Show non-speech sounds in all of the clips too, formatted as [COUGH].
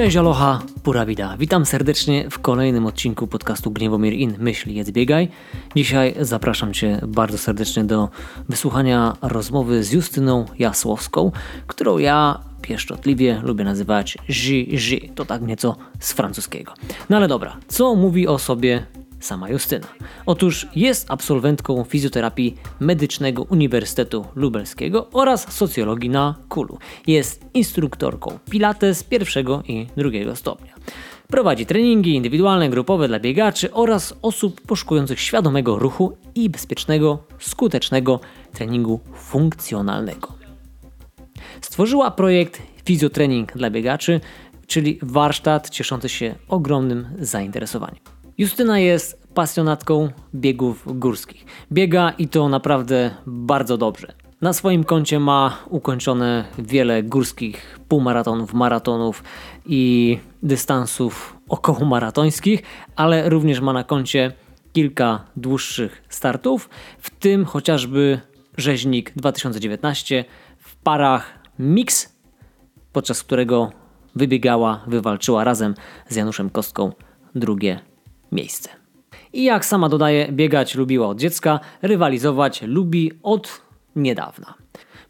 Cześć, aloha, pura vida. Witam serdecznie w kolejnym odcinku podcastu Gniewomir In Myśl, Jedz, Biegaj. Dzisiaj zapraszam Cię bardzo serdecznie do wysłuchania rozmowy z Justyną Jasłowską, którą ja pieszczotliwie lubię nazywać Ży, To tak nieco z francuskiego. No ale dobra, co mówi o sobie sama Justyna. Otóż jest absolwentką fizjoterapii Medycznego Uniwersytetu Lubelskiego oraz socjologii na Kulu. Jest instruktorką Pilates pierwszego i drugiego stopnia. Prowadzi treningi indywidualne, grupowe dla biegaczy oraz osób poszukujących świadomego ruchu i bezpiecznego, skutecznego treningu funkcjonalnego. Stworzyła projekt Fizjotrening dla biegaczy, czyli warsztat cieszący się ogromnym zainteresowaniem. Justyna jest pasjonatką biegów górskich. Biega i to naprawdę bardzo dobrze. Na swoim koncie ma ukończone wiele górskich półmaratonów, maratonów i dystansów okołomaratońskich, ale również ma na koncie kilka dłuższych startów, w tym chociażby rzeźnik 2019 w parach mix, podczas którego wybiegała, wywalczyła razem z Januszem Kostką drugie miejsce. I jak sama dodaje, biegać lubiła od dziecka, rywalizować lubi od niedawna.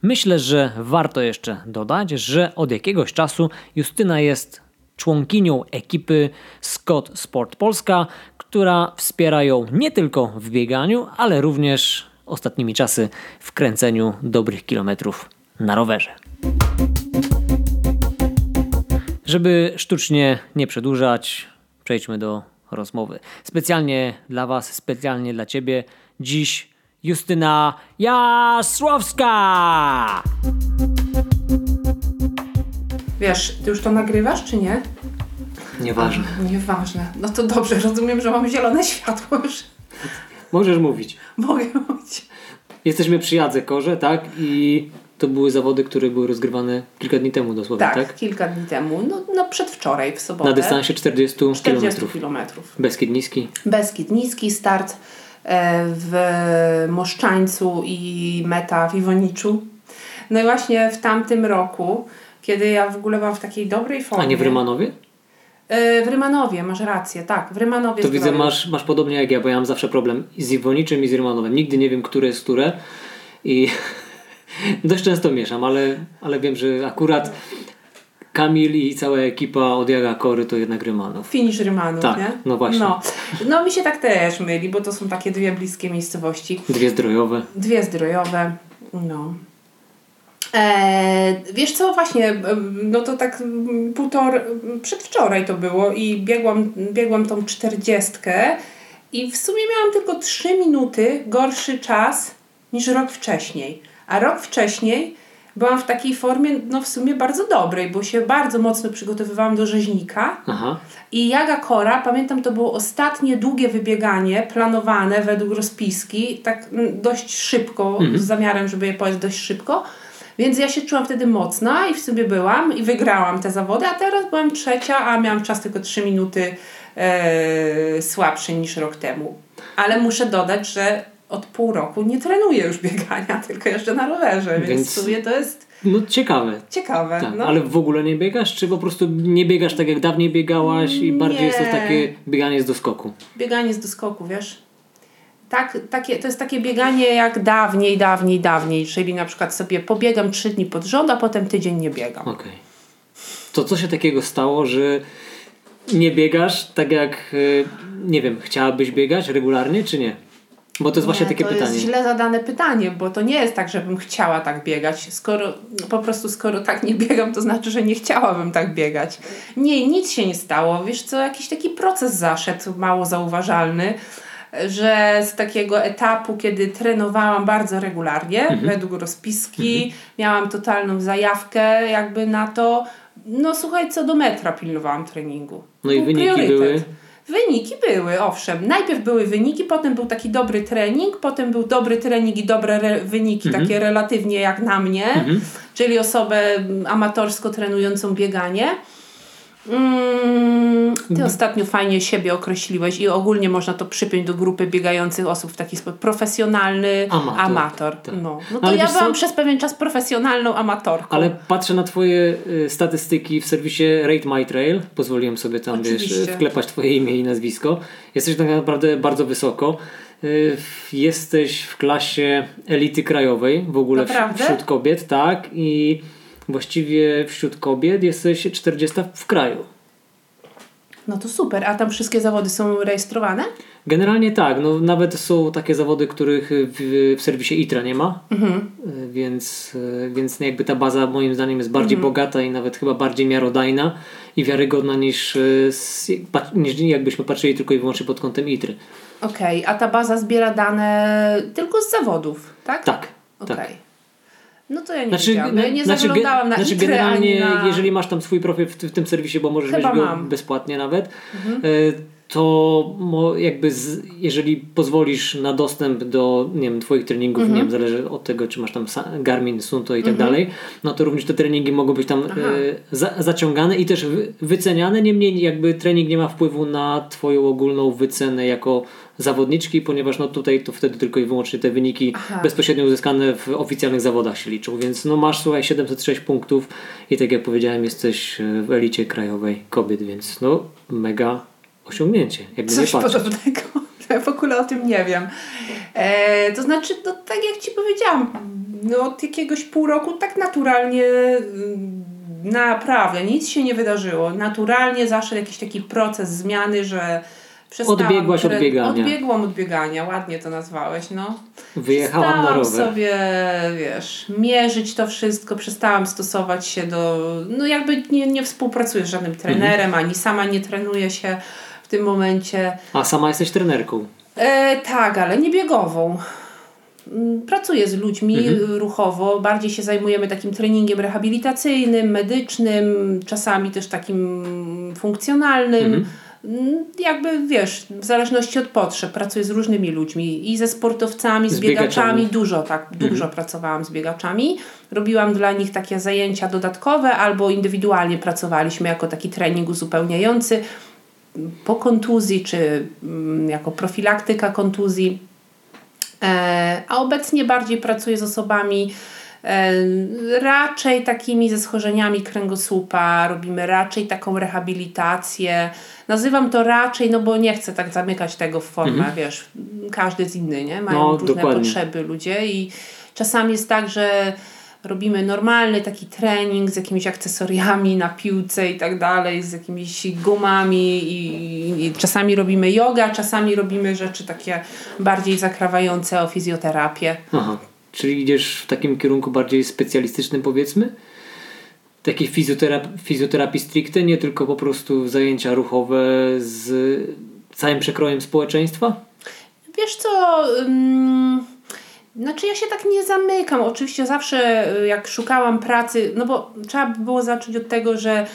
Myślę, że warto jeszcze dodać, że od jakiegoś czasu Justyna jest członkinią ekipy Scott Sport Polska, która wspiera ją nie tylko w bieganiu, ale również ostatnimi czasy w kręceniu dobrych kilometrów na rowerze. Żeby sztucznie nie przedłużać, przejdźmy do rozmowy. Specjalnie dla Was, specjalnie dla Ciebie dziś Justyna Jasłowska! Wiesz, ty już to nagrywasz, czy nie? Nieważne. A, nieważne. No to dobrze, rozumiem, że mam zielone światło już. Możesz mówić. Mogę mówić. Jesteśmy przy Jadze Korze, tak? I to były zawody, które były rozgrywane kilka dni temu dosłownie, tak? Tak, kilka dni temu. No, no przedwczoraj, w sobotę. Na dystansie 40, 40 km. Beskid Niski. Beskid Niski, start e, w Moszczańcu i meta w Iwoniczu. No i właśnie w tamtym roku, kiedy ja w ogóle byłam w takiej dobrej formie. A nie w Rymanowie? E, w Rymanowie, masz rację, tak, w Rymanowie. To widzę, masz, masz podobnie jak ja, bo ja mam zawsze problem z Iwoniczym i z Rymanowem. Nigdy nie wiem, które jest które i [LAUGHS] Dość często mieszam, ale, ale wiem, że akurat Kamil i cała ekipa od Jaga Kory to jednak Rymanów. Finisz Rymanów, tak, nie? no właśnie. No. no mi się tak też myli, bo to są takie dwie bliskie miejscowości. Dwie zdrojowe. Dwie zdrojowe, no. Eee, wiesz co, właśnie, no to tak półtor, przedwczoraj to było i biegłam, biegłam tą czterdziestkę i w sumie miałam tylko trzy minuty gorszy czas niż rok wcześniej. A rok wcześniej byłam w takiej formie, no w sumie bardzo dobrej, bo się bardzo mocno przygotowywałam do rzeźnika. Aha. I Jaga Kora, pamiętam, to było ostatnie długie wybieganie, planowane według rozpiski, tak mm, dość szybko, mhm. z zamiarem, żeby je powiedzieć dość szybko. Więc ja się czułam wtedy mocna i w sobie byłam i wygrałam te zawody, a teraz byłam trzecia, a miałam czas tylko 3 minuty e, słabszy niż rok temu. Ale muszę dodać, że od pół roku nie trenuję już biegania, [LAUGHS] tylko jeszcze na rowerze, więc, więc w sumie to jest... No ciekawe. Ciekawe, tak, no. Ale w ogóle nie biegasz, czy po prostu nie biegasz tak jak dawniej biegałaś i bardziej jest to takie bieganie z doskoku? Bieganie z doskoku, wiesz? Tak, takie, to jest takie bieganie jak dawniej, dawniej, dawniej, czyli na przykład sobie pobiegam trzy dni pod rząd, a potem tydzień nie biegam. Okej. Okay. To co się takiego stało, że nie biegasz tak jak, y, nie wiem, chciałabyś biegać regularnie, czy nie? Bo to jest właśnie takie to pytanie. To jest źle zadane pytanie, bo to nie jest tak, żebym chciała tak biegać. Skoro po prostu skoro tak nie biegam, to znaczy, że nie chciałabym tak biegać. Nie, nic się nie stało. Wiesz co, jakiś taki proces zaszedł, mało zauważalny że z takiego etapu, kiedy trenowałam bardzo regularnie, mhm. według rozpiski, mhm. miałam totalną zajawkę jakby na to, no słuchaj, co do metra pilnowałam treningu. No i wyniki priorytet. były? Wyniki były, owszem. Najpierw były wyniki, potem był taki dobry trening, potem był dobry trening i dobre wyniki, mhm. takie relatywnie jak na mnie, mhm. czyli osobę amatorsko trenującą bieganie. Mm, ty ostatnio fajnie siebie określiłeś i ogólnie można to przypiąć do grupy biegających osób w taki sposób. Profesjonalny Amator. amator. Tak. No. no to Ale ja wiesz co? byłam przez pewien czas profesjonalną amatorką. Ale patrzę na Twoje y, statystyki w serwisie Rate My Trail. Pozwoliłem sobie tam wiesz, Oczywiście. wklepać Twoje imię i nazwisko. Jesteś tak naprawdę bardzo wysoko. Y, Jesteś w klasie elity krajowej w ogóle Naprawdę? wśród kobiet, tak. I właściwie wśród kobiet jesteś 40 w kraju. No to super. A tam wszystkie zawody są rejestrowane? Generalnie tak, no nawet są takie zawody, których w, w serwisie ITRA nie ma, Mhm. Y, więc, y, więc jakby ta baza moim zdaniem jest bardziej bogata i nawet chyba bardziej miarodajna i wiarygodna niż, pa- niż jakbyśmy patrzyli tylko i wyłącznie pod kątem ITRY. Okej, a ta baza zbiera dane tylko z zawodów, tak? Tak, Okej. tak. No to ja nie Znaczy, wiedziałam. Ja nie znaczy, zaglądałam na znaczy generalnie, na... jeżeli masz tam swój profil w, w tym serwisie, bo możesz Chyba mieć go mam. Mhm. bezpłatnie nawet, y, to jakby z, jeżeli pozwolisz na dostęp do nie wiem, Twoich treningów, Mhm. nie wiem, zależy od tego, czy masz tam Garmin, Sunto i tak dalej, no to również te treningi mogą być tam y, za, zaciągane i też wy, wyceniane. Niemniej jakby trening nie ma wpływu na Twoją ogólną wycenę jako zawodniczki, ponieważ no tutaj to wtedy tylko i wyłącznie te wyniki Aha. bezpośrednio uzyskane w oficjalnych zawodach się liczą, więc no masz słuchaj 706 punktów i tak jak powiedziałem jesteś e, w elicie krajowej kobiet, więc no mega osiągnięcie, jakby Coś podobnego. [LAUGHS] Ja w ogóle o tym nie wiem. E, to znaczy, no, tak jak Ci powiedziałam, no, od jakiegoś pół roku tak naturalnie mm, naprawdę nic się nie wydarzyło. Naturalnie zaszedł jakiś taki proces zmiany, że przestałam... Odbiegłaś od biegania. Odbiegłam od biegania, ładnie to nazwałeś, no. Wyjechałam na Przestałam rower. sobie, wiesz, mierzyć to wszystko, przestałam stosować się do... No jakby nie, nie współpracuję z żadnym trenerem, ani sama nie trenuję się tym momencie. A sama jesteś trenerką. E, tak, ale nie biegową. Mm, Pracuję z ludźmi ruchowo, bardziej się zajmujemy takim treningiem rehabilitacyjnym, medycznym, czasami też takim funkcjonalnym. Mm, Jakby wiesz, w zależności od potrzeb, pracuję z różnymi ludźmi i ze sportowcami, z, Z biegaczami. biegaczami. Dużo, tak, dużo pracowałam z biegaczami. Robiłam dla nich takie zajęcia dodatkowe albo indywidualnie pracowaliśmy jako taki trening uzupełniający po kontuzji, czy mm, jako profilaktyka kontuzji. E, a obecnie bardziej pracuję z osobami e, raczej takimi ze schorzeniami kręgosłupa, robimy raczej taką rehabilitację. Nazywam to raczej, no bo nie chcę tak zamykać tego w formę, wiesz, każdy jest inny, nie? Mają No, różne dokładnie. potrzeby ludzie i czasami jest tak, że robimy normalny taki trening z jakimiś akcesoriami na piłce i tak dalej, z jakimiś gumami i, i czasami robimy yoga, czasami robimy rzeczy takie bardziej zakrawające o fizjoterapię. Aha. Czyli idziesz w takim kierunku bardziej specjalistycznym powiedzmy? Takiej fizjoterap- fizjoterapii stricte, nie tylko po prostu zajęcia ruchowe z całym przekrojem społeczeństwa? Wiesz co, znaczy ja się tak nie zamykam. Oczywiście zawsze y, jak szukałam pracy, no bo trzeba by było zacząć od tego, że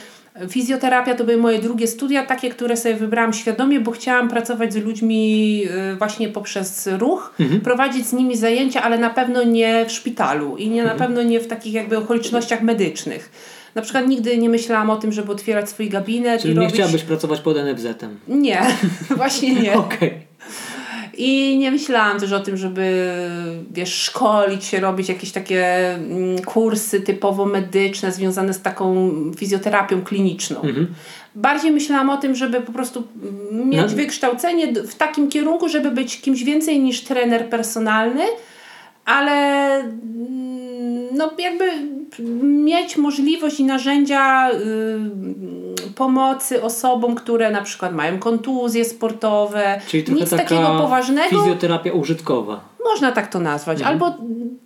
fizjoterapia to były moje drugie studia, takie, które sobie wybrałam świadomie, bo chciałam pracować z ludźmi y, właśnie poprzez ruch, prowadzić z nimi zajęcia, ale na pewno nie w szpitalu i nie na pewno nie w takich jakby okolicznościach medycznych. Na przykład nigdy nie myślałam o tym, żeby otwierać swój gabinet Czyli i nie robić... chciałabyś pracować pod NFZ-em? Nie, [LAUGHS] właśnie nie. [LAUGHS] Okej. I nie myślałam też o tym, żeby wiesz, szkolić się, robić jakieś takie mm, kursy typowo medyczne związane z taką fizjoterapią kliniczną. Bardziej myślałam o tym, żeby po prostu mieć No. wykształcenie w takim kierunku, żeby być kimś więcej niż trener personalny, ale mm, no jakby mieć możliwość i narzędzia y, pomocy osobom, które na przykład mają kontuzje sportowe, Czyli nic taka takiego poważnego. fizjoterapia użytkowa. Można tak to nazwać. Mhm. Albo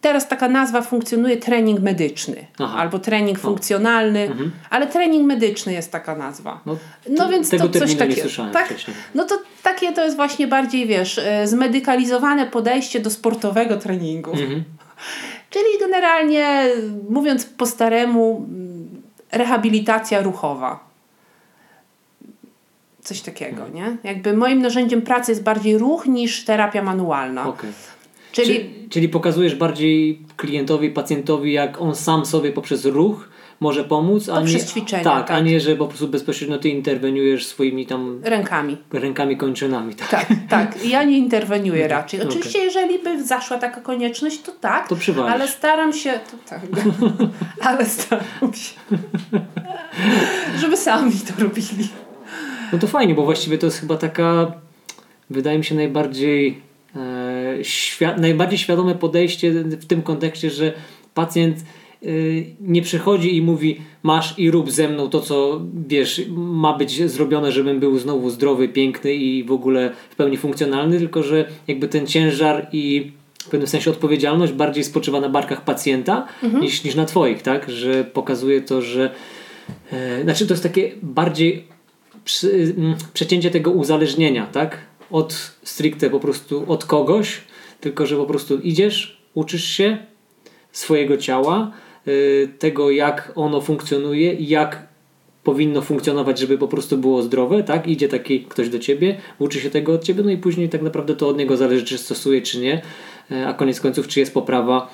teraz taka nazwa funkcjonuje trening medyczny, Aha. albo trening funkcjonalny, ale trening medyczny jest taka nazwa. No, No więc to coś takiego. tak? wcześniej. No to takie to jest właśnie bardziej, wiesz, e, zmedykalizowane podejście do sportowego treningu. Mhm. [LAUGHS] Czyli generalnie, mówiąc po staremu, rehabilitacja ruchowa. Coś takiego, Mhm. nie? Jakby moim narzędziem pracy jest bardziej ruch niż terapia manualna. Okej. Czyli, Czy, czyli pokazujesz bardziej klientowi, pacjentowi, jak on sam sobie poprzez ruch może pomóc, a nie, tak, tak. a nie, że po prostu bezpośrednio ty interweniujesz swoimi tam rękami. rękami kończynami. Tak. Tak, tak. Ja nie interweniuję [LAUGHS] raczej. Oczywiście, jeżeli by zaszła taka konieczność, to tak. To przywalisz. Ale staram się. To tak. [LAUGHS] ale staram się. żeby sami to robili. No to fajnie, bo właściwie to jest chyba taka, wydaje mi się, najbardziej, e, najbardziej świadome podejście w tym kontekście, że pacjent nie przychodzi i mówi masz i rób ze mną to, co wiesz, ma być zrobione, żebym był znowu zdrowy, piękny i w ogóle w pełni funkcjonalny, tylko że jakby ten ciężar i w pewnym sensie odpowiedzialność bardziej spoczywa na barkach pacjenta niż, niż na twoich, tak? Że pokazuje to, że e, znaczy to jest takie bardziej przy, mm, przecięcie tego uzależnienia, tak? Od stricte po prostu od kogoś, tylko że po prostu idziesz, uczysz się swojego ciała, y, tego jak ono funkcjonuje, jak powinno funkcjonować, żeby po prostu było zdrowe, tak? Idzie taki ktoś do ciebie, uczy się tego od ciebie, no i później tak naprawdę to od niego zależy, czy stosuje, czy nie, y, a koniec końców, czy jest poprawa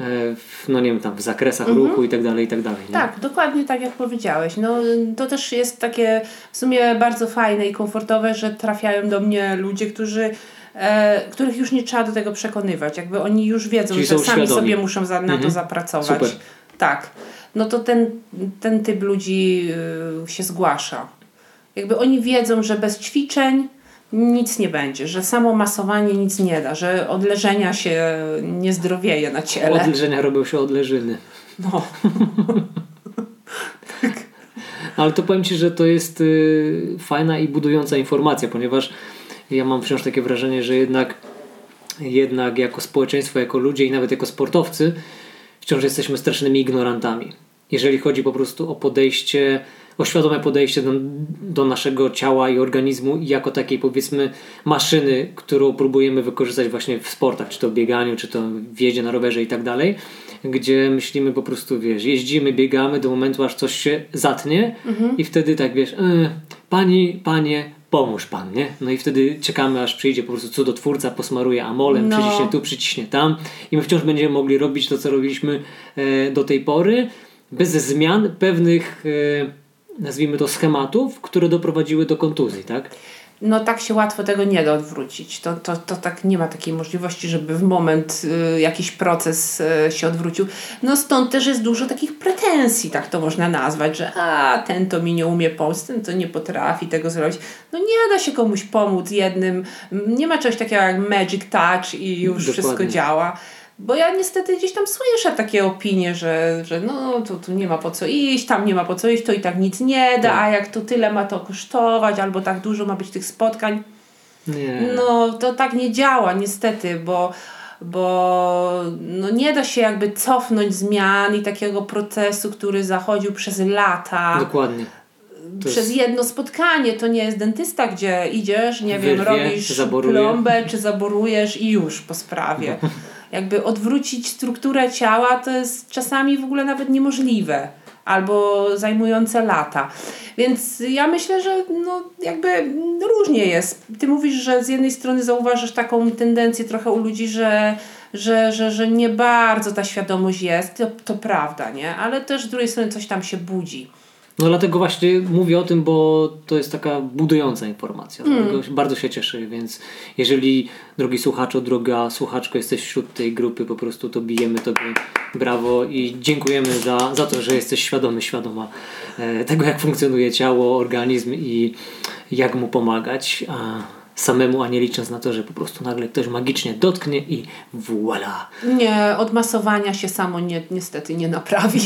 y, w, no nie wiem, tam w zakresach ruchu i tak dalej, i tak dalej. Nie? Tak, dokładnie tak jak powiedziałeś. No, to też jest takie w sumie bardzo fajne i komfortowe, że trafiają do mnie ludzie, którzy e, których już nie trzeba do tego przekonywać. Jakby oni już wiedzą, Czyli że sami świadomi. sobie muszą za, na to Mhm. zapracować. Super. Tak. No to ten, ten typ ludzi y, się zgłasza. Jakby oni wiedzą, że bez ćwiczeń nic nie będzie, że samo masowanie nic nie da, że od leżenia się nie zdrowieje na ciele. Od leżenia robią się odleżyny. No. [LAUGHS] Ale to powiem Ci, że to jest y, fajna i budująca informacja, ponieważ ja mam wciąż takie wrażenie, że jednak, jednak jako społeczeństwo, jako ludzie i nawet jako sportowcy wciąż jesteśmy strasznymi ignorantami. Jeżeli chodzi po prostu o podejście, o świadome podejście do, do naszego ciała i organizmu jako takiej powiedzmy maszyny, którą próbujemy wykorzystać właśnie w sportach, czy to w bieganiu, czy to w jeździe na rowerze i tak dalej, gdzie myślimy po prostu, wiesz, jeździmy, biegamy do momentu, aż coś się zatnie i wtedy tak, wiesz, e, pani, panie, pomóż pan, nie? No i wtedy czekamy, aż przyjdzie po prostu cudotwórca, posmaruje amolem, No. przyciśnie tu, przyciśnie tam i my wciąż będziemy mogli robić to, co robiliśmy e, do tej pory, bez zmian pewnych, e, nazwijmy to, schematów, które doprowadziły do kontuzji, tak? No tak się łatwo tego nie da odwrócić. To, to, to tak nie ma takiej możliwości, żeby w moment y, jakiś proces y, się odwrócił. No stąd też jest dużo takich pretensji, tak to można nazwać, że a ten to mi nie umie pomóc, ten to nie potrafi tego zrobić. No nie da się komuś pomóc jednym. Nie ma czegoś takiego jak magic touch i już Dokładnie. wszystko działa. Bo ja niestety gdzieś tam słyszę takie opinie, że, że no tu, tu nie ma po co iść, tam nie ma po co iść, to i tak nic nie da, Tak. a jak to tyle ma to kosztować, albo tak dużo ma być tych spotkań. Nie. No to tak nie działa niestety, bo, bo no, nie da się jakby cofnąć zmian i takiego procesu, który zachodził przez lata Dokładnie. To przez jest- jedno spotkanie. To nie jest dentysta, gdzie idziesz, nie wiem, Wyrwie, robisz zaboruje. plombę, czy zaborujesz i już po sprawie. [LAUGHS] Jakby odwrócić strukturę ciała to jest czasami w ogóle nawet niemożliwe. Albo zajmujące lata. Więc ja myślę, że no jakby różnie jest. Ty mówisz, że z jednej strony zauważasz taką tendencję trochę u ludzi, że, że, że, że nie bardzo ta świadomość jest. To, to prawda, nie? Ale też z drugiej strony coś tam się budzi. No dlatego właśnie mówię o tym, bo to jest taka budująca informacja. Się- bardzo się cieszę, więc jeżeli drogi słuchaczu, droga słuchaczko jesteś wśród tej grupy, po prostu to bijemy tobie brawo i dziękujemy za, za to, że jesteś świadomy, świadoma e, tego, jak funkcjonuje ciało, organizm i jak mu pomagać. A samemu, a nie licząc na to, że po prostu nagle ktoś magicznie dotknie i voilà. Nie, od masowania się samo nie, niestety nie naprawi.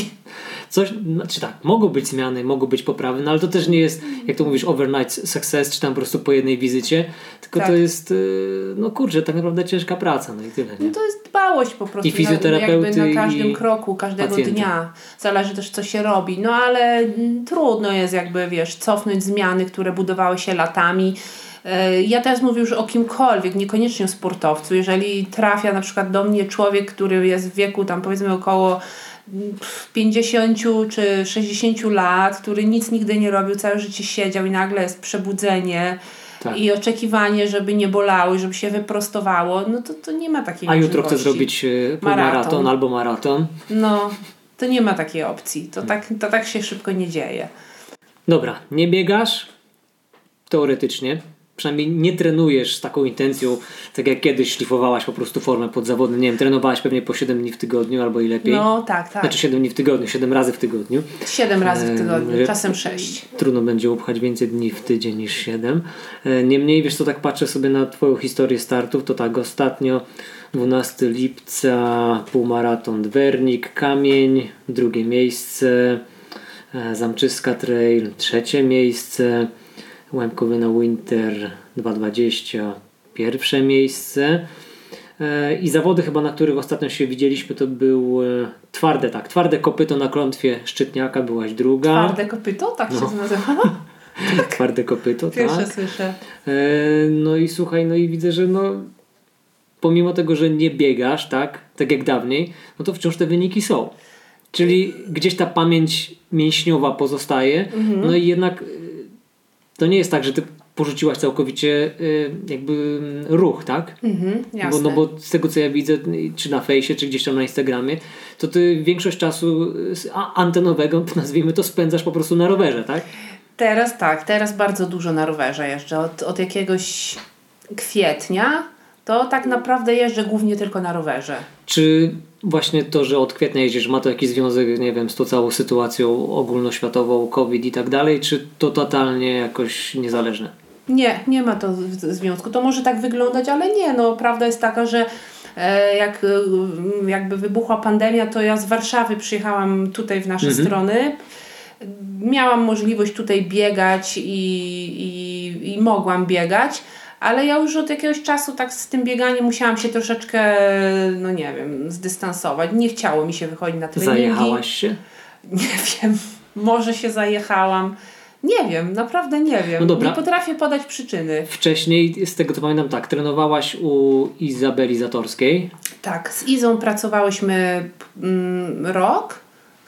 Coś, znaczy tak, mogą być zmiany, mogą być poprawy, no ale to też nie jest, jak to mówisz, overnight success, czy tam po prostu po jednej wizycie, tylko Tak. to jest, y, no kurczę, tak naprawdę ciężka praca, no i tyle, nie? No to jest dbałość po prostu. I fizjoterapeuty, na, na każdym i kroku, każdego dnia. Zależy też, co się robi. No ale mm, trudno jest jakby, wiesz, cofnąć zmiany, które budowały się latami. E, Ja teraz mówię już o kimkolwiek, niekoniecznie o sportowcu. Jeżeli trafia na przykład do mnie człowiek, który jest w wieku tam powiedzmy około 50 czy 60 lat, który nic nigdy nie robił, całe życie siedział i nagle jest przebudzenie, Tak. i oczekiwanie, żeby nie bolały, żeby się wyprostowało, no to, to nie ma takiej A jutro chcę zrobić e, półmaraton Maraton. albo maraton. No, to nie ma takiej opcji. To tak, to tak się szybko nie dzieje. Dobra, nie biegasz teoretycznie. Przynajmniej nie trenujesz z taką intencją, tak jak kiedyś szlifowałaś po prostu formę pod zawody. Nie wiem, trenowałaś pewnie po 7 dni w tygodniu albo i lepiej. No tak, tak. Znaczy 7 dni w tygodniu, 7 razy w tygodniu. Siedem razy w tygodniu, czasem sześć. Trudno będzie upchać więcej dni w tydzień niż 7. E, Niemniej, wiesz co, tak patrzę sobie na Twoją historię startów, to tak, ostatnio 12 lipca półmaraton Dwernik, Kamień, drugie miejsce, e, Zamczyska Trail, trzecie miejsce, Łębkowyna Winter 2.20, pierwsze miejsce. E, I zawody chyba, na których ostatnio się widzieliśmy, to był e, twarde, tak, twarde kopyto na klątwie Szczytniaka, byłaś druga. Twarde kopyto, tak się No. nazywa? [LAUGHS] Twarde kopyto, Pierwsze tak. słyszę. E, no i słuchaj, no i widzę, że no pomimo tego, że nie biegasz, tak, tak jak dawniej, no to wciąż te wyniki są. Czyli gdzieś ta pamięć mięśniowa pozostaje, Mhm. no i jednak to nie jest tak, że ty porzuciłaś całkowicie y, jakby mm, ruch, tak? Mhm, Bo, jasne. no bo z tego co ja widzę, czy na fejsie, czy gdzieś tam na Instagramie, to ty większość czasu y, antenowego, [LAUGHS] nazwijmy to, spędzasz po prostu na rowerze, tak? Teraz tak, teraz bardzo dużo na rowerze jeżdżę. Od, od jakiegoś kwietnia to tak naprawdę jeżdżę głównie tylko na rowerze. Czy właśnie to, że od kwietnia jeździsz, ma to jakiś związek, nie wiem, z tą całą sytuacją ogólnoświatową, COVID i tak dalej, czy to totalnie jakoś niezależne? Nie, nie ma to związku. To może tak wyglądać, ale nie. No, prawda jest taka, że e, jak e, jakby wybuchła pandemia, to ja z Warszawy przyjechałam tutaj w nasze Mhm. strony. Miałam możliwość tutaj biegać i, i, i mogłam biegać, ale ja już od jakiegoś czasu tak z tym bieganiem musiałam się troszeczkę, no nie wiem, zdystansować. Nie chciało mi się wychodzić na treningi. Zajechałaś się? [LAUGHS] Nie wiem, może się zajechałam. Nie wiem, naprawdę nie wiem. No dobra. Nie potrafię podać przyczyny. Wcześniej, z tego co pamiętam, tak, trenowałaś u Izabeli Zatorskiej. Tak, z Izą pracowałyśmy mm, rok.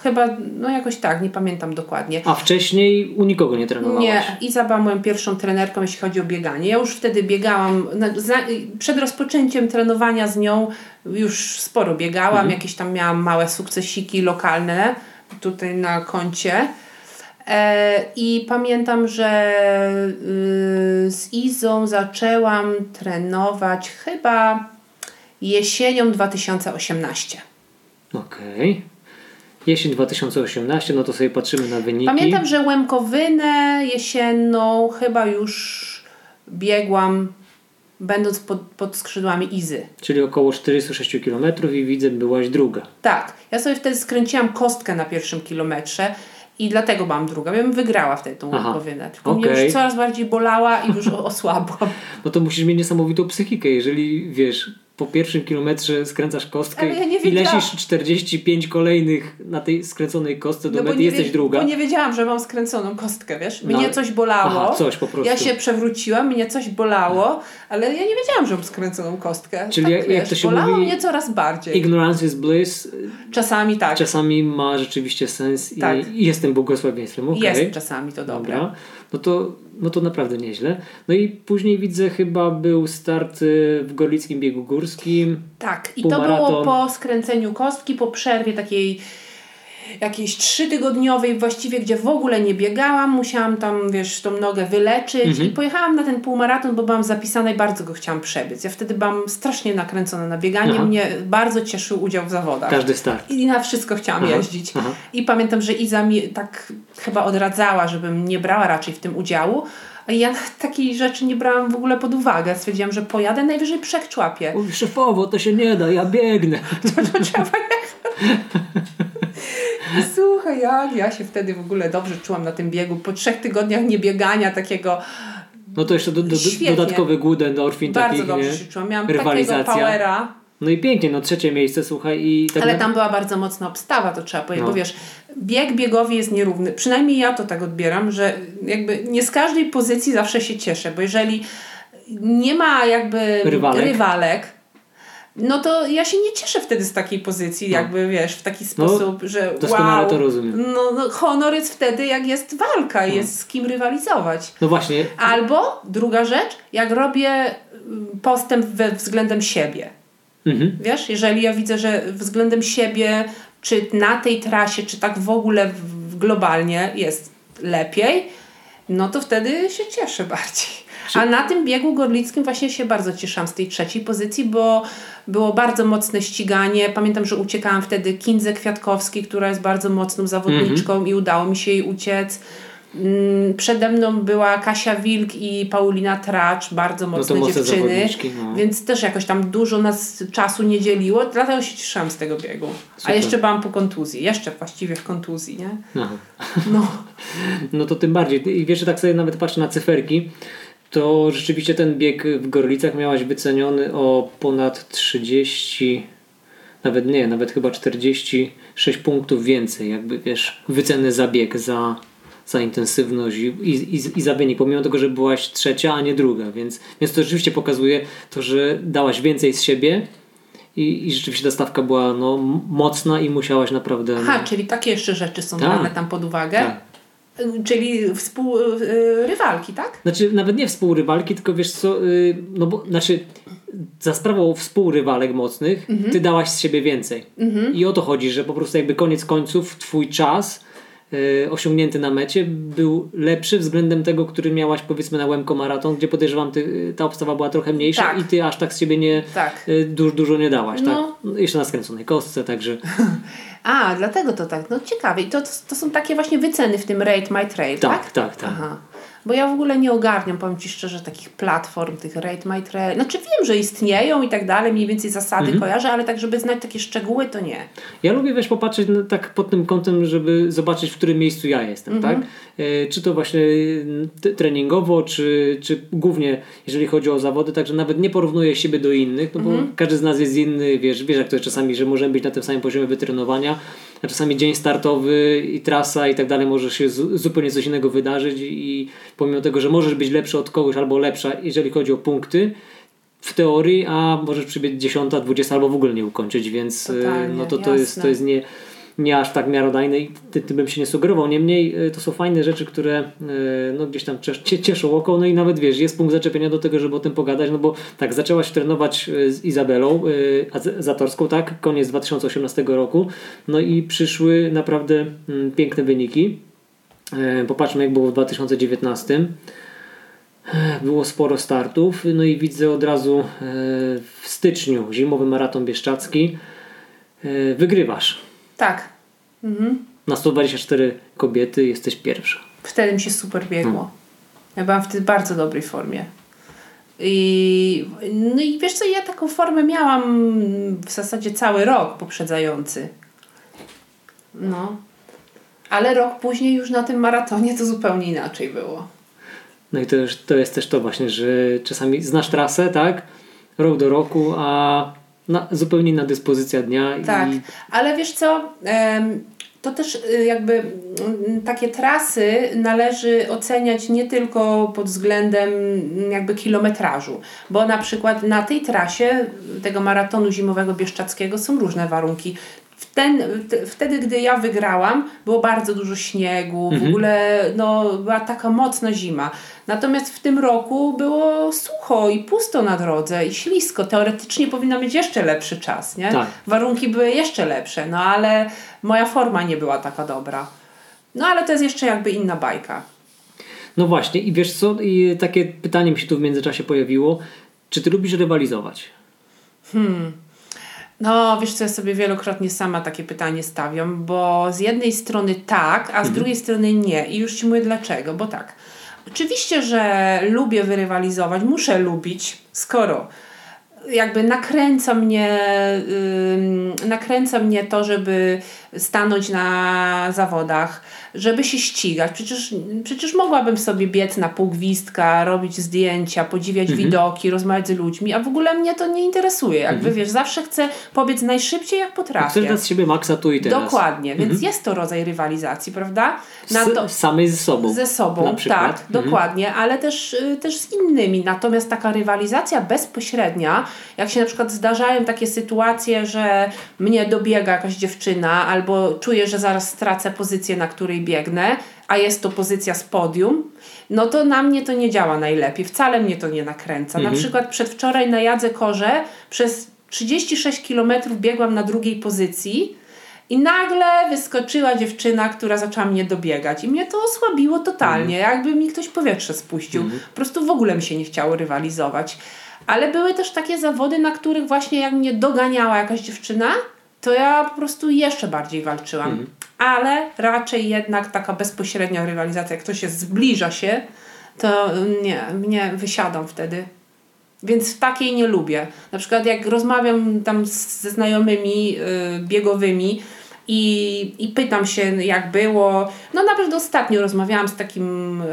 Chyba, no jakoś tak, nie pamiętam dokładnie. A wcześniej u nikogo nie trenowałaś. Nie, Iza była moją pierwszą trenerką, jeśli chodzi o bieganie. Ja już wtedy biegałam, za, przed rozpoczęciem trenowania z nią już sporo biegałam, Mhm. jakieś tam miałam małe sukcesiki lokalne tutaj na koncie. E, I pamiętam, że y, z Izą zaczęłam trenować chyba jesienią 2018. Okej. Jesień 2018, no to sobie patrzymy na wyniki. Pamiętam, że Łemkowynę jesienną chyba już biegłam, będąc pod, pod skrzydłami Izy. Czyli około 406 km i widzę, byłaś druga. Tak, ja sobie wtedy skręciłam kostkę na pierwszym kilometrze i dlatego byłam druga. Ja bym wygrała wtedy tą Łemkowynę. Tylko mnie okej. już coraz bardziej bolała i już osłabłam. [LAUGHS] No to musisz mieć niesamowitą psychikę, jeżeli wiesz, po pierwszym kilometrze skręcasz kostkę ja i lecisz 45 kolejnych na tej skręconej kostce do No mety, jesteś druga. Bo nie wiedziałam, że mam skręconą kostkę, wiesz? No, Mnie ale- coś bolało. Aha, coś po prostu. Ja się przewróciłam, mnie coś bolało, ale ja nie wiedziałam, że mam skręconą kostkę. Czyli tak, jak- jak to się bolało mówi- mnie coraz bardziej. Ignorance is bliss Czasami tak. czasami ma rzeczywiście sens Tak. i, i jest tym błogosławieństwem. Okay. Jest czasami to dobre. Dobra. No to, no to naprawdę nieźle. No i później widzę chyba był start y, w Gorlickim Biegu Górskim. Tak, i to było po skręceniu kostki, po przerwie takiej jakiejś trzytygodniowej właściwie, gdzie w ogóle nie biegałam, musiałam tam, wiesz, tą nogę wyleczyć Mhm. i pojechałam na ten półmaraton, bo byłam zapisana i bardzo go chciałam przebiec. Ja wtedy byłam strasznie nakręcona na bieganie, Aha. mnie bardzo cieszył udział w zawodach. Każdy start. I na wszystko chciałam Aha, jeździć. aha. I pamiętam, że Iza mi tak chyba odradzała, żebym nie brała raczej w tym udziału. Ja takiej rzeczy nie brałam w ogóle pod uwagę. Stwierdziłam, że pojadę, najwyżej przekczłapię. Szefowo, to się nie da, ja biegnę. [LAUGHS] to trzeba jechać. [LAUGHS] I Słuchaj, jak ja się wtedy w ogóle dobrze czułam na tym biegu. Po trzech tygodniach niebiegania takiego No to jeszcze do, do, dodatkowy głód endorfin bardzo takich, dobrze nie? się czułam. Miałam takiego Rywalizacja. powera. No i pięknie, no trzecie miejsce, słuchaj i tak Ale na- tam była bardzo mocna obstawa, to trzeba powiedzieć, No. bo wiesz, bieg biegowi jest nierówny. Przynajmniej ja to tak odbieram, że jakby nie z każdej pozycji zawsze się cieszę, bo jeżeli nie ma jakby Rywalek. rywalek no to ja się nie cieszę wtedy z takiej pozycji, No. jakby wiesz, w taki sposób, że doskonale wow, to rozumiem. No, no, honor jest wtedy, jak jest walka, No. jest z kim rywalizować. No właśnie, Albo druga rzecz, jak robię mm, postęp we względem siebie. mhm. Wiesz, jeżeli ja widzę, że względem siebie, czy na tej trasie, czy tak w ogóle globalnie jest lepiej, no to wtedy się cieszę [LAUGHS] bardziej. A na tym biegu gorlickim właśnie się bardzo cieszyłam z tej trzeciej pozycji, bo było bardzo mocne ściganie. Pamiętam, że uciekałam wtedy Kindze Kwiatkowskiej, która jest bardzo mocną zawodniczką i udało mi się jej uciec. Mm, Przede mną była Kasia Wilk i Paulina Tracz, bardzo No mocne mocne dziewczyny, no. więc też jakoś tam dużo nas czasu nie dzieliło, dlatego się cieszyłam z tego biegu. A Super. jeszcze byłam po kontuzji, jeszcze właściwie w kontuzji, nie? Aha. No. [LAUGHS] No to tym bardziej. I wiesz, że tak sobie nawet patrzę na cyferki, to rzeczywiście ten bieg w Gorlicach miałaś wyceniony o ponad 30, nawet nie, nawet chyba 46 punktów więcej, jakby wiesz, wyceny za bieg, za, za intensywność i, i, i, za wynik, pomimo tego, że byłaś trzecia, a nie druga, więc, więc to rzeczywiście pokazuje to, że dałaś więcej z siebie i, i rzeczywiście ta stawka była no, mocna i musiałaś naprawdę... Aha, czyli takie jeszcze rzeczy są Tak. brane tam pod uwagę. Tak. Y, Czyli współrywalki, tak? Znaczy, nawet nie współrywalki, tylko wiesz co, yy, no bo, znaczy, za sprawą współrywalek mocnych, ty dałaś z siebie więcej. I o to chodzi, że po prostu jakby koniec końców twój czas yy, osiągnięty na mecie był lepszy względem tego, który miałaś powiedzmy na Łemko Maraton, gdzie podejrzewam, ty, ta obstawa była trochę mniejsza Tak. i ty aż tak z siebie nie, Tak. yy, dużo, dużo nie dałaś, No. tak? No, jeszcze na skręconej kostce, także [LAUGHS] A, dlatego to tak. No ciekawe. I to, to, są takie właśnie wyceny w tym Rate My Trail, tak? tak, tak, tak. Aha. Bo ja w ogóle nie ogarniam, powiem Ci szczerze, takich platform, tych Rate My Trail. Znaczy wiem, że istnieją i tak dalej, mniej więcej zasady Mhm. kojarzę, ale tak, żeby znać takie szczegóły, to nie. Ja lubię wiesz, popatrzeć na, tak pod tym kątem, żeby zobaczyć, w którym miejscu ja jestem, Mhm. tak? E, czy to właśnie mm, treningowo, czy, czy głównie jeżeli chodzi o zawody, także nawet nie porównuję siebie do innych, no bo Mhm. każdy z nas jest inny, wiesz, wiesz jak to jest czasami, że możemy być na tym samym poziomie wytrenowania, a czasami dzień startowy i trasa i tak dalej może się zupełnie coś innego wydarzyć i pomimo tego, że możesz być lepszy od kogoś albo lepsza, jeżeli chodzi o punkty, w teorii, a możesz przybiec 10, 20 albo w ogóle nie ukończyć, więc Totalnie, no to, to, jest, to jest nie, nie aż tak miarodajne i ty, bym się nie sugerował. Niemniej e, to są fajne rzeczy, które e, no, gdzieś tam cies- cie- cieszą oko, no i nawet wiesz, jest punkt zaczepienia do tego, żeby o tym pogadać, no bo tak, zaczęłaś trenować e, z Izabelą Zatorską, tak, koniec 2018 roku, no i przyszły naprawdę mm, piękne wyniki. Popatrzmy, jak było w 2019. E, Było sporo startów, no i widzę od razu w styczniu zimowy maraton bieszczacki. Wygrywasz. Tak. Mhm. Na 124 kobiety jesteś pierwsza. Wtedy mi się super biegło. Hmm. Ja byłam wtedy w bardzo dobrej formie. I, no i wiesz co, ja taką formę miałam w zasadzie cały rok poprzedzający. No. Ale rok później już na tym maratonie to zupełnie inaczej było. No i to, już, to jest też to właśnie, że czasami znasz trasę, tak? Rok do roku, a na, zupełnie inna dyspozycja dnia. Tak, I, ale wiesz co, to też y, jakby mm, takie trasy należy oceniać nie tylko pod względem mm, jakby kilometrażu, bo na przykład na tej trasie tego maratonu zimowego bieszczackiego są różne warunki. Ten, wtedy, gdy ja wygrałam, było bardzo dużo śniegu, w ogóle no, była taka mocna zima. Natomiast w tym roku było sucho i pusto na drodze i ślisko. Teoretycznie powinno mieć jeszcze lepszy czas, nie? Tak. Warunki były jeszcze lepsze, no ale moja forma nie była taka dobra. No ale to jest jeszcze jakby inna bajka. no właśnie, i wiesz co? I takie pytanie mi się tu w międzyczasie pojawiło. Czy ty lubisz rywalizować? No, wiesz co, ja sobie wielokrotnie sama takie pytanie stawiam, bo z jednej strony tak, a z drugiej strony nie. I już Ci mówię dlaczego, bo tak. Oczywiście, że lubię wyrywalizować, muszę lubić, skoro jakby nakręca mnie, ym, nakręca mnie to, żeby stanąć na zawodach, żeby się ścigać. Przecież, przecież mogłabym sobie biec na pół gwizdka, robić zdjęcia, podziwiać widoki, rozmawiać z ludźmi, a w ogóle mnie to nie interesuje. Jakby wiesz, zawsze chcę pobiec najszybciej jak potrafię. Chcesz dać z siebie maksa tu i teraz. Dokładnie, więc jest to rodzaj rywalizacji, prawda? Na to, Z, samej ze sobą. ze sobą, tak, dokładnie, ale też, y, też z innymi. Natomiast taka rywalizacja bezpośrednia, jak się na przykład zdarzają takie sytuacje, że mnie dobiega jakaś dziewczyna albo czuję, że zaraz stracę pozycję, na której biegnę, a jest to pozycja z podium, no to na mnie to nie działa najlepiej. Wcale mnie to nie nakręca. Na przykład przedwczoraj na Jadze Korze przez 36 km biegłam na drugiej pozycji i nagle wyskoczyła dziewczyna, która zaczęła mnie dobiegać i mnie to osłabiło totalnie, jakby mi ktoś powietrze spuścił. Po prostu w ogóle mi się nie chciało rywalizować. Ale były też takie zawody, na których właśnie jak mnie doganiała jakaś dziewczyna, to ja po prostu jeszcze bardziej walczyłam. Ale raczej jednak taka bezpośrednia rywalizacja, jak ktoś się zbliża się, to nie, mnie wysiadam wtedy. Więc takiej nie lubię. Na przykład jak rozmawiam tam z- ze znajomymi y, biegowymi i, i pytam się jak było. No nawet ostatnio rozmawiałam z takim,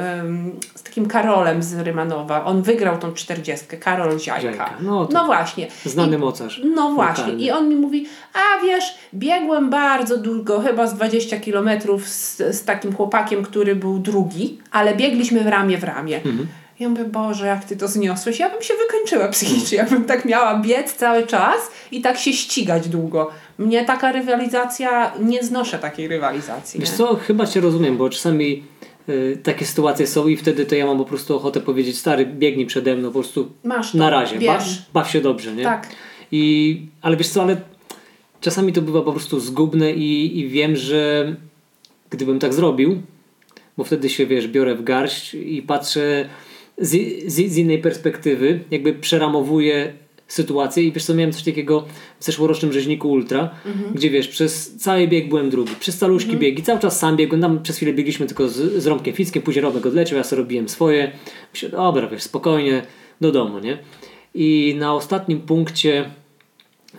z takim Karolem z Rymanowa. On wygrał tą czterdziestkę. Karol Ziajka. No no właśnie. Znany I- mocarz. no właśnie. Lokalny. I on mi mówi, a wiesz, biegłem bardzo długo, chyba z 20 kilometrów z, z takim chłopakiem, który był drugi, ale biegliśmy w ramię w ramię. Mhm. Ja mówię, Boże, jak ty to zniosłeś? Ja bym się wykończyła psychicznie, jakbym tak miała biec cały czas i tak się ścigać długo. Mnie taka rywalizacja, nie znoszę takiej rywalizacji. Wiesz nie? co, chyba cię rozumiem, bo czasami y, takie sytuacje są i wtedy to ja mam po prostu ochotę powiedzieć, stary, biegnij przede mną, po prostu Masz to, na razie, ba, wiesz. baw się dobrze, nie? Tak. I, ale wiesz co, ale czasami to bywa po prostu zgubne i, i wiem, że gdybym tak zrobił, bo wtedy się, wiesz, biorę w garść i patrzę z, z, z innej perspektywy, jakby przeramowuję sytuację. I wiesz co, miałem coś takiego w zeszłorocznym rzeźniku Ultra, gdzie wiesz, przez cały bieg byłem drugi, przez caluśki biegi, cały czas sam biegłem, tam przez chwilę biegliśmy tylko z, z Romkiem Fickiem, później Romek odleciał, ja sobie robiłem swoje, myślę, dobra, wiesz, spokojnie, do domu, nie? I na ostatnim punkcie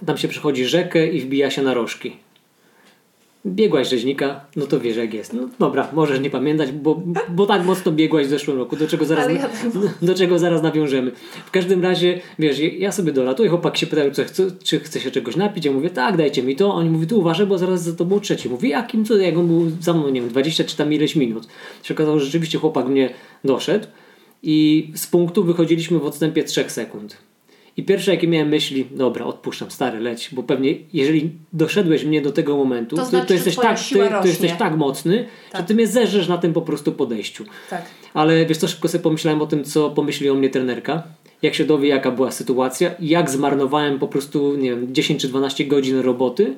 tam się przechodzi rzekę i wbija się na rożki. Biegłaś rzeźnika, no to wiesz jak jest. No dobra, możesz nie pamiętać, bo, bo tak mocno biegłaś w zeszłym roku, do czego zaraz, ja- do czego zaraz nawiążemy. W każdym razie, wiesz, ja sobie dolatuję, chłopak się pytał, co czy chce się czegoś napić, ja mówię, tak, dajcie mi to. Oni mówi, tu uważaj, bo zaraz za tobą trzeci. Mówi, jakim, co, jak on był za mną, nie wiem, 20 czy tam ileś minut. Się okazało, że rzeczywiście chłopak mnie doszedł i z punktu wychodziliśmy w odstępie 3 sekund. I pierwsze jakie miałem myśli, dobra, odpuszczam, stary, leć, bo pewnie jeżeli doszedłeś mnie do tego momentu, To znaczy, to, jesteś, tak, ty, to jesteś tak mocny, że ty mnie zerzesz na tym po prostu podejściu. Tak. Ale wiesz co, szybko sobie pomyślałem o tym, co pomyśli o mnie trenerka, jak się dowie, jaka była sytuacja jak zmarnowałem po prostu, nie wiem, 10 czy 12 godzin roboty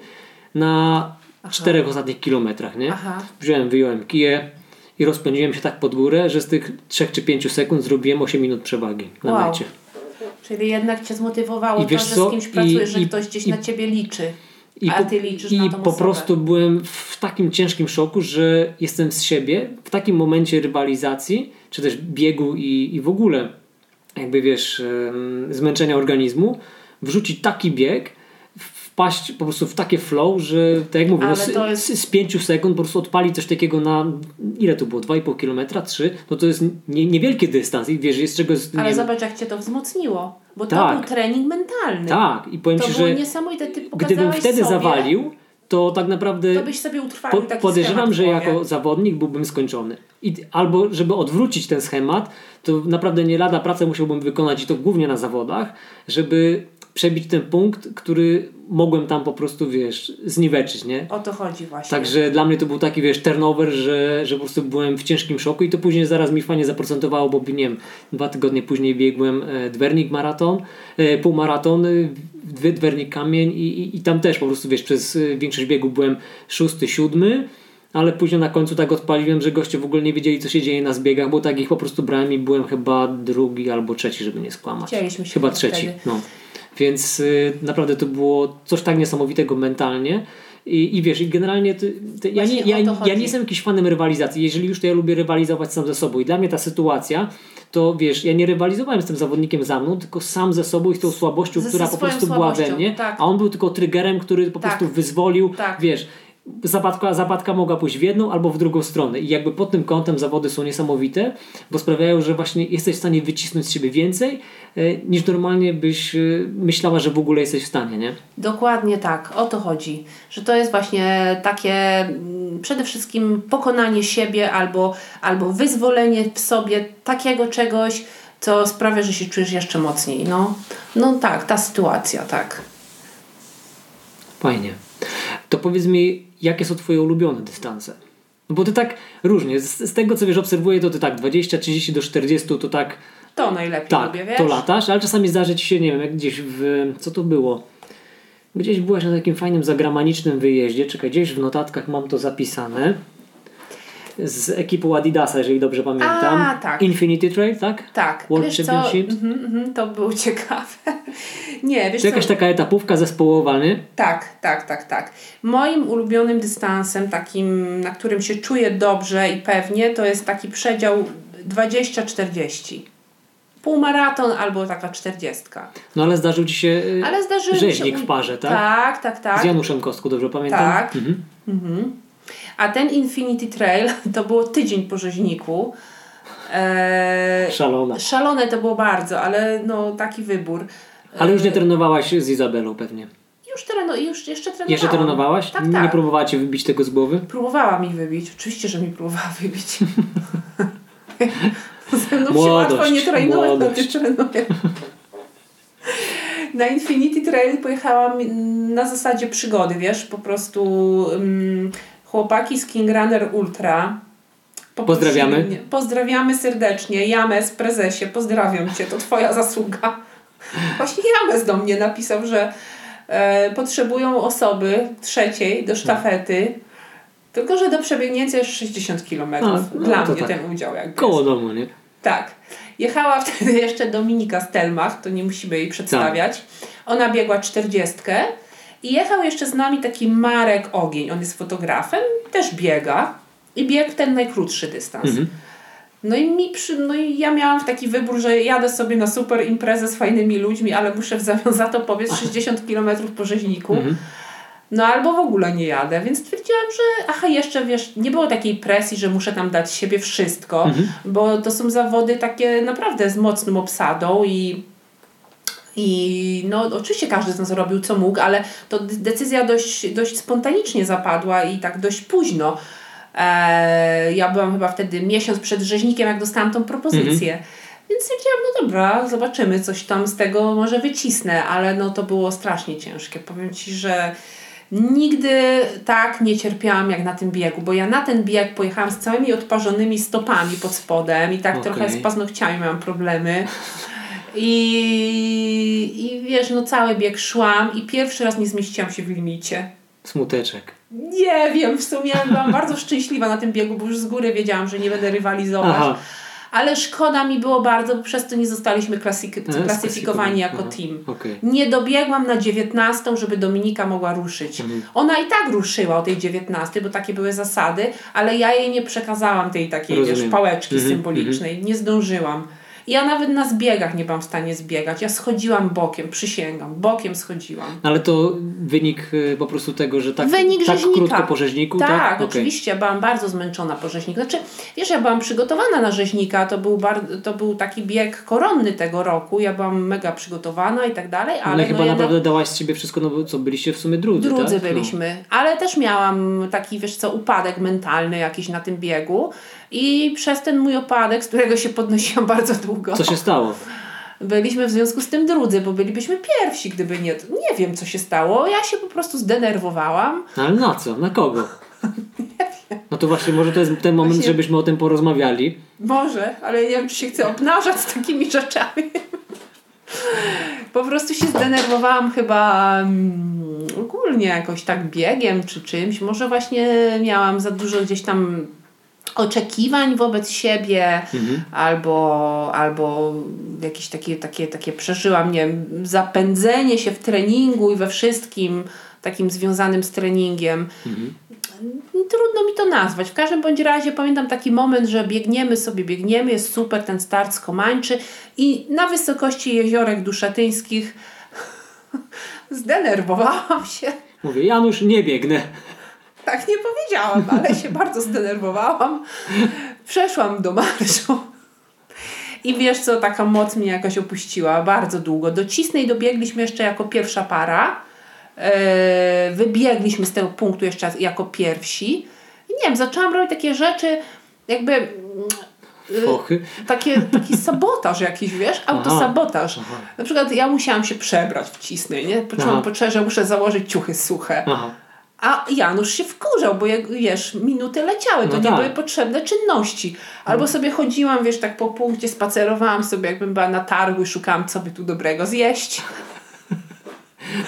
na czterech ostatnich kilometrach, nie? Aha. Wziąłem, wyjąłem kiję i rozpędziłem się tak pod górę, że z tych 3 czy 5 sekund zrobiłem 8 minut przewagi na Wow. mecie. Czyli jednak cię zmotywowało I to, wiesz że co? z kimś I- pracujesz, że i- ktoś gdzieś i- na ciebie liczy. I a po, ty liczysz i po prostu byłem w takim ciężkim szoku, że jestem z siebie w takim momencie rywalizacji, czy też biegu i, i w ogóle jakby wiesz, zmęczenia organizmu, wrzucić taki bieg, wpaść po prostu w takie flow, że tak jak mówię, no, z, to jest- z, 5 sekund po prostu odpalić coś takiego na ile to było? 2,5 km, 3, no to jest nie, niewielki dystans i wiesz, jest czego Ale nie, zobacz, jak cię to wzmocniło. Bo to Tak. był trening mentalny. Tak, i powiem To Ci, że niesamowite. Ty gdybym wtedy sobie, zawalił, to tak naprawdę to byś sobie utrwalił po, taki podejrzewam, że jako zawodnik byłbym skończony. I, albo żeby odwrócić ten schemat, to naprawdę nie lada pracę musiałbym wykonać i to głównie na zawodach, żeby przebić ten punkt, który mogłem tam po prostu, wiesz, zniweczyć, nie? O to chodzi właśnie. Także dla mnie to był taki, wiesz, turnover, że, że po prostu byłem w ciężkim szoku i to później zaraz mi fajnie zaprocentowało, bo nie wiem, dwa tygodnie później biegłem e, Dwernik maraton, e, półmaraton, e, Dwernik kamień i, i, i tam też po prostu, wiesz, przez większość biegu byłem szósty, siódmy, ale później na końcu tak odpaliłem, że goście w ogóle nie wiedzieli, co się dzieje na zbiegach, bo tak ich po prostu brałem i byłem chyba drugi albo trzeci, żeby nie skłamać. Chcieliśmy się Chyba trzeci, no. Więc y, naprawdę to było coś tak niesamowitego mentalnie. I, i wiesz, i generalnie ty, ty, ja, nie, ja, ja nie jestem jakiś fanem rywalizacji. Jeżeli już to ja lubię rywalizować sam ze sobą. I dla mnie ta sytuacja, to wiesz, ja nie rywalizowałem z tym zawodnikiem za mną, tylko sam ze sobą i z tą słabością, Ze- która po prostu była we mnie. tak. A on był tylko triggerem, który po Tak. prostu wyzwolił. Tak. Wiesz, zapadka, zapadka mogła pójść w jedną albo w drugą stronę. I jakby pod tym kątem zawody są niesamowite, bo sprawiają, że właśnie jesteś w stanie wycisnąć z siebie więcej, e, niż normalnie byś e, myślała, że w ogóle jesteś w stanie, nie? Dokładnie tak, o to chodzi. Że to jest właśnie takie mm, przede wszystkim pokonanie siebie albo, albo wyzwolenie w sobie takiego czegoś, co sprawia, że się czujesz jeszcze mocniej. No, no tak, ta sytuacja, tak. Fajnie. To powiedz mi, jakie są twoje ulubione dystanse? No bo ty tak różnie, z, z tego co wiesz, obserwuję, to ty tak 20, 30 do 40 to tak To najlepiej tak, lubię, wiesz? to latasz, ale czasami zdarzy ci się, nie wiem, jak gdzieś w, co to było? Gdzieś byłaś na takim fajnym zagranicznym wyjeździe, czekaj, gdzieś w notatkach mam to zapisane. Z ekipą Adidasa, jeżeli dobrze pamiętam. A, tak. Infinity Trail, tak? Tak, World wiesz mhm, mhm, to było [LAUGHS] ciekawe. Nie, wiesz Czy jakaś co, taka etapówka zespołowa, nie? tak, tak, tak, tak. Moim ulubionym dystansem, takim, na którym się czuję dobrze i pewnie, to jest taki przedział 20-40. Półmaraton albo taka czterdziestka. No ale zdarzył ci się y, Ale się... rzeźnik u- w parze, tak? Tak, tak, tak. Z Januszem Kostku, dobrze pamiętam? Tak. Mhm. Mhm. A ten Infinity Trail to było tydzień po rzeźniku. Eee, Szalona. szalone to było bardzo, ale no taki wybór. Ale już nie trenowałaś z Izabelą pewnie. Już, treno, już jeszcze trenowałam. Jeszcze trenowałaś? Tak, Nie tak. próbowała cię wybić tego z głowy? Próbowała mi wybić. Oczywiście, że mi próbowała [LAUGHS] wybić. Ze mną się Młodość, łatwo nie to młodość. nie trenuję. Na Infinity Trail pojechałam na zasadzie przygody, wiesz, po prostu mm, chłopaki z King Runner Ultra poprosili Pozdrawiamy. Pozdrawiamy serdecznie. James, prezesie, pozdrawiam Cię, to Twoja [LAUGHS] zasługa. Właśnie James do mnie napisał, że e, potrzebują osoby trzeciej do sztafety, tylko że do przebiegnięcia jest 60 km. A, no Dla mnie tak. ten udział jakby Koło jest. domu, nie? Tak. Jechała wtedy jeszcze Dominika Stelmach, to nie musimy jej przedstawiać. Ona biegła 40 i jechał jeszcze z nami taki Marek Ogień. On jest fotografem, też biega i biegł ten najkrótszy dystans. Mhm. No i, mi przy, no i ja miałam taki wybór, że jadę sobie na super imprezę z fajnymi ludźmi, ale muszę w zamian za to powiedz [LAUGHS] 60 km po rzeźniku. Mhm. No albo w ogóle nie jadę, więc stwierdziłam, że aha, jeszcze wiesz, nie było takiej presji, że muszę tam dać siebie wszystko, Mhm. bo to są zawody takie naprawdę z mocną obsadą i i no oczywiście każdy z nas robił co mógł, ale to de- decyzja dość, dość spontanicznie zapadła i tak dość późno. Eee, ja byłam chyba wtedy miesiąc przed rzeźnikiem, jak dostałam tą propozycję. Więc stwierdziłam, no dobra, zobaczymy, coś tam z tego może wycisnę, ale no to było strasznie ciężkie. Powiem Ci, że nigdy tak nie cierpiałam jak na tym biegu, bo ja na ten bieg pojechałam z całymi odparzonymi stopami pod spodem i tak Okej. trochę z paznokciami miałam problemy. [LAUGHS] I, I wiesz, no cały bieg szłam i pierwszy raz nie zmieściłam się w limicie. Smuteczek. Nie wiem, w sumie byłam [LAUGHS] bardzo szczęśliwa na tym biegu, bo już z góry wiedziałam, że nie będę rywalizować. Aha. Ale szkoda mi było bardzo, bo przez to nie zostaliśmy klasyk- klasyfikowani jako Aha. team. Okej. Nie dobiegłam na 19, żeby Dominika mogła ruszyć. Mhm. Ona i tak ruszyła o tej 19, bo takie były zasady, ale ja jej nie przekazałam tej takiej wiesz, pałeczki Mhm, symbolicznej. Nie zdążyłam. Ja nawet na zbiegach nie byłam w stanie zbiegać. Ja schodziłam bokiem, przysięgam. Bokiem schodziłam. Ale to wynik y, po prostu tego, że tak, Wynik tak rzeźnika. krótko po rzeźniku? Tak, Tak, Okej. oczywiście. Ja byłam bardzo zmęczona po rzeźniku. Znaczy, wiesz, ja byłam przygotowana na rzeźnika. To był, bar- to był taki bieg koronny tego roku. Ja byłam mega przygotowana i tak dalej, ale, Ale chyba no jednak naprawdę dałaś z siebie wszystko, no bo co, byliście w sumie drudzy, drudzy tak? byliśmy. Ale też miałam taki, wiesz co, upadek mentalny jakiś na tym biegu. I przez ten mój opadek, z którego się podnosiłam [LAUGHS] bardzo długo. Co się stało? byliśmy w związku z tym drudzy, bo bylibyśmy pierwsi, gdyby nie. Nie wiem, co się stało. Ja się po prostu zdenerwowałam. No, ale na co? Na kogo? No to właśnie może to jest ten moment, Właśnie- żebyśmy o tym porozmawiali. Może, ale nie wiem, czy się chcę obnażać z [LAUGHS] takimi rzeczami. Po prostu się zdenerwowałam chyba mm, ogólnie jakoś tak biegiem czy czymś. Może właśnie miałam za dużo gdzieś tam oczekiwań wobec siebie Mhm. albo, albo jakieś takie, takie, takie przeżyłam, nie wiem, zapędzenie się w treningu i we wszystkim takim związanym z treningiem. Mhm. Trudno mi to nazwać. W każdym bądź razie pamiętam taki moment, że biegniemy sobie, biegniemy, jest super ten start z Komańczy i na wysokości jeziorek duszatyńskich [LAUGHS] zdenerwowałam się. Mówię, Janusz, nie biegnę. Tak nie powiedziałam, ale się [LAUGHS] bardzo zdenerwowałam. Przeszłam do marszu. I wiesz co, taka moc mnie jakoś opuściła bardzo długo. Do Cisnej dobiegliśmy jeszcze jako pierwsza para. Eee, wybiegliśmy z tego punktu jeszcze jako pierwsi. I nie wiem, zaczęłam robić takie rzeczy, jakby mm, Fochy? Takie, taki [LAUGHS] sabotaż jakiś, wiesz? Autosabotaż. Na przykład ja musiałam się przebrać w cisnej, nie? Poczułam potrzebę, że muszę założyć ciuchy suche. Aha. A Janusz się wkurzał, bo jak wiesz, minuty leciały, to No nie tak. były potrzebne czynności. Albo sobie chodziłam, wiesz, tak po punkcie spacerowałam sobie, jakbym była na targu i szukałam, co by tu dobrego zjeść. No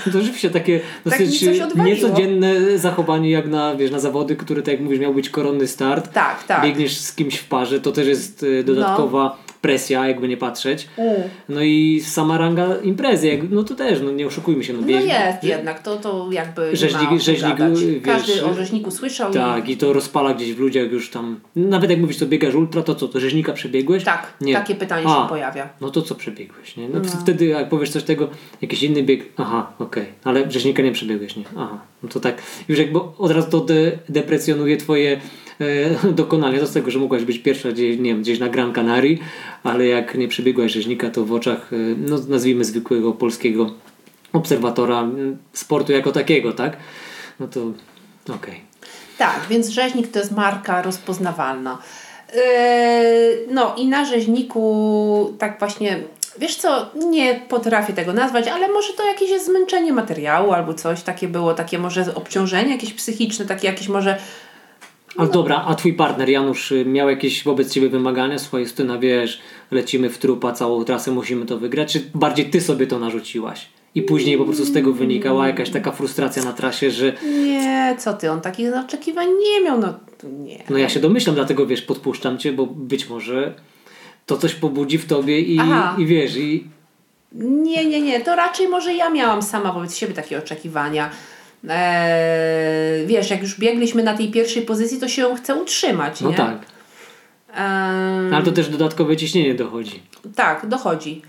[LAUGHS] To rzeczywiście takie Tak dosyć niecodzienne zachowanie jak na, wiesz, na zawody, które tak jak mówisz miał być koronny start. Tak, tak. Biegniesz z kimś w parze, to też jest y, dodatkowa presja, jakby nie patrzeć. Mm. No i sama ranga imprezy, jak, no to też, no nie oszukujmy się. No, No jest jednak, to, to jakby Rzeźnik- ma rzeźnik, wiesz, Każdy o rzeźniku słyszał. Tak, i to rozpala gdzieś w ludziach już tam. Nawet jak mówisz, to biegasz ultra, to co, to rzeźnika przebiegłeś? I, tak, Nie. takie pytanie A. się pojawia. No to co przebiegłeś, nie? No, wtedy jak powiesz coś tego, jakiś inny bieg, aha, okej, ale rzeźnika nie przebiegłeś, nie? Aha, no to tak, już jakby od razu to de deprecjonuje twoje [LAUGHS] dokonania, to z tego, że mogłaś być pierwsza gdzieś, nie wiem, gdzieś na Gran Canaria, ale jak nie przebiegłaś rzeźnika, to w oczach, e, no nazwijmy zwykłego polskiego obserwatora sportu jako takiego, tak? No to okej. Tak, więc rzeźnik to jest marka rozpoznawalna. Yy, no i na rzeźniku tak właśnie, wiesz co, nie potrafię tego nazwać, ale może to jakieś jest zmęczenie materiału albo coś takie było, takie może obciążenie jakieś psychiczne, takie jakieś może A dobra, a twój partner Janusz y, miał jakieś wobec ciebie wymagania? Słuchaj, Justyna, wiesz, lecimy w trupa całą trasę, musimy to wygrać, czy bardziej ty sobie to narzuciłaś? I później po prostu z tego wynikała jakaś taka frustracja na trasie, że nie, co ty, on takich oczekiwań nie miał, no nie. no ja się domyślam, dlatego wiesz, podpuszczam cię, bo być może to coś pobudzi w tobie i, Aha. i wiesz, i Nie, nie, nie. To raczej może ja miałam sama wobec siebie takie oczekiwania. Eee, wiesz, jak już biegliśmy na tej pierwszej pozycji, to się ją chce utrzymać, no nie? tak. Eee, Ale to też dodatkowe ciśnienie dochodzi. tak, dochodzi.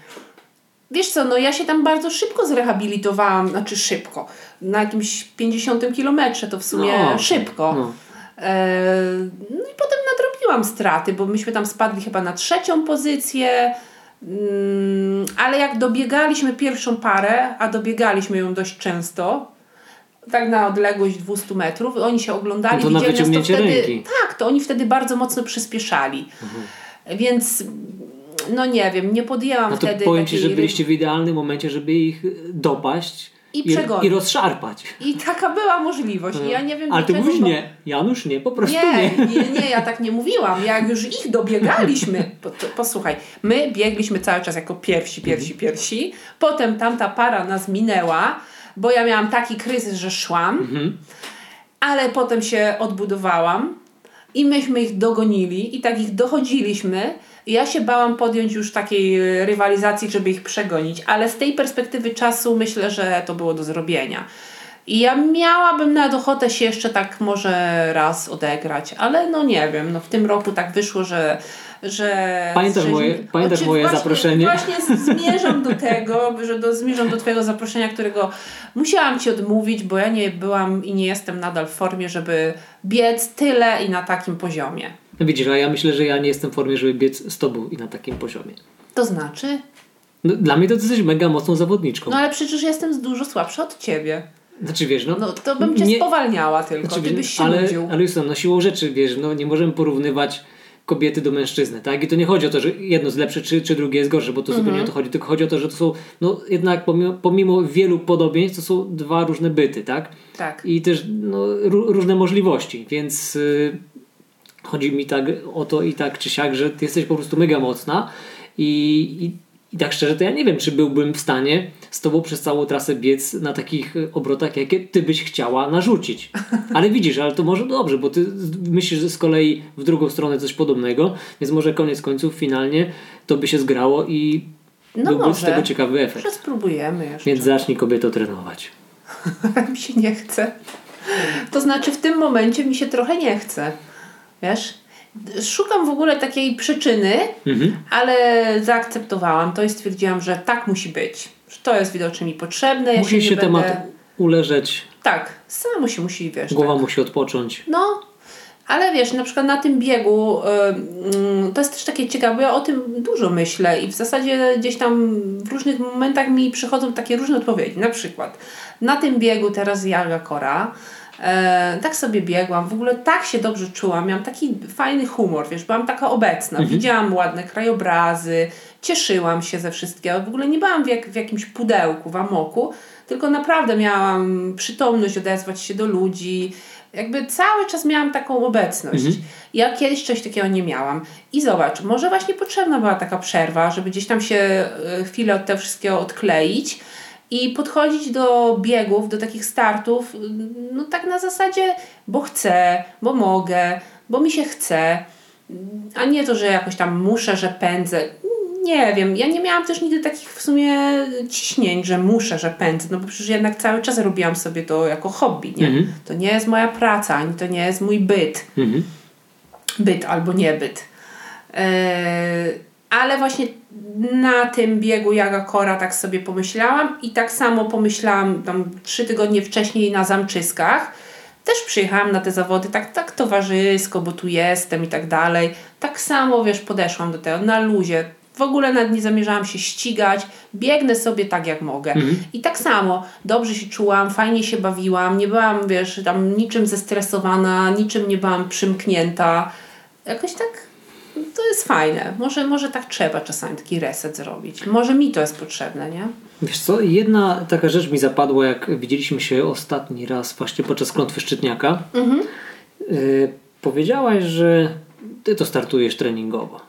Wiesz co, no ja się tam bardzo szybko zrehabilitowałam, znaczy szybko. Na jakimś 50 kilometrze to w sumie No, szybko. no. Eee, no i potem nadrobiłam straty, bo myśmy tam spadli chyba na trzecią pozycję. Mm, ale jak dobiegaliśmy pierwszą parę, a dobiegaliśmy ją dość często, tak na odległość 200 metrów, oni się oglądali, No to na nas, to wyciągnięcie wtedy, ręki. Mhm. Tak, to oni wtedy bardzo mocno przyspieszali. Więc no nie wiem, nie podjęłam No to wtedy powiem ci, że byliście w idealnym momencie, żeby ich dopaść I i, i rozszarpać. I taka była możliwość. I ja nie wiem Ale ty mówisz bo- nie, Janusz nie, po prostu Nie, nie. nie, nie, ja tak nie mówiłam. Jak już ich dobiegaliśmy, [LAUGHS] po, to, posłuchaj, my biegliśmy cały czas jako pierwsi, pierwsi, Mhm. pierwsi. Potem tamta para nas minęła, bo ja miałam taki kryzys, że szłam, Mhm. ale potem się odbudowałam i myśmy ich dogonili i tak ich dochodziliśmy. Ja się bałam podjąć już takiej rywalizacji, żeby ich przegonić, ale z tej perspektywy czasu myślę, że to było do zrobienia. I ja miałabym na ochotę się jeszcze tak może raz odegrać, ale no nie wiem, no w tym roku tak wyszło, że. Że Pamiętasz że- moje- pamiętasz Oczy- moje właśnie, zaproszenie? Właśnie zmierzam do tego, że do, zmierzam do Twojego zaproszenia, którego musiałam Ci odmówić, bo ja nie byłam i nie jestem nadal w formie, żeby biec tyle i na takim poziomie. No widzisz, a ja myślę, że ja nie jestem w formie, żeby biec z tobą i na takim poziomie. To znaczy? No, dla mnie to ty jesteś mega mocną zawodniczką. No ale przecież jestem dużo słabsza od Ciebie. Znaczy wiesz, no... No to bym Cię nie- spowalniała tylko, znaczy, Ty byś się ale, nudził. ale Justyna, no siłą rzeczy, wiesz, no nie możemy porównywać kobiety do mężczyzny, tak? I to nie chodzi o to, że jedno jest lepsze, czy, czy drugie jest gorsze, bo to Mhm. zupełnie o to chodzi, tylko chodzi o to, że to są, no jednak pomimo, pomimo wielu podobieństw, to są dwa różne byty, tak? Tak. I też no, ró- różne możliwości, więc y, chodzi mi tak o to i tak czy siak, że ty jesteś po prostu mega mocna i, i, i tak szczerze to ja nie wiem, czy byłbym w stanie z tobą przez całą trasę biec na takich y, obrotach, jakie ty byś chciała narzucić. Ale widzisz, ale to może dobrze, bo ty z- myślisz z kolei w drugą stronę coś podobnego, więc może koniec końców finalnie to by się zgrało i No byłby z może. tego ciekawy efekt. Może spróbujemy jeszcze. Więc zacznij kobieto trenować. [LAUGHS] mi się nie chce. To znaczy w tym momencie mi się trochę nie chce. Wiesz? Szukam w ogóle takiej przyczyny, Mhm. ale zaakceptowałam to i stwierdziłam, że tak musi być. Że to jest widocznie mi potrzebne. Ja Musi się, temat będę... uleżeć, Tak, samo się musi, wiesz. głowa tak. musi odpocząć. No, ale wiesz, na przykład na tym biegu to jest też takie ciekawe, bo ja o tym dużo myślę i w zasadzie gdzieś tam w różnych momentach mi przychodzą takie różne odpowiedzi. Na przykład na tym biegu teraz Jaga Kora E, tak sobie biegłam, w ogóle tak się dobrze czułam, miałam taki fajny humor, wiesz, byłam taka obecna, widziałam ładne krajobrazy, cieszyłam się ze wszystkiego, w ogóle nie byłam w, jak, w jakimś pudełku, w amoku, tylko naprawdę miałam przytomność odezwać się do ludzi, jakby cały czas miałam taką obecność. Ja kiedyś coś takiego nie miałam. I zobacz, może właśnie potrzebna była taka przerwa, żeby gdzieś tam się e, chwilę od tego wszystkiego odkleić i podchodzić do biegów, do takich startów, no tak na zasadzie, bo chcę, bo mogę, bo mi się chce, a nie to, że jakoś tam muszę, że pędzę. Nie wiem, ja nie miałam też nigdy takich w sumie ciśnień, że muszę, że pędzę, no bo przecież jednak cały czas robiłam sobie to jako hobby, nie? Mhm. To nie jest moja praca, ani to nie jest mój byt Mhm. byt albo niebyt. Yy, ale właśnie na tym biegu Jaga Kora tak sobie pomyślałam i tak samo pomyślałam tam trzy tygodnie wcześniej na Zamczyskach. Też przyjechałam na te zawody tak, tak towarzysko, bo tu jestem i tak dalej. Tak samo, wiesz, podeszłam do tego na luzie. W ogóle nawet nie zamierzałam się ścigać. Biegnę sobie tak, jak mogę. I tak samo dobrze się czułam, fajnie się bawiłam. Nie byłam, wiesz, tam niczym zestresowana, niczym nie byłam przymknięta. Jakoś tak to jest fajne. Może, może tak trzeba czasami taki reset zrobić. Może mi to jest potrzebne, nie? Wiesz co, jedna taka rzecz mi zapadła, jak widzieliśmy się ostatni raz właśnie podczas klątwy Szczytniaka. Y, powiedziałaś, że ty to startujesz treningowo.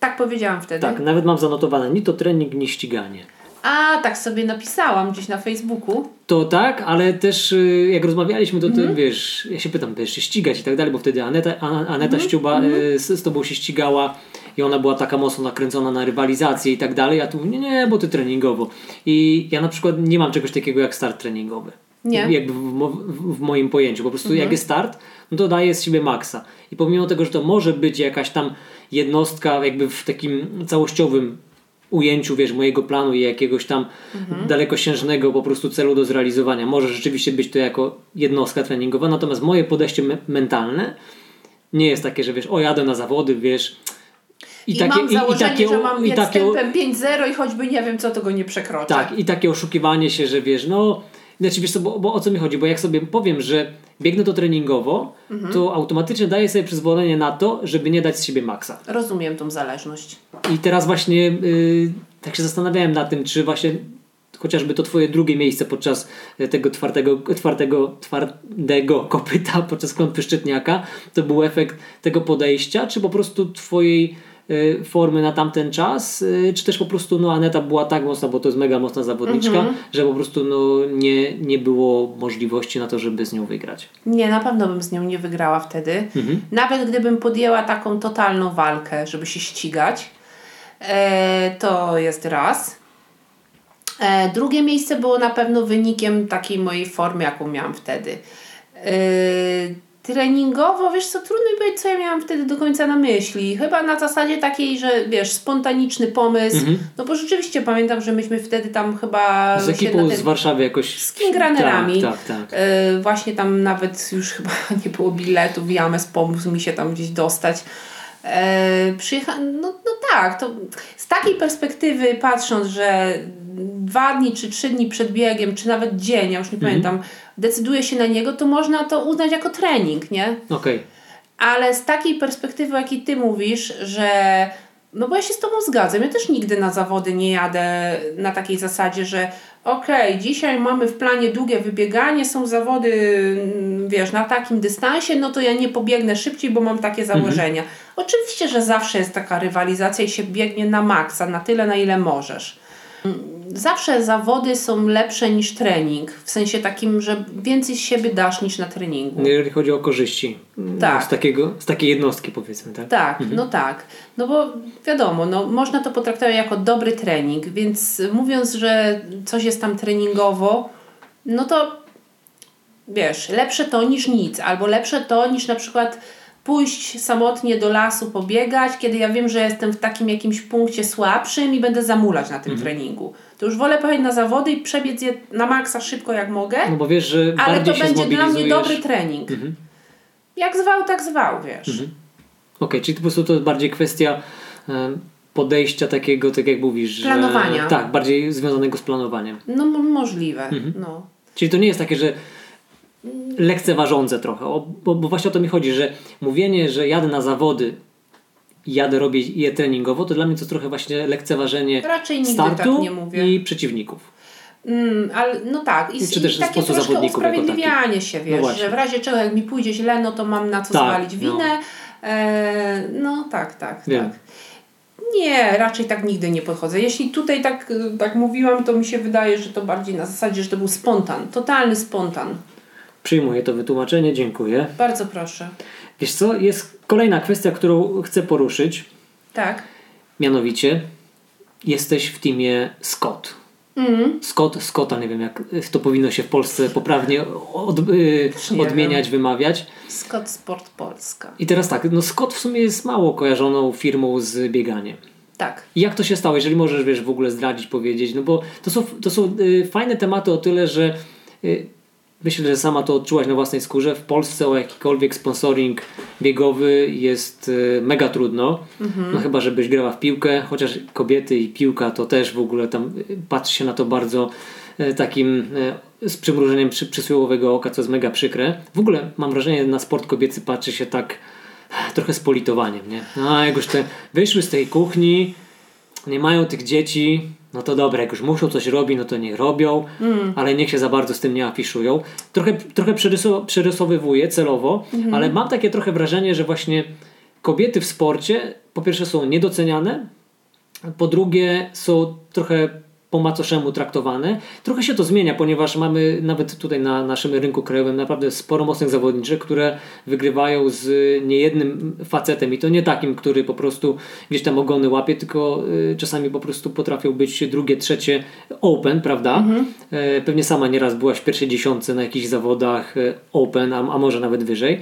Tak powiedziałam wtedy. Tak, nawet mam zanotowane ni to trening, ni ściganie. A, tak sobie napisałam gdzieś na Facebooku. To tak, ale też y, jak rozmawialiśmy, to ty wiesz, ja się pytam, będziesz się ścigać i tak dalej, bo wtedy Aneta, Aneta Ściuba y, z, z tobą się ścigała i ona była taka mocno nakręcona na rywalizację i tak dalej, a tu nie, nie, bo ty treningowo. I ja na przykład nie mam czegoś takiego jak start treningowy. Nie. Jakby w, mo- w, moim pojęciu. Po prostu jak jest start, no to daje z siebie maksa. I pomimo tego, że to może być jakaś tam jednostka jakby w takim całościowym ujęciu, wiesz, mojego planu i jakiegoś tam dalekosiężnego po prostu celu do zrealizowania. Może rzeczywiście być to jako jednostka treningowa, natomiast moje podejście me- mentalne nie jest takie, że wiesz, o jadę na zawody, wiesz, I, mam założenie, że mam i takie, tempem 5-0 i choćby nie wiem co, to go nie przekroczę. tak, i takie oszukiwanie się, że wiesz, no, znaczy wiesz co, bo, bo o co mi chodzi, bo jak sobie powiem, że biegnę to treningowo, to automatycznie daję sobie przyzwolenie na to, żeby nie dać z siebie maksa. Rozumiem tą zależność. I teraz właśnie y, tak się zastanawiałem nad tym, czy właśnie chociażby to twoje drugie miejsce podczas e, tego twardego, twardego, twardego kopyta podczas klątwy Szczytniaka to był efekt tego podejścia, czy po prostu twojej y, formy na tamten czas, y, czy też po prostu no Aneta była tak mocna, bo to jest mega mocna zawodniczka, że po prostu no, nie, nie było możliwości na to, żeby z nią wygrać. Nie, na pewno bym z nią nie wygrała wtedy. Nawet gdybym podjęła taką totalną walkę, żeby się ścigać, e, to jest raz. E, drugie miejsce było na pewno wynikiem takiej mojej formy, jaką miałam wtedy. E, treningowo, wiesz co, trudno mi powiedzieć, co ja miałam wtedy do końca na myśli. Chyba na zasadzie takiej, że wiesz, spontaniczny pomysł. No bo rzeczywiście pamiętam, że myśmy wtedy tam chyba... Z ekipą ten- z Warszawy jakoś... z kingranerami. Tak, tak, tak. E, właśnie tam nawet już chyba [LAUGHS] nie było biletów, James pomógł mi się tam gdzieś dostać. E, przyjecha... no, no tak, to z takiej perspektywy patrząc, że dwa dni czy trzy dni przed biegiem, czy nawet dzień, ja już nie pamiętam, decyduje się na niego, to można to uznać jako trening, nie? Okej. Ale z takiej perspektywy, jakiej ty mówisz, że. No bo ja się z tobą zgadzam. Ja też nigdy na zawody nie jadę na takiej zasadzie, że okej, dzisiaj mamy w planie długie wybieganie, są zawody, mm, wiesz, na takim dystansie, no to ja nie pobiegnę szybciej, bo mam takie założenia. Oczywiście, że zawsze jest taka rywalizacja i się biegnie na maksa, na tyle, na ile możesz. Zawsze zawody są lepsze niż trening, w sensie takim, że więcej z siebie dasz niż na treningu. Jeżeli chodzi o korzyści Tak. z, takiego, z takiej jednostki powiedzmy, tak? Tak, no tak. No bo wiadomo, no, można to potraktować jako dobry trening, więc mówiąc, że coś jest tam treningowo, no to wiesz, lepsze to niż nic, albo lepsze to niż na przykład pójść samotnie do lasu pobiegać, kiedy ja wiem, że jestem w takim jakimś punkcie słabszym i będę zamulać na tym treningu. To już wolę pojechać na zawody i przebiec je na maksa szybko jak mogę, No bo wiesz, że ale to będzie dla mnie dobry trening. Jak zwał, tak zwał, wiesz. Okej, czyli po prostu to jest bardziej kwestia podejścia takiego, tak jak mówisz, że... Planowania. Tak, bardziej związanego z planowaniem. No możliwe. Mhm. No. Czyli to nie jest takie, że lekceważące trochę, o, bo, bo właśnie o to mi chodzi, że mówienie, że jadę na zawody jadę, robię je treningowo, to dla mnie to trochę właśnie lekceważenie Raczej nigdy startu tak nie mówię. i przeciwników. Mm, ale no tak, i, Czy też i takie sposób troszkę zawodników usprawiedliwianie się, wiesz, właśnie. że w razie czego jak mi pójdzie źle, no to mam na co Tak, zwalić no. winę. E, no tak, tak, Wiem. tak. Nie, raczej tak nigdy nie podchodzę. Jeśli tutaj tak, tak mówiłam, to mi się wydaje, że to bardziej na zasadzie, że to był spontan, totalny spontan. Przyjmuję to wytłumaczenie, dziękuję. Bardzo proszę. Wiesz co, jest kolejna kwestia, którą chcę poruszyć, Tak. mianowicie jesteś w teamie Scott. Mm. Scott, Scotta, nie wiem jak to powinno się w Polsce poprawnie od, y, Nie odmieniać, wymawiać. Scott Sport Polska. I teraz tak, no Scott w sumie jest mało kojarzoną firmą z bieganiem. Tak. I jak to się stało, jeżeli możesz wiesz, w ogóle zdradzić, powiedzieć, no bo to są, to są y, fajne tematy o tyle, że y, myślę, że sama to odczułaś na własnej skórze. W Polsce o jakikolwiek sponsoring biegowy jest y, mega trudno. No chyba, żebyś grała w piłkę, chociaż kobiety i piłka to też w ogóle tam y, patrzy się na to bardzo y, takim z przymrużeniem przy, przysłowiowego oka, co jest mega przykre. W ogóle mam wrażenie, na sport kobiecy patrzy się tak trochę z politowaniem, nie? No, jak już te wyszły z tej kuchni, nie mają tych dzieci, no to dobra, jak już muszą coś robić, no to niech robią, ale niech się za bardzo z tym nie afiszują. Trochę, trochę przerysowywuję celowo, ale mam takie trochę wrażenie, że właśnie kobiety w sporcie po pierwsze są niedoceniane, po drugie są trochę po macoszemu traktowane. Trochę się to zmienia, ponieważ mamy nawet tutaj na naszym rynku krajowym naprawdę sporo mocnych zawodniczek, które wygrywają z niejednym facetem i to nie takim, który po prostu gdzieś tam ogony łapie, tylko y, czasami po prostu potrafią być drugie, trzecie open, prawda? E, pewnie sama nieraz byłaś w pierwszej dziesiątce na jakichś zawodach e, open, a, a może nawet wyżej.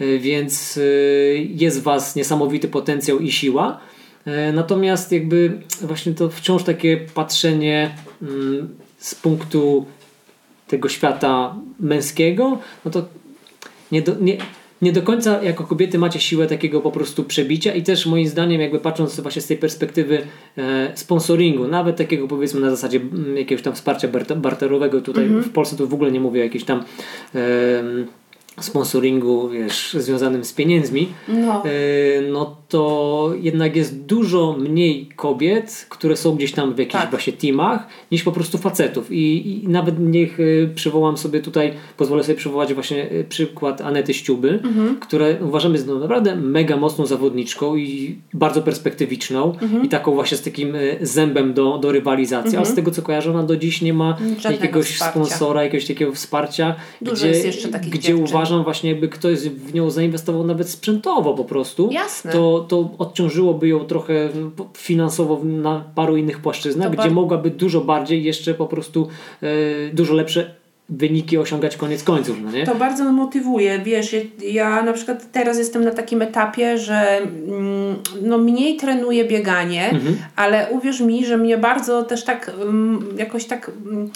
E, Więc y, jest w Was niesamowity potencjał i siła. E, Natomiast jakby właśnie to wciąż takie patrzenie mm, z punktu tego świata męskiego, no to nie do, nie, nie do końca jako kobiety macie siłę takiego po prostu przebicia i też moim zdaniem jakby patrząc właśnie z tej perspektywy e, sponsoringu, nawet takiego powiedzmy na zasadzie mm, jakiegoś tam wsparcia barter- barterowego tutaj w Polsce to w ogóle nie mówię o jakimś tam em, sponsoringu wiesz, związanym z pieniędzmi, No. e, no to jednak jest dużo mniej kobiet, które są gdzieś tam w jakichś Tak. właśnie teamach, niż po prostu facetów. I, i nawet niech y, przywołam sobie tutaj, pozwolę sobie przywołać właśnie y, przykład Anety Ściuby, Mhm. która uważamy za no, naprawdę mega mocną zawodniczką i bardzo perspektywiczną Mhm. i taką właśnie z takim zębem do, do rywalizacji, a z tego co kojarzę, ona do dziś nie ma Żadnego jakiegoś wsparcia. sponsora, jakiegoś takiego wsparcia, Dużo gdzie, jest jeszcze takich gdzie dziewczyn. Uważam właśnie jakby ktoś w nią zainwestował nawet sprzętowo po prostu, Jasne. to, to odciążyłoby ją trochę finansowo na paru innych płaszczyznach, To gdzie mogłaby dużo bardziej jeszcze po prostu e, dużo lepsze wyniki osiągać koniec końców, no nie? To bardzo motywuje. Wiesz, ja, ja na przykład teraz jestem na takim etapie, że mm, no mniej trenuję bieganie, Mhm. ale uwierz mi, że mnie bardzo też tak mm, jakoś tak mm,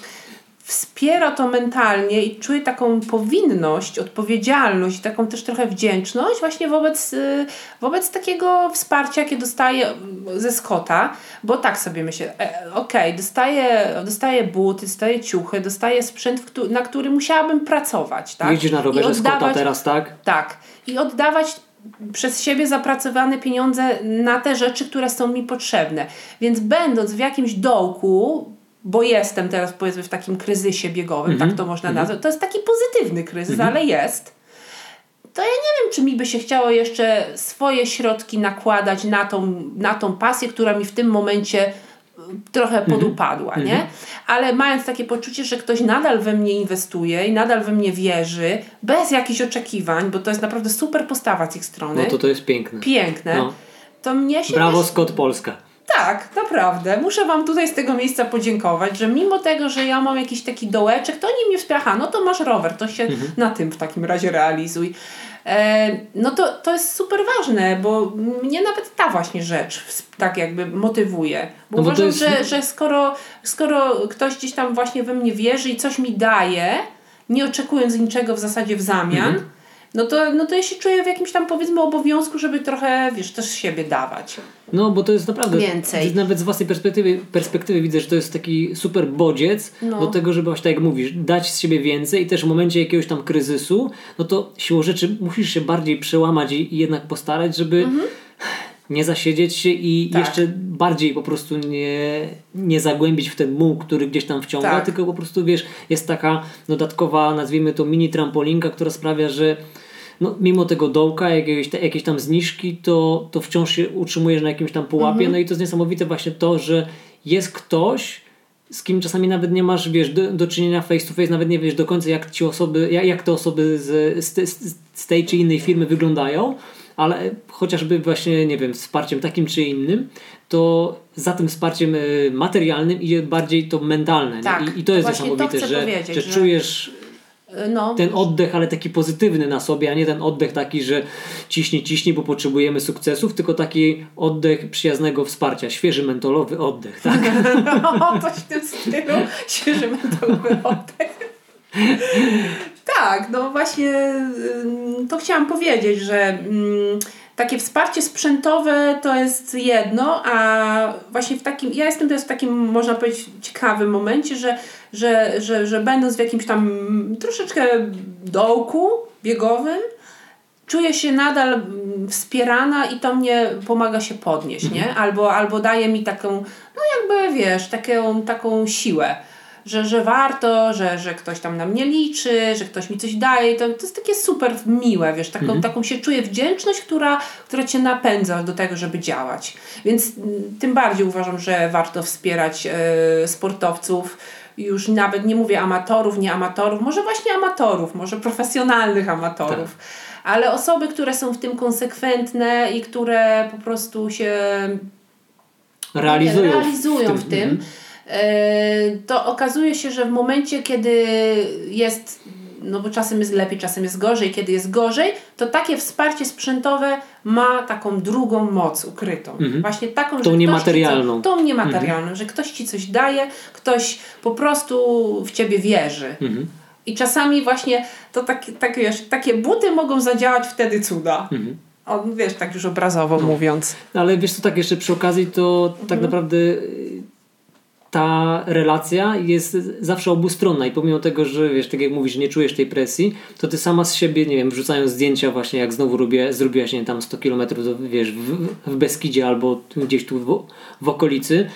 wspiera to mentalnie i czuję taką powinność, odpowiedzialność, i taką też trochę wdzięczność właśnie wobec, y, wobec takiego wsparcia, jakie dostaję mm, ze Scotta, bo tak sobie myślę, e, okej, dostaję, dostaję buty, dostaję ciuchy, dostaję sprzęt, na który musiałabym pracować, tak? Jeździsz na rowerze Scotta teraz, tak? tak. I oddawać przez siebie zapracowane pieniądze na te rzeczy, które są mi potrzebne. Więc będąc w jakimś dołku, bo jestem teraz powiedzmy w takim kryzysie biegowym, tak to można nazwać, to jest taki pozytywny kryzys, ale jest. To ja nie wiem, czy mi by się chciało jeszcze swoje środki nakładać na tą, na tą pasję, która mi w tym momencie y, trochę podupadła, nie? Ale mając takie poczucie, że ktoś nadal we mnie inwestuje i nadal we mnie wierzy, bez jakichś oczekiwań, bo to jest naprawdę super postawa z ich strony, No to to jest piękne. piękne, No. to mnie się Brawo Scott Polska. Tak, naprawdę. Muszę Wam tutaj z tego miejsca podziękować, że mimo tego, że ja mam jakiś taki dołeczek, to oni mnie wspiera. "Ha, No to masz rower, to się Mhm. na tym w takim razie realizuj. E, no to, to jest super ważne, bo mnie nawet ta właśnie rzecz tak jakby motywuje. Bo No bo uważam, jest- że, że skoro, skoro ktoś gdzieś tam właśnie we mnie wierzy i coś mi daje, nie oczekując niczego w zasadzie w zamian, Mhm. No to, no to ja się czuję w jakimś tam powiedzmy obowiązku, żeby trochę, wiesz, też siebie dawać. No, bo to jest naprawdę. Więcej. Nawet z własnej perspektywy, perspektywy widzę, że to jest taki super bodziec No. do tego, żeby właśnie tak jak mówisz, dać z siebie więcej i też w momencie jakiegoś tam kryzysu, no to siłą rzeczy musisz się bardziej przełamać i, i jednak postarać, żeby nie zasiedzieć się i. Tak. jeszcze bardziej po prostu nie, nie zagłębić w ten muł, który gdzieś tam wciąga, Tak. tylko po prostu wiesz, jest taka dodatkowa, nazwijmy to mini trampolinka, która sprawia, że no, mimo tego dołka, jakiegoś, te, jakiejś tam zniżki, to, to wciąż się utrzymujesz na jakimś tam pułapie. Mhm. No i to jest niesamowite właśnie to, że jest ktoś, z kim czasami nawet nie masz, wiesz, do, do czynienia face to face, nawet nie wiesz do końca, jak ci osoby, jak, jak te osoby z, z, z tej czy innej firmy wyglądają, ale chociażby właśnie, nie wiem, wsparciem takim czy innym, to za tym wsparciem y, materialnym idzie bardziej to mentalne. Tak, I, I to jest to niesamowite, że, że że- czujesz No, ten oddech, ale taki pozytywny na sobie, a nie ten oddech taki, że ciśnie, ciśnie, bo potrzebujemy sukcesów, tylko taki oddech przyjaznego wsparcia, świeży mentolowy oddech, tak? [LAUGHS] no coś w tym stylu, świeży metalowy oddech. [LAUGHS] Tak, no właśnie to chciałam powiedzieć, że takie wsparcie sprzętowe to jest jedno, a właśnie w takim, ja jestem teraz w takim, można powiedzieć, ciekawym momencie, że, że, że, że będąc w jakimś tam troszeczkę dołku biegowym, czuję się nadal wspierana i to mnie pomaga się podnieść, nie? Albo, albo daje mi taką, no jakby wiesz, taką, taką siłę, że, że warto, że, że ktoś tam na mnie liczy, że ktoś mi coś daje. To, to jest takie super miłe, wiesz, taką, taką się czuję wdzięczność, która, która cię napędza do tego, żeby działać. Więc tym bardziej uważam, że warto wspierać e, sportowców, już nawet nie mówię amatorów, nie amatorów, może właśnie amatorów, może profesjonalnych amatorów, ale osoby, które są w tym konsekwentne i które po prostu się Realizują, realizują w tym, Mhm. To okazuje się, że w momencie, kiedy jest, no bo czasem jest lepiej, czasem jest gorzej, kiedy jest gorzej, to takie wsparcie sprzętowe ma taką drugą moc ukrytą. Właśnie taką, że Mhm. Tą ci niematerialną. Co, tą niematerialną, że ktoś ci coś daje, ktoś po prostu w ciebie wierzy. Mhm. I czasami właśnie to tak, tak, wiesz, takie buty mogą zadziałać wtedy cuda. Mhm. Wiesz, tak już obrazowo mówiąc. Ale wiesz co, tak jeszcze przy okazji, to tak Mhm. naprawdę ta relacja jest zawsze obustronna i pomimo tego, że wiesz, tak jak mówisz, nie czujesz tej presji, to ty sama z siebie, nie wiem, wrzucając zdjęcia właśnie jak znowu robię, zrobiłaś, nie tam 100 km wiesz, w, w Beskidzie albo gdzieś tu w, w okolicy,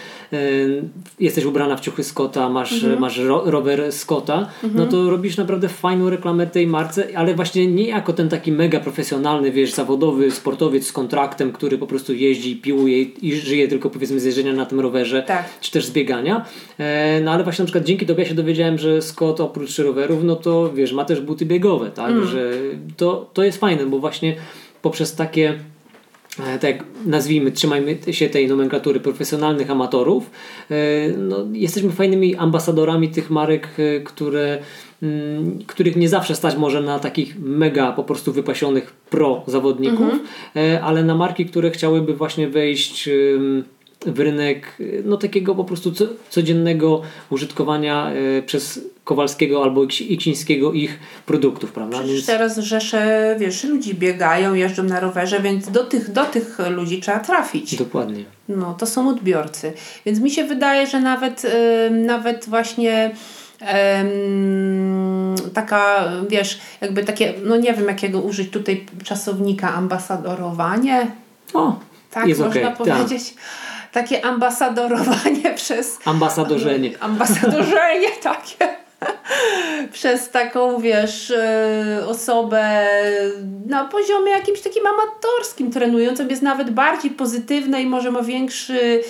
jesteś ubrana w ciuchy Scotta, masz, Mhm. masz ro, rower Scotta, no to robisz naprawdę fajną reklamę tej marce, ale właśnie nie jako ten taki mega profesjonalny, wiesz, zawodowy sportowiec z kontraktem, który po prostu jeździ, piłuje i żyje tylko powiedzmy z jeżdżenia na tym rowerze, Tak. czy też z biegania. E, no ale właśnie na przykład dzięki tobie ja się dowiedziałem, że Scott oprócz rowerów, no to wiesz, ma też buty biegowe, tak, Mm. że to, to jest fajne, bo właśnie poprzez takie tak nazwijmy, trzymajmy się tej nomenklatury profesjonalnych amatorów, e, no, jesteśmy fajnymi ambasadorami tych marek, e, które, mm, których nie zawsze stać może na takich mega po prostu wypasionych pro zawodników, e, ale na marki, które chciałyby właśnie wejść w rynek e, no, takiego po prostu co, codziennego użytkowania e, przez Kowalskiego albo Iks- Iksińskiego ich produktów, prawda? Przecież Więc teraz rzesze, wiesz, ludzi biegają, jeżdżą na rowerze, więc do tych, do tych ludzi trzeba trafić. dokładnie. No, to są odbiorcy. Więc mi się wydaje, że nawet, ym, nawet właśnie taka, wiesz, jakby takie, no nie wiem jakiego użyć tutaj czasownika, ambasadorowanie, O, tak można okej, tak. powiedzieć. Takie ambasadorowanie [LAUGHS] przez Ambasadorzenie. [LAUGHS] ambasadorzenie [LAUGHS] takie. [LAUGHS] Przez taką, wiesz, e, osobę na poziomie jakimś takim amatorskim, trenującym jest nawet bardziej pozytywne i może ma większy,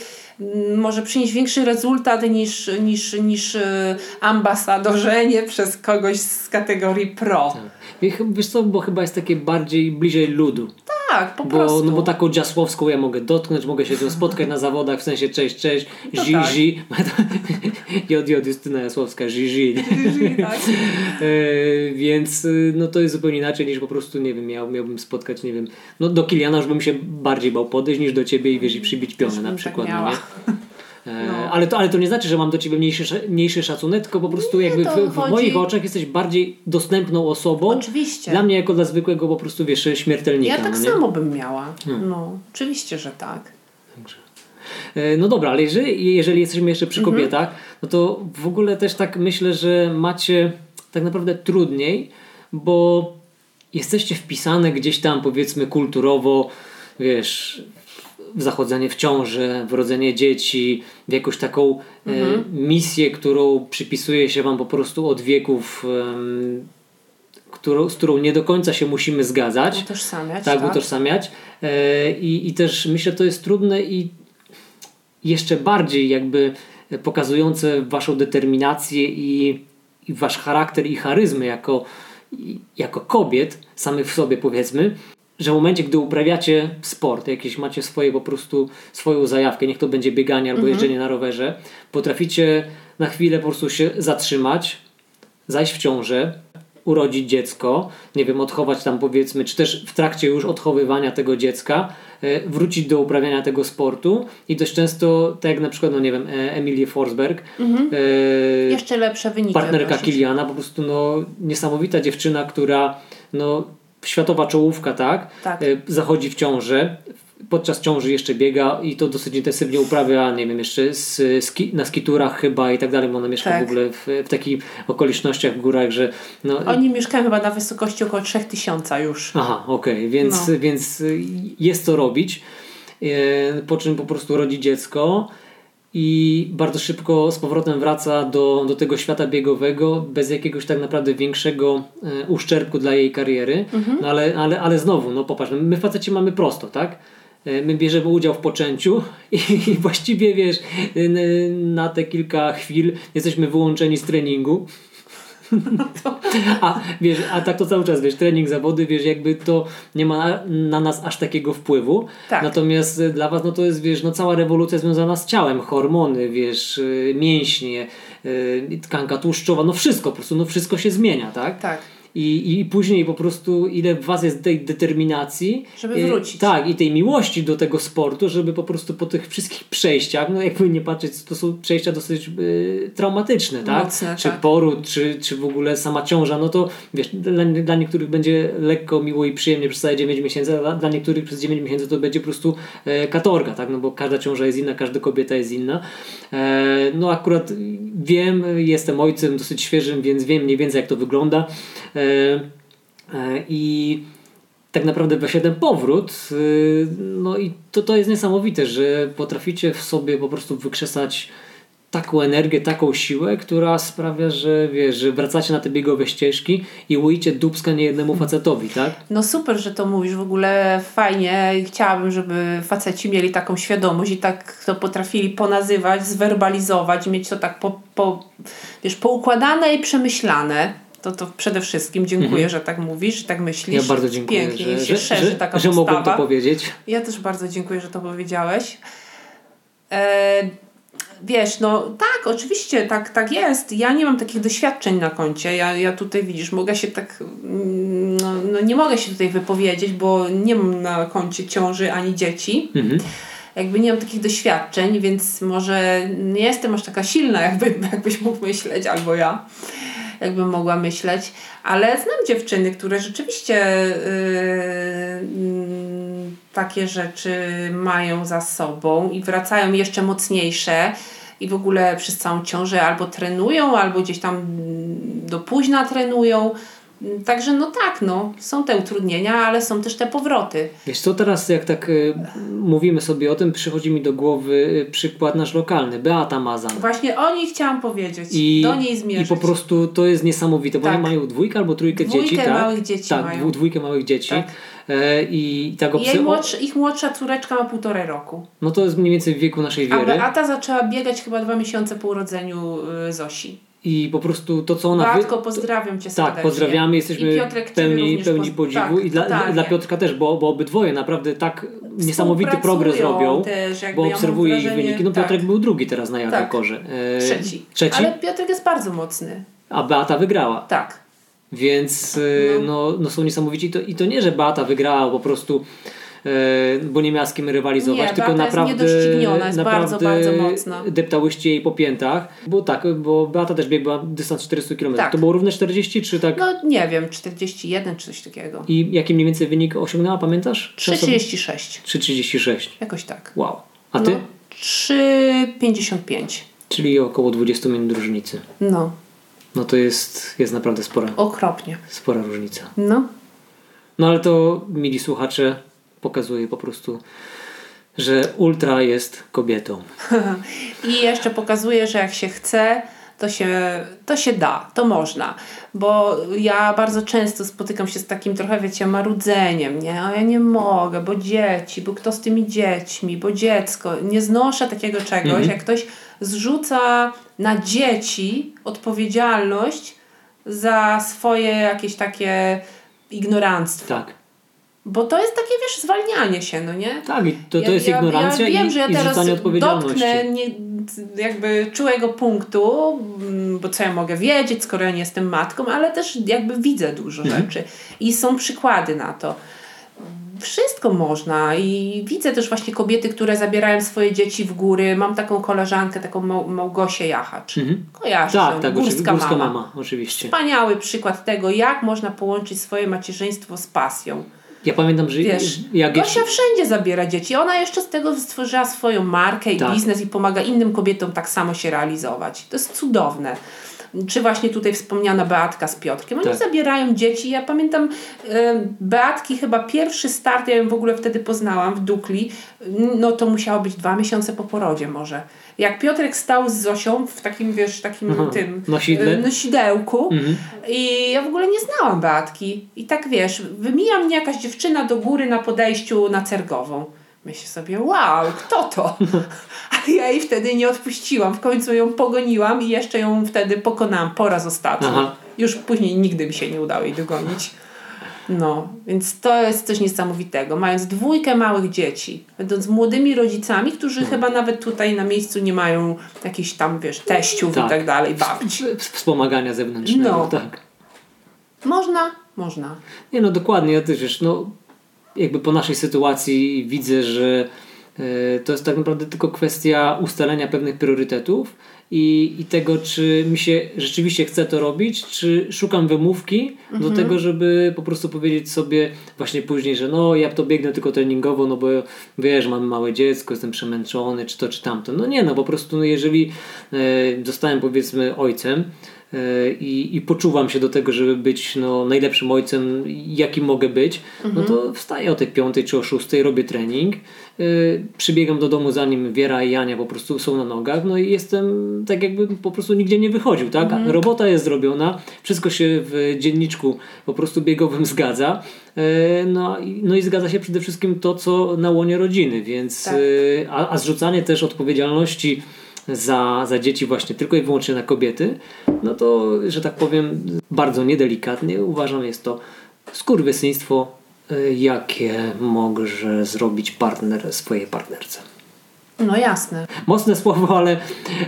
może przynieść większy rezultat niż, niż, niż e, ambasadorzenie przez kogoś z kategorii pro. Tak. Wiesz co, bo chyba jest takie bardziej bliżej ludu. Tak, po Bo, prostu. no bo taką dziasłowską ja mogę dotknąć, mogę się z nią spotkać na zawodach, w sensie cześć, cześć, No zi, tak. zi. Jod, jod, Justyna Jasłowska, zi, zi. tak. [LAUGHS] E, więc y, no to jest zupełnie inaczej niż po prostu, nie wiem, miał, miałbym spotkać, nie wiem, no do Kiliana już bym się bardziej bał podejść niż do ciebie i wiesz, i przybić pionę na tak przykład, no miała. nie? [LAUGHS] E, No. ale, to, ale to nie znaczy, że mam do ciebie mniejszy, sz- mniejszy szacunek, tylko po prostu Nie, jakby w, w moich oczach jesteś bardziej dostępną osobą. Oczywiście. Dla mnie jako dla zwykłego po prostu wiesz, śmiertelnika. Ja tak no samo bym miała. Hmm. No, oczywiście, że tak. E, No dobra, ale jeżeli, jeżeli jesteśmy jeszcze przy Mhm. kobietach, no to w ogóle też tak myślę, że macie tak naprawdę trudniej, bo jesteście wpisane gdzieś tam powiedzmy kulturowo, wiesz, zachodzenie w ciąży, w rodzenie dzieci, w jakąś taką Mhm. e, misję, którą przypisuje się wam po prostu od wieków, którą, z którą nie do końca się musimy zgadzać Utożsamiać. tak, utożsamiać. E, I, I też myślę, to jest trudne i jeszcze bardziej jakby pokazujące waszą determinację i, i wasz charakter i charyzmę jako, jako kobiet, samych w sobie powiedzmy, że w momencie, gdy uprawiacie sport, jakieś macie swoje po prostu swoją zajawkę, niech to będzie bieganie albo jeżdżenie na rowerze, potraficie na chwilę po prostu się zatrzymać, zajść w ciążę, urodzić dziecko, nie wiem, odchować tam powiedzmy, czy też w trakcie już odchowywania tego dziecka, e, wrócić do uprawiania tego sportu i dość często, tak jak na przykład, no nie wiem, e, Emilie Forsberg, e, Jeszcze lepsze wyniki. partnerka. Kiliana, po prostu no, niesamowita dziewczyna, która no, światowa czołówka, tak, Tak. e, zachodzi w ciążę, podczas ciąży jeszcze biega i to dosyć intensywnie uprawia, nie wiem, jeszcze z, ski, na skiturach chyba i tak dalej, bo ona mieszka Tak. w ogóle w, w takich okolicznościach w górach, że no, Oni mieszkają chyba na wysokości około 3000 już. Aha, okej, więc, No. więc y, jest co robić. E, Po czym po prostu rodzi dziecko i bardzo szybko z powrotem wraca do, do tego świata biegowego bez jakiegoś tak naprawdę większego e, uszczerbku dla jej kariery. No ale, ale, ale znowu, no popatrz, no my faceci mamy prosto, tak? E, My bierzemy udział w poczęciu [LAUGHS] i właściwie wiesz, n- na te kilka chwil jesteśmy wyłączeni z treningu. [LAUGHS] A wiesz, a tak to cały czas, wiesz, trening, zawody, wiesz, jakby to nie ma na, na nas aż takiego wpływu. Tak. Natomiast y, dla was, no to jest, wiesz, no cała rewolucja związana z ciałem, hormony, wiesz, y, mięśnie, y, tkanka tłuszczowa, no wszystko, po prostu, no wszystko się zmienia, tak? Tak. I, I później po prostu ile w was jest tej determinacji. Żeby y, wrócić. Tak, i tej miłości do tego sportu, żeby po prostu po tych wszystkich przejściach, no jakby nie patrzeć, to są przejścia dosyć y, traumatyczne, tak? Mocne, czy tak. poród, czy, czy w ogóle sama ciąża, no to wiesz, dla, dla niektórych będzie lekko, miło i przyjemnie przez całe 9 miesięcy, a dla, niektórych przez 9 miesięcy to będzie po prostu e, katorga, tak? No bo każda ciąża jest inna, każda kobieta jest inna. E, no akurat wiem, jestem ojcem dosyć świeżym, więc wiem mniej więcej jak to wygląda. E, I tak naprawdę właśnie ten powrót, y, no i to, to jest niesamowite, że potraficie w sobie po prostu wykrzesać taką energię, taką siłę, która sprawia, że wiesz, że wracacie na te biegowe ścieżki i ujcie dubska niejednemu facetowi, tak? No super, że to mówisz, w ogóle fajnie. Chciałabym, żeby faceci mieli taką świadomość i tak to potrafili ponazywać, zwerbalizować, mieć to tak po, po, wiesz, poukładane i przemyślane. To, to przede wszystkim dziękuję, że tak mówisz, że tak myślisz. Ja bardzo dziękuję, Pięknie że, się że, szerzy że, taka że mogłem to powiedzieć. Ja też bardzo dziękuję, że to powiedziałeś. E, wiesz, no tak, oczywiście, tak, tak jest. Ja nie mam takich doświadczeń na koncie. Ja, ja tutaj widzisz, mogę się tak. mm, No, no nie mogę się tutaj wypowiedzieć, bo nie mam na koncie ciąży ani dzieci. Mhm. Jakby nie mam takich doświadczeń, więc może nie jestem aż taka silna, [LAUGHS] jakby, jakbyś mógł myśleć, albo ja jakbym mogła myśleć, ale znam dziewczyny, które rzeczywiście yy, mm, takie rzeczy mają za sobą i wracają jeszcze mocniejsze i w ogóle przez całą ciążę albo trenują, albo gdzieś tam do późna trenują. Także no tak, no, są te utrudnienia, ale są też te powroty. Wiesz co, teraz jak tak y, mówimy sobie o tym, przychodzi mi do głowy y, przykład nasz lokalny, Beata Mazan. Właśnie o niej chciałam powiedzieć, I, do niej zmierzyć. I po prostu to jest niesamowite, bo Tak. oni mają dwójkę albo trójkę Dwójkę dzieci, tak? małych dzieci tak, mają. dwójkę małych dzieci. Tak. E, I tak obserw- młodszy, ich młodsza córeczka ma półtorej roku. No to jest mniej więcej w wieku naszej A wiery. Beata zaczęła biegać chyba dwa miesiące po urodzeniu y, Zosi. I po prostu to, co ona... wy- Beatko, pozdrawiam Cię serdecznie. Tak, pozdrawiamy, jesteśmy Piotrek, pełni, pełni poz- podziwu tak, i dla, dla Piotrka też, bo, bo obydwoje naprawdę tak niesamowity progres robią, Też, bo obserwuję ich wyniki. No tak, Piotrek był drugi teraz na Jakakorze. E, trzeci. Trzeci, Ale Piotrek jest bardzo mocny. a Beata wygrała. Tak. Więc e, no. No, są niesamowici. I to, I to nie, że Beata wygrała po prostu bo nie miała z kim rywalizować, Nie, tylko Beata jest naprawdę, bardzo, naprawdę bardzo mocna. deptałyście jej po piętach, bo tak, bo Beata też biegła dystans 400 km. Tak. To było równe 40 czy tak? No nie wiem, 41 czy coś takiego. I jaki mniej więcej wynik osiągnęła, pamiętasz? Czy osoby- 3,36. 3,36. Jakoś tak. Wow. A ty? No, 3,55. Czyli około 20 minut różnicy. No, No to jest, jest naprawdę spora, okropnie. spora różnica. No, No ale to, mili słuchacze, pokazuje po prostu, że ultra jest kobietą. [LAUGHS] I jeszcze pokazuje, że jak się chce, to się, to się da, to można. Bo ja bardzo często spotykam się z takim trochę, wiecie, marudzeniem, nie? O, ja nie mogę, bo dzieci, bo kto z tymi dziećmi, bo dziecko. Nie znoszę takiego czegoś, Mhm. jak ktoś zrzuca na dzieci odpowiedzialność za swoje jakieś takie ignoranctwo. Tak. Bo to jest takie, wiesz, zwalnianie się, no nie? Tak, i to, to jest ignorancja ja wiem, i, że ja i teraz dotknę nie, jakby czułego punktu, mm, bo co ja mogę wiedzieć, skoro ja nie jestem matką, ale też jakby widzę dużo Mhm. rzeczy i są przykłady na to. Wszystko można i widzę też właśnie kobiety, które zabierają swoje dzieci w góry. Mam taką koleżankę, taką Mał- Małgosię Jachacz. Mhm. Kojarzysz Tak, ją? tak, Górska, górska mama. mama, oczywiście. Wspaniały przykład tego, jak można połączyć swoje macierzyństwo z pasją. Ja pamiętam, że Wiesz, jak jeszcze... Gosia wszędzie zabiera dzieci. Ona jeszcze z tego stworzyła swoją markę i Tak. biznes i pomaga innym kobietom tak samo się realizować. To jest cudowne. Czy właśnie tutaj wspomniana Beatka z Piotrkiem. Oni Tak. zabierają dzieci. Ja pamiętam e, Beatki chyba pierwszy start, ja ją w ogóle wtedy poznałam w Dukli, no to musiało być dwa miesiące po porodzie może. Jak Piotrek stał z Zosią w takim, wiesz, takim Aha, tym nosidle? e, nosidełku Mhm. i ja w ogóle nie znałam Beatki. I tak wiesz, wymija mnie jakaś dziewczyna do góry na podejściu na Cergową. Myślę sobie, wow, kto to? [LAUGHS] A ja jej wtedy nie odpuściłam. W końcu ją pogoniłam i jeszcze ją wtedy pokonałam po raz ostatni. Aha. Już później nigdy mi się nie udało jej dogonić. No, więc to jest coś niesamowitego. Mając dwójkę małych dzieci, będąc młodymi rodzicami, którzy No. chyba nawet tutaj na miejscu nie mają jakichś tam, wiesz, teściów Tak. i tak dalej, babci. Wspomagania zewnętrznego, No. tak. Można? Można. Nie no, dokładnie, ja też wiesz, no jakby po naszej sytuacji widzę, że e, to jest tak naprawdę tylko kwestia ustalenia pewnych priorytetów i, i tego, czy mi się rzeczywiście chce to robić, czy szukam wymówki do tego, żeby po prostu powiedzieć sobie właśnie później, że no ja to biegnę tylko treningowo, no bo wiesz, mam małe dziecko, jestem przemęczony, czy to, czy tamto. No nie, no po prostu no, jeżeli e, zostałem powiedzmy ojcem, i, i poczuwam się do tego, żeby być no, najlepszym ojcem, jakim mogę być, no to wstaję o tej piątej czy o szóstej, robię trening, yy, przybiegam do domu zanim Wiera i Jania po prostu są na nogach, no i jestem tak jakby po prostu nigdzie nie wychodził, tak? Robota jest zrobiona, wszystko się w dzienniczku po prostu biegowym zgadza, yy, no, i- no i zgadza się przede wszystkim to, co na łonie rodziny, więc Tak. a, a zrzucanie też odpowiedzialności za, za dzieci właśnie tylko i wyłącznie na kobiety, no to, że tak powiem, bardzo niedelikatnie uważam jest to skurwysyństwo, y, jakie może zrobić partner swojej partnerce. No jasne. Mocne słowo, ale,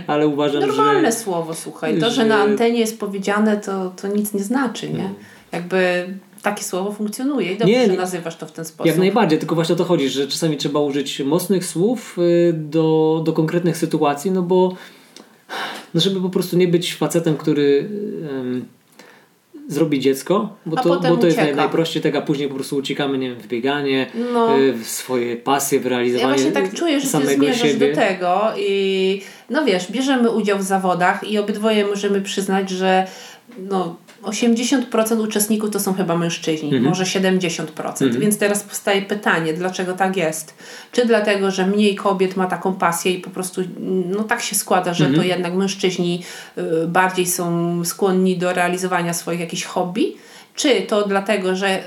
ale uważam, Normalne że... słowo, słuchaj. To, że że- na antenie jest powiedziane, to, to nic nie znaczy, nie? Jakby takie słowo funkcjonuje i dobrze, Nie, że nazywasz to w ten sposób. Jak najbardziej, tylko właśnie o to chodzi, że czasami trzeba użyć mocnych słów y, do, do konkretnych sytuacji, no bo no żeby po prostu nie być facetem, który em, zrobi dziecko, bo A to, bo to jest naj, najprościej, tak, a później po prostu uciekamy nie wiem, w bieganie, No. y, w swoje pasje, w Ja realizowanie właśnie tak czuję, że ty zmierzasz siebie. do tego i no wiesz, bierzemy udział w zawodach i obydwoje możemy przyznać, że no 80% uczestników to są chyba mężczyźni, Mhm. może 70%. Więc teraz powstaje pytanie, dlaczego tak jest? Czy dlatego, że mniej kobiet ma taką pasję i po prostu no tak się składa, że Mhm. to jednak mężczyźni y, bardziej są skłonni do realizowania swoich jakichś hobby? Czy to dlatego, że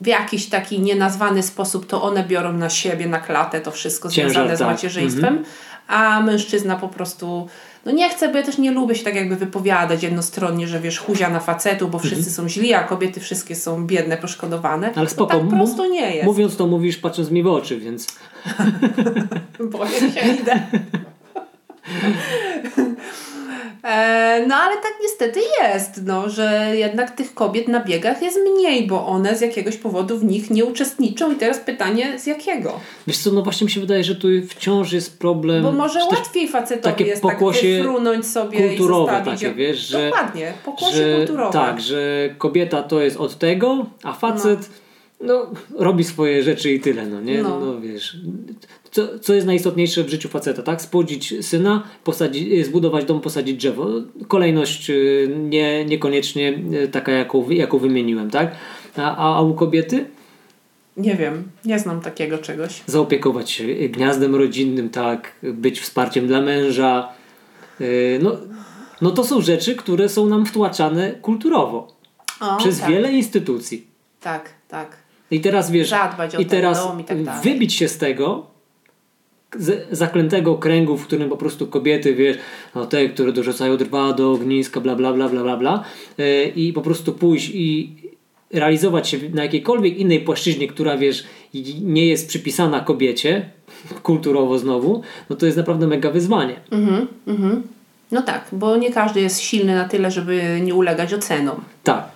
w jakiś taki nienazwany sposób to one biorą na siebie, na klatę to wszystko Ciężar, związane z tak. macierzyństwem, a mężczyzna po prostu no nie chce, bo ja też nie lubię się tak jakby wypowiadać jednostronnie, że wiesz, huzia na facetu, bo wszyscy są źli, a kobiety wszystkie są biedne, poszkodowane. Ale spoko, To tak prosto nie jest. Mówiąc to mówisz patrząc mi w oczy, więc [LAUGHS] Boję się, idę. [LAUGHS] E, no ale tak niestety jest, no, że jednak tych kobiet na biegach jest mniej, bo one z jakiegoś powodu w nich nie uczestniczą i teraz pytanie z jakiego? Wiesz co, no właśnie mi się wydaje, że tu wciąż jest problem... Bo może łatwiej facetowi takie jest tak pokłosie wyfrunąć sobie kulturowe i takie, wiesz, że- Dokładnie, pokłosie że, kulturowe. Tak, że kobieta to jest od tego, a facet no. robi swoje rzeczy i tyle, no nie? No. No, wiesz. Co, co jest najistotniejsze w życiu faceta, tak? Spłodzić syna, posadzić, zbudować dom, posadzić drzewo. Kolejność y, nie, niekoniecznie y, taka, jaką, jaką wymieniłem, tak? A, a, u kobiety Nie wiem, nie znam takiego czegoś. zaopiekować się gniazdem rodzinnym, tak? Być wsparciem dla męża. Y, No, no to są rzeczy, które są nam wtłaczane kulturowo O, przez tak, wiele instytucji. Tak, tak. I teraz wiesz, i teraz i tak wybić się z tego zaklętego kręgu, w którym po prostu kobiety, wiesz, no te, które dorzucają drwa do ogniska, bla, bla, bla, bla, bla, bla yy, i po prostu pójść i realizować się na jakiejkolwiek innej płaszczyźnie, która, wiesz, nie jest przypisana kobiecie, [LAUGHS] kulturowo znowu, no to jest naprawdę mega wyzwanie. Mhm, mhm. No tak, bo nie każdy jest silny na tyle, żeby nie ulegać ocenom. Tak.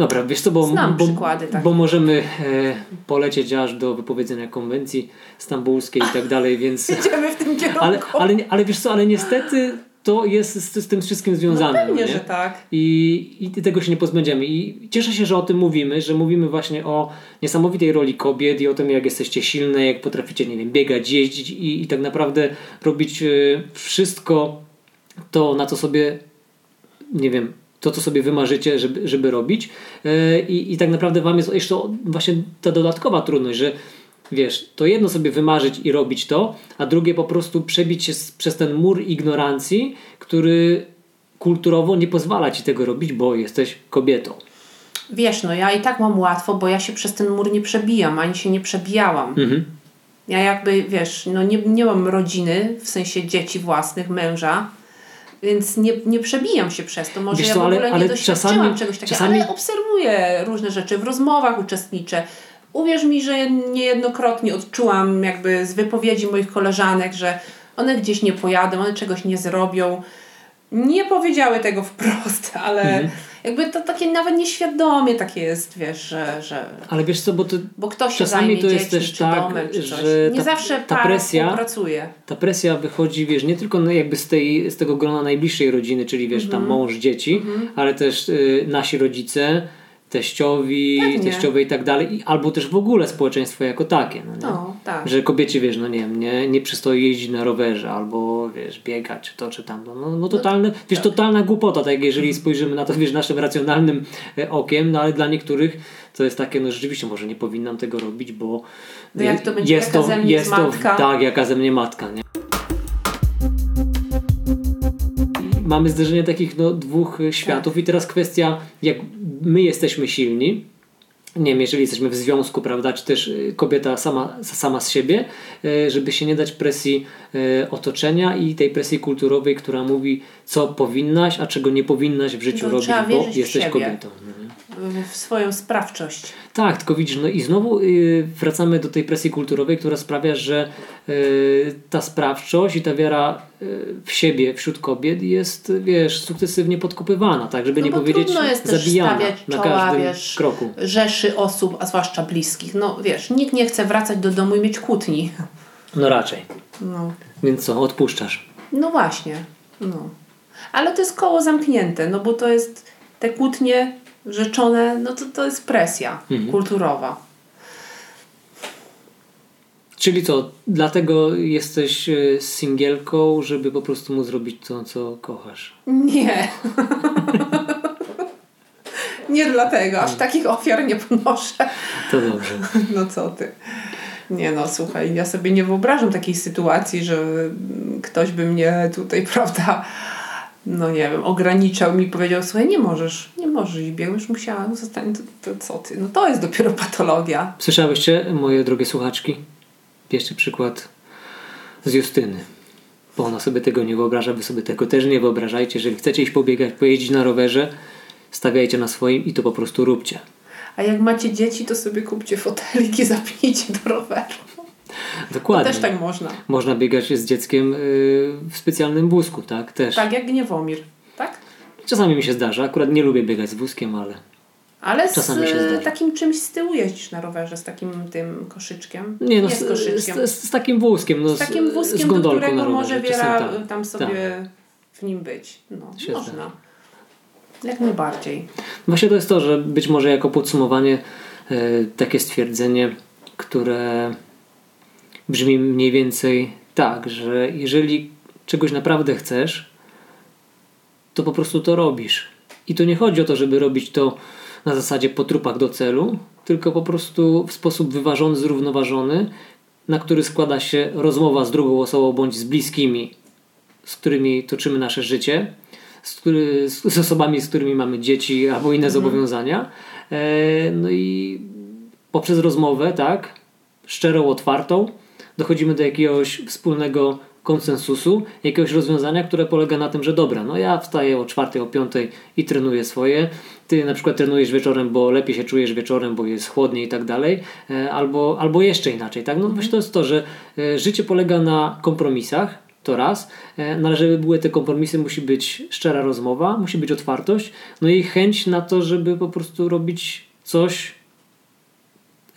Dobra, wiesz co, bo. Znam bo, przykłady takie. bo możemy e, polecieć aż do wypowiedzenia konwencji stambulskiej i tak dalej, więc... [LAUGHS] Idziemy w tym kierunku. Ale, ale, ale wiesz co, ale niestety to jest z, z tym wszystkim no związane. pewnie, no nie? że tak. I, I tego się nie pozbędziemy. I cieszę się, że o tym mówimy, że mówimy właśnie o niesamowitej roli kobiet i o tym, jak jesteście silne, jak potraficie, nie wiem, biegać, jeździć i, i tak naprawdę robić e, wszystko to, na co sobie, nie wiem, to, co sobie wymarzycie, żeby, żeby robić. E, I, I tak naprawdę Wam jest jeszcze właśnie ta dodatkowa trudność, że wiesz, to jedno sobie wymarzyć i robić to, a drugie po prostu przebić się z, przez ten mur ignorancji, który kulturowo nie pozwala ci tego robić, bo jesteś kobietą. Wiesz, no ja i tak mam łatwo, bo ja się przez ten mur nie przebijam, ani się nie przebijałam. Mhm. Ja jakby, wiesz, no nie, nie mam rodziny, w sensie dzieci własnych, męża, więc nie, nie przebijam się przez to. Może ja w ale- ogóle ale nie doświadczyłam czasami- czegoś takiego, czasami- ale obserwuję różne rzeczy, w rozmowach uczestniczę. Uwierz mi, że niejednokrotnie odczułam jakby z wypowiedzi moich koleżanek, że one gdzieś nie pojadą, one czegoś nie zrobią. Nie powiedziały tego wprost, [LAUGHS] ale Mhm. Jakby to takie nawet nieświadomie takie jest, wiesz, że, że Ale wiesz co, bo to, bo ktoś się Czasami to jest też tak, domem, że Nie ta- zawsze ta presja- współpracuje. ta presja wychodzi, wiesz, nie tylko no jakby z, tej, z tego grona najbliższej rodziny, czyli wiesz, Mhm. tam mąż, dzieci, ale też y, nasi rodzice, teściowi, Pewnie. teściowe i tak dalej, albo też w ogóle społeczeństwo jako takie. No, nie? No, tak. Że kobiecie, wiesz, no nie wiem, nie, nie przystoi jeździć na rowerze, albo wiesz, biegać, czy to, czy tamto. No, no totalne, wiesz, tak. totalna głupota, tak jeżeli spojrzymy na to, wiesz, naszym racjonalnym e, okiem, no ale dla niektórych to jest takie, no rzeczywiście, może nie powinnam tego robić, bo No jak to będzie, jaka ze mnie jest to, matka? tak, jaka ze mnie matka, nie? Mamy zderzenie takich no, dwóch e, światów i teraz kwestia, jak my jesteśmy silni, nie wiem, jeżeli jesteśmy w związku, prawda, czy też y, kobieta sama, sama z siebie, y, żeby się nie dać presji otoczenia i tej presji kulturowej, która mówi, co powinnaś, a czego nie powinnaś w życiu No, robić, bo jesteś kobietą. nie? W swoją sprawczość. Tak, tylko widzisz, no i znowu y, wracamy do tej presji kulturowej, która sprawia, że y, ta sprawczość i ta wiara y, w siebie wśród kobiet jest, wiesz, sukcesywnie podkopywana, tak, żeby No nie powiedzieć zabijana na czoła, każdym wiesz, kroku. rzeszy osób, a zwłaszcza bliskich. No wiesz, nikt nie chce wracać do domu i mieć kłótni. No raczej. No, Więc co, odpuszczasz. no właśnie. No. Ale to jest koło zamknięte, no bo to jest te kłótnie rzeczone, no to, to jest presja Mhm. kulturowa. Czyli co, dlatego jesteś y, singielką, żeby po prostu mu zrobić to, co kochasz. Nie. [LAUGHS] nie dlatego, aż takich ofiar nie ponoszę. To dobrze. [LAUGHS] No co ty. Nie no, słuchaj, ja sobie nie wyobrażam takiej sytuacji, że ktoś by mnie tutaj, [LAUGHS] prawda, no nie wiem, ograniczał mi i powiedział, słuchaj, nie możesz, nie możesz iść biegać, już musiała, no zostań, to, to co ty, no to jest dopiero patologia. Słyszałyście, moje drogie słuchaczki? Bierzcie przykład z Justyny. Bo ona sobie tego nie wyobraża, wy sobie tego też nie wyobrażajcie. Jeżeli chcecie iść pobiegać, pojeździć na rowerze, stawiajcie na swoim i to po prostu róbcie. A jak macie dzieci, to sobie kupcie fotelik i [LAUGHS] zapnijcie do roweru. Dokładnie. To też tak można. Można biegać z dzieckiem y, w specjalnym wózku, tak? Też. Tak, jak Gniewomir, tak? Czasami mi się zdarza. Akurat nie lubię biegać z wózkiem, ale Ale z Czasami się takim czymś z tyłu jeździsz na rowerze, z takim tym koszyczkiem. nie no, nie z, z koszyczkiem. z, z, z takim wózkiem. No, z takim z wózkiem, do gondolką którego rowerze. może tak. tam sobie w nim być. No, Się można. zdarza. Jak najbardziej. Właśnie to jest to, że być może jako podsumowanie e, takie stwierdzenie, które brzmi mniej więcej tak, że jeżeli czegoś naprawdę chcesz, to po prostu to robisz. I to nie chodzi o to, żeby robić to na zasadzie po trupach do celu, tylko po prostu w sposób wyważony, zrównoważony, na który składa się rozmowa z drugą osobą bądź z bliskimi, z którymi toczymy nasze życie, z, który, z, osobami, z którymi mamy dzieci albo inne zobowiązania. E, no i poprzez rozmowę, tak, szczerą, otwartą, dochodzimy do jakiegoś wspólnego konsensusu, jakiegoś rozwiązania, które polega na tym, że dobra, no ja wstaję o czwartej, o piątej i trenuję swoje, ty na przykład trenujesz wieczorem, bo lepiej się czujesz wieczorem, bo jest chłodniej i tak dalej, e, albo, albo jeszcze inaczej, tak? No właśnie to jest to, że e, życie polega na kompromisach, to raz, e, no ale żeby były te kompromisy, musi być szczera rozmowa, musi być otwartość, no i chęć na to, żeby po prostu robić coś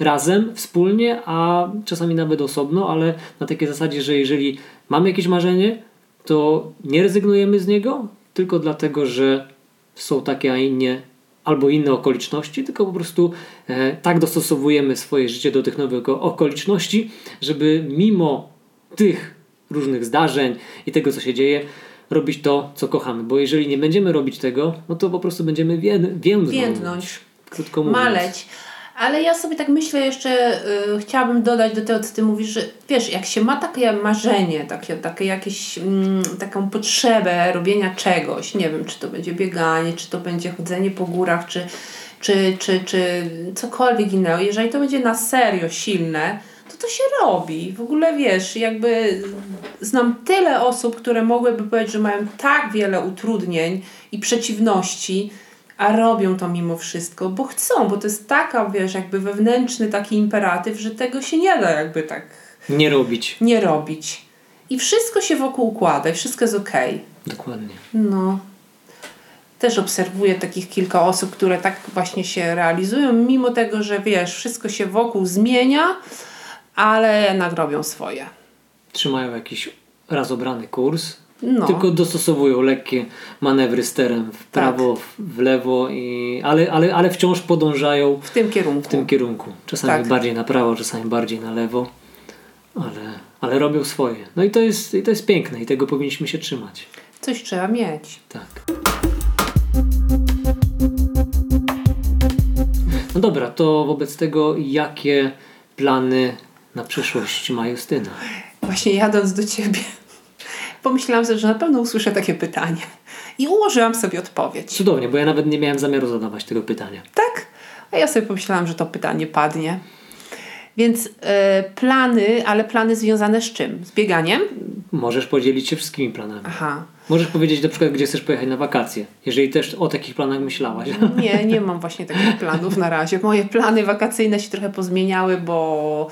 razem, wspólnie, a czasami nawet osobno, ale na takiej zasadzie, że jeżeli mamy jakieś marzenie, to nie rezygnujemy z niego tylko dlatego, że są takie, a inne albo inne okoliczności, tylko po prostu e, tak dostosowujemy swoje życie do tych nowych oko- okoliczności, żeby mimo tych różnych zdarzeń i tego, co się dzieje, robić to, co kochamy. Bo jeżeli nie będziemy robić tego, no to po prostu będziemy wię- więdnąć. Więdnąć. Krótko mówiąc. maleć. Ale ja sobie tak myślę jeszcze, y, chciałabym dodać do tego, co ty mówisz, że wiesz, jak się ma takie marzenie, takie, takie jakieś, mm, taką potrzebę robienia czegoś, nie wiem, czy to będzie bieganie, czy to będzie chodzenie po górach, czy, czy, czy, czy cokolwiek innego, jeżeli to będzie na serio silne, to to się robi. W ogóle wiesz, jakby znam tyle osób, które mogłyby powiedzieć, że mają tak wiele utrudnień i przeciwności, a robią to mimo wszystko, bo chcą, bo to jest taka, wiesz, jakby wewnętrzny taki imperatyw, że tego się nie da jakby tak Nie robić. nie robić. I wszystko się wokół układa i wszystko jest okej. Dokładnie. No. Też obserwuję takich kilka osób, które tak właśnie się realizują, mimo tego, że wiesz, wszystko się wokół zmienia, ale jednak robią swoje. Trzymają jakiś raz obrany kurs, No. tylko dostosowują lekkie manewry sterem w prawo, w- w lewo, i, ale, ale, ale wciąż podążają W tym kierunku. w tym kierunku. Czasami Tak. bardziej na prawo, czasami bardziej na lewo, ale, ale robią swoje. No i to, jest, i to jest piękne i tego powinniśmy się trzymać. Coś trzeba mieć. Tak. No dobra, to wobec tego jakie plany na przyszłość ma Justyna? Właśnie jadąc do ciebie, pomyślałam sobie, że na pewno usłyszę takie pytanie. I ułożyłam sobie odpowiedź. Cudownie, bo ja nawet nie miałem zamiaru zadawać tego pytania. Tak? A ja sobie pomyślałam, że to pytanie padnie. Więc e, plany, ale plany związane z czym? Z bieganiem? Możesz podzielić się wszystkimi planami. Aha. Możesz powiedzieć na przykład, gdzie chcesz pojechać na wakacje, jeżeli też o takich planach myślałaś. [LAUGHS] Nie, nie mam właśnie takich planów na razie. Moje plany wakacyjne się trochę pozmieniały, bo,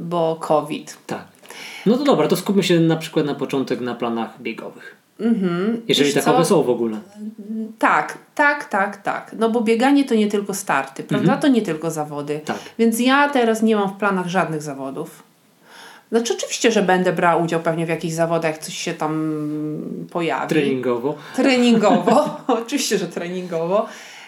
bo COVID. tak. No to dobra, to skupmy się na przykład na początek na planach biegowych. Mhm. Jeżeli Wiesz takowe co? są w ogóle. Tak, tak, tak, tak. No bo bieganie to nie tylko starty, prawda? To nie tylko zawody. Tak. Więc ja teraz nie mam w planach żadnych zawodów. Znaczy oczywiście, że będę brała udział pewnie w jakichś zawodach, coś się tam pojawi. Treningowo. Treningowo. [LAUGHS] oczywiście, że treningowo.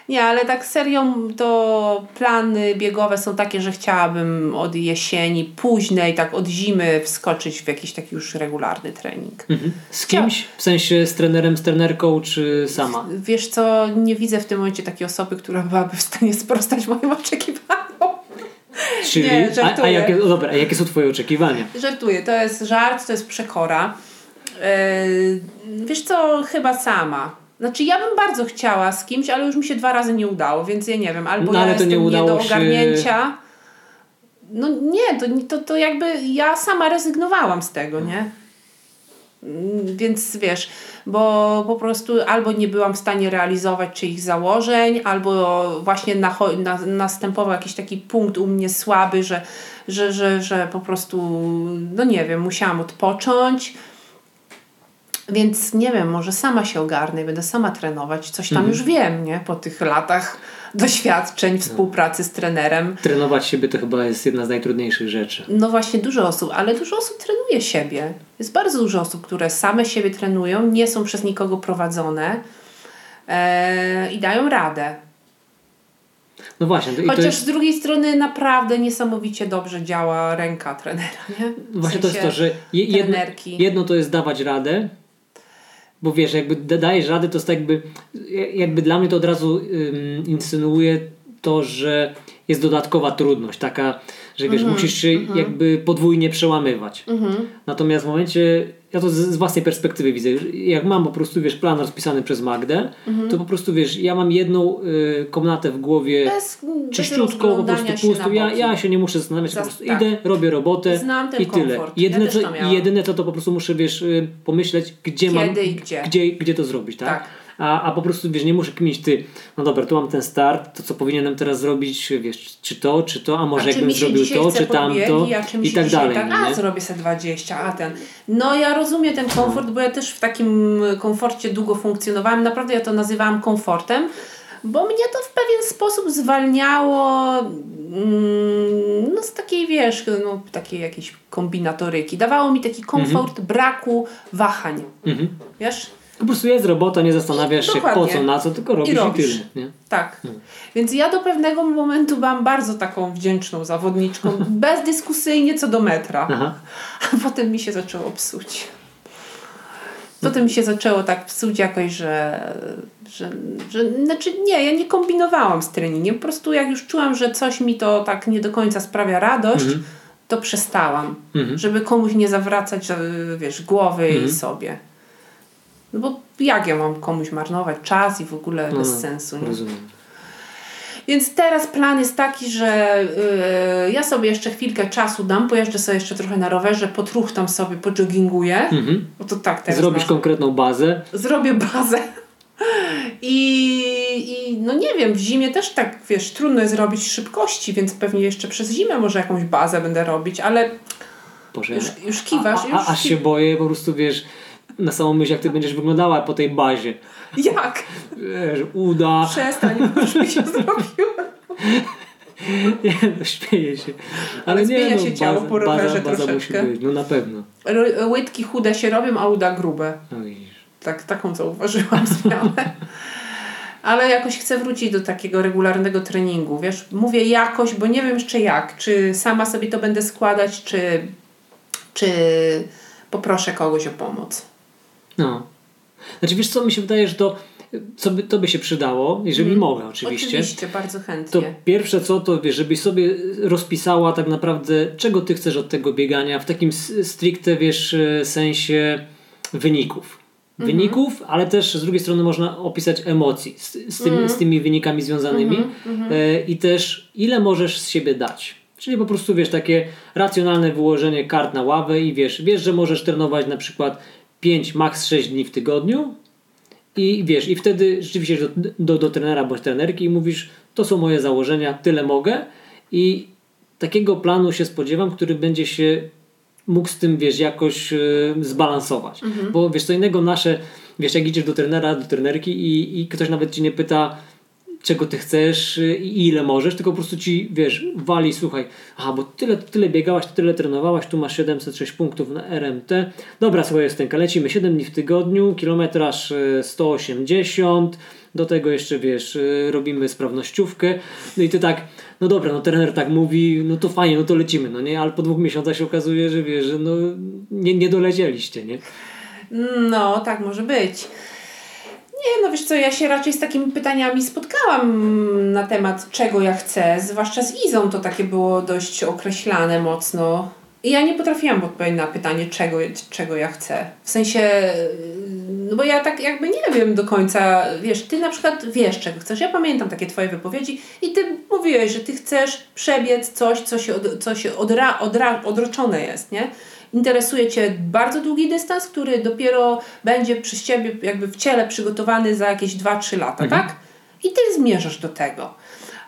Nie, ale tak serio to plany biegowe są takie, że chciałabym od jesieni późnej, tak od zimy wskoczyć w jakiś taki już regularny trening. Mhm. Z kimś? W sensie z trenerem, z trenerką, czy sama? Wiesz co, nie widzę w tym momencie takiej osoby, która byłaby w stanie sprostać [LAUGHS] moim oczekiwaniom. Czyli, Nie, a, a, żartuję. jakie, no dobra, a jakie są twoje oczekiwania? Żartuję, to jest żart, to jest przekora. Yy, wiesz co, chyba sama. Znaczy ja bym bardzo chciała z kimś, ale już mi się dwa razy nie udało, więc ja nie wiem, albo No, ja jestem nie udało do się- ogarnięcia. No nie, to, to, to jakby ja sama rezygnowałam z tego, nie? Mm, Więc wiesz, bo po prostu albo nie byłam w stanie realizować czyich założeń, albo właśnie nacho- na, następował jakiś taki punkt u mnie słaby, że, że, że, że po prostu, no nie wiem, musiałam odpocząć. Więc nie wiem, może sama się ogarnę i będę sama trenować. Coś tam już wiem, nie? Po tych latach [LAUGHS] doświadczeń, współpracy z trenerem. Trenować siebie to chyba jest jedna z najtrudniejszych rzeczy. No właśnie, dużo osób, ale dużo osób trenuje siebie. Jest bardzo dużo osób, które same siebie trenują, nie są przez nikogo prowadzone e, i dają radę. No właśnie. Chociaż jest, z drugiej strony naprawdę niesamowicie dobrze działa ręka trenera, nie? W właśnie to jest to, sensie że je, jedno, jedno to jest dawać radę, bo wiesz, jakby da- dajesz radę, to jest tak jakby, jakby dla mnie to od razu ym, insynuuje to, że jest dodatkowa trudność, taka, że wiesz, Mhm, musisz się jakby podwójnie przełamywać. Natomiast w momencie, ja to z, z własnej perspektywy widzę, jak mam po prostu, wiesz, plan rozpisany przez Magdę, Mhm. to po prostu, wiesz, ja mam jedną y, komnatę w głowie Bez, bez czyściutką, po rozglądania prostu pustą. Ja, ja się nie muszę zastanawiać, Zas- po prostu tak. idę, robię robotę Znam ten i tyle. komfort. Jedyne, Ja co, jedyne co to po prostu muszę, wiesz, y, pomyśleć, gdzie mam, Kiedy i gdzie. gdzie, gdzie to zrobić, tak? Tak. A, a po prostu, wiesz, nie muszę kminić, ty, no dobra, tu mam ten start, to co powinienem teraz zrobić, wiesz, czy to, czy to, a może A jakbym zrobił to, czy tamto i tak dalej, Tak, a zrobię sobie 20, a ten. No ja rozumiem ten komfort, bo ja też w takim komforcie długo funkcjonowałam. Naprawdę ja to nazywałam komfortem, bo mnie to w pewien sposób zwalniało mm, no z takiej, wiesz, no takiej jakiejś kombinatoryki. Dawało mi taki komfort braku wahań. Mhm. Wiesz? Po prostu jest robota, nie zastanawiasz się po co, na co, tylko robisz i, robisz. tyle, nie? Tak. Więc ja do pewnego momentu byłam bardzo taką wdzięczną zawodniczką, [LAUGHS] bezdyskusyjnie co do metra. Aha. A potem mi się zaczęło psuć. Potem mi się zaczęło tak psuć jakoś, że, że, że znaczy nie, ja nie kombinowałam z treningiem. Po prostu jak już czułam, że coś mi to tak nie do końca sprawia radość, to przestałam. Mhm. Żeby komuś nie zawracać, wiesz, głowy i sobie. No bo jak ja mam komuś marnować czas i w ogóle No, bez no, sensu. Nie? Rozumiem. Więc teraz plan jest taki, że yy, ja sobie jeszcze chwilkę czasu dam, pojeżdżę sobie jeszcze trochę na rowerze, potruchtam sobie, pojogginguję. Mhm. Bo to tak teraz Zrobisz konkretną bazę, Zrobię bazę. I, I no nie wiem, w zimie też tak, wiesz, trudno jest robić szybkości, więc pewnie jeszcze przez zimę może jakąś bazę będę robić, ale Boże, już, już kiwasz, a, już a, aż się boję, po prostu wiesz, na samą myśl, jak ty będziesz wyglądała po tej bazie. Jak? Wiesz, uda. Przestań, już mi się [LAUGHS] zrobiło. Nie, no, śmieję się. Ale, Ale nie, zmienia no, się ciało baza, po rowerze baza, baza musi troszeczkę. być, no na pewno. Łydki chude się robią, a uda grube. No widzisz. Tak, taką zauważyłam [LAUGHS] zmianę. Ale jakoś chcę wrócić do takiego regularnego treningu. Wiesz, mówię jakoś, bo nie wiem jeszcze jak. Czy sama sobie to będę składać, czy, czy poproszę kogoś o pomoc. No. Znaczy wiesz co, mi się wydaje, że to, co by, to by się przydało, jeżeli mogę oczywiście. Oczywiście, bardzo To chętnie. pierwsze co, to wiesz, żebyś sobie rozpisała tak naprawdę, czego ty chcesz od tego biegania, w takim stricte, wiesz, e, sensie wyników. Mhm. Wyników, ale też z drugiej strony można opisać emocji z, z, tym, Mhm. z tymi wynikami związanymi e, i też ile możesz z siebie dać. Czyli po prostu, wiesz, takie racjonalne wyłożenie kart na ławę i wiesz, wiesz, że możesz trenować na przykład 5, maks 6 dni w tygodniu, i wiesz, i wtedy rzeczywiście do, do, do trenera bądź trenerki i mówisz, to są moje założenia, tyle mogę. I takiego planu się spodziewam, który będzie się mógł z tym, wiesz, jakoś y, zbalansować. Bo wiesz, co innego nasze, wiesz, jak idziesz do trenera, do trenerki i, i ktoś nawet ci nie pyta, czego ty chcesz y, i ile możesz, tylko po prostu ci, wiesz, wali, słuchaj, aha, bo tyle, tyle biegałaś, tyle trenowałaś, tu masz 706 punktów na RMT. Dobra, słuchaj, Justenka, lecimy 7 dni w tygodniu, kilometraż y, 180, do tego jeszcze, wiesz, y, robimy sprawnościówkę, no i ty tak, no dobra, no trener tak mówi, no to fajnie, no to lecimy, no nie, ale po dwóch miesiącach się okazuje, że wiesz, że no nie, nie dolecieliście, nie? No, tak może być. Nie, no wiesz co, ja się raczej z takimi pytaniami spotkałam na temat czego ja chcę, zwłaszcza z Izą to takie było dość określane mocno. I ja nie potrafiłam odpowiedzieć na pytanie czego, czego ja chcę. W sensie, no bo ja tak jakby nie wiem do końca, wiesz, ty na przykład wiesz czego chcesz. Ja pamiętam takie twoje wypowiedzi i ty mówiłeś, że ty chcesz przebiec coś, co się, od, co się odra, odra, odroczone jest, nie? Interesuje Cię bardzo długi dystans, który dopiero będzie przez Ciebie jakby w ciele przygotowany za jakieś 2-3 lata, Mhm. tak? I Ty zmierzasz do tego.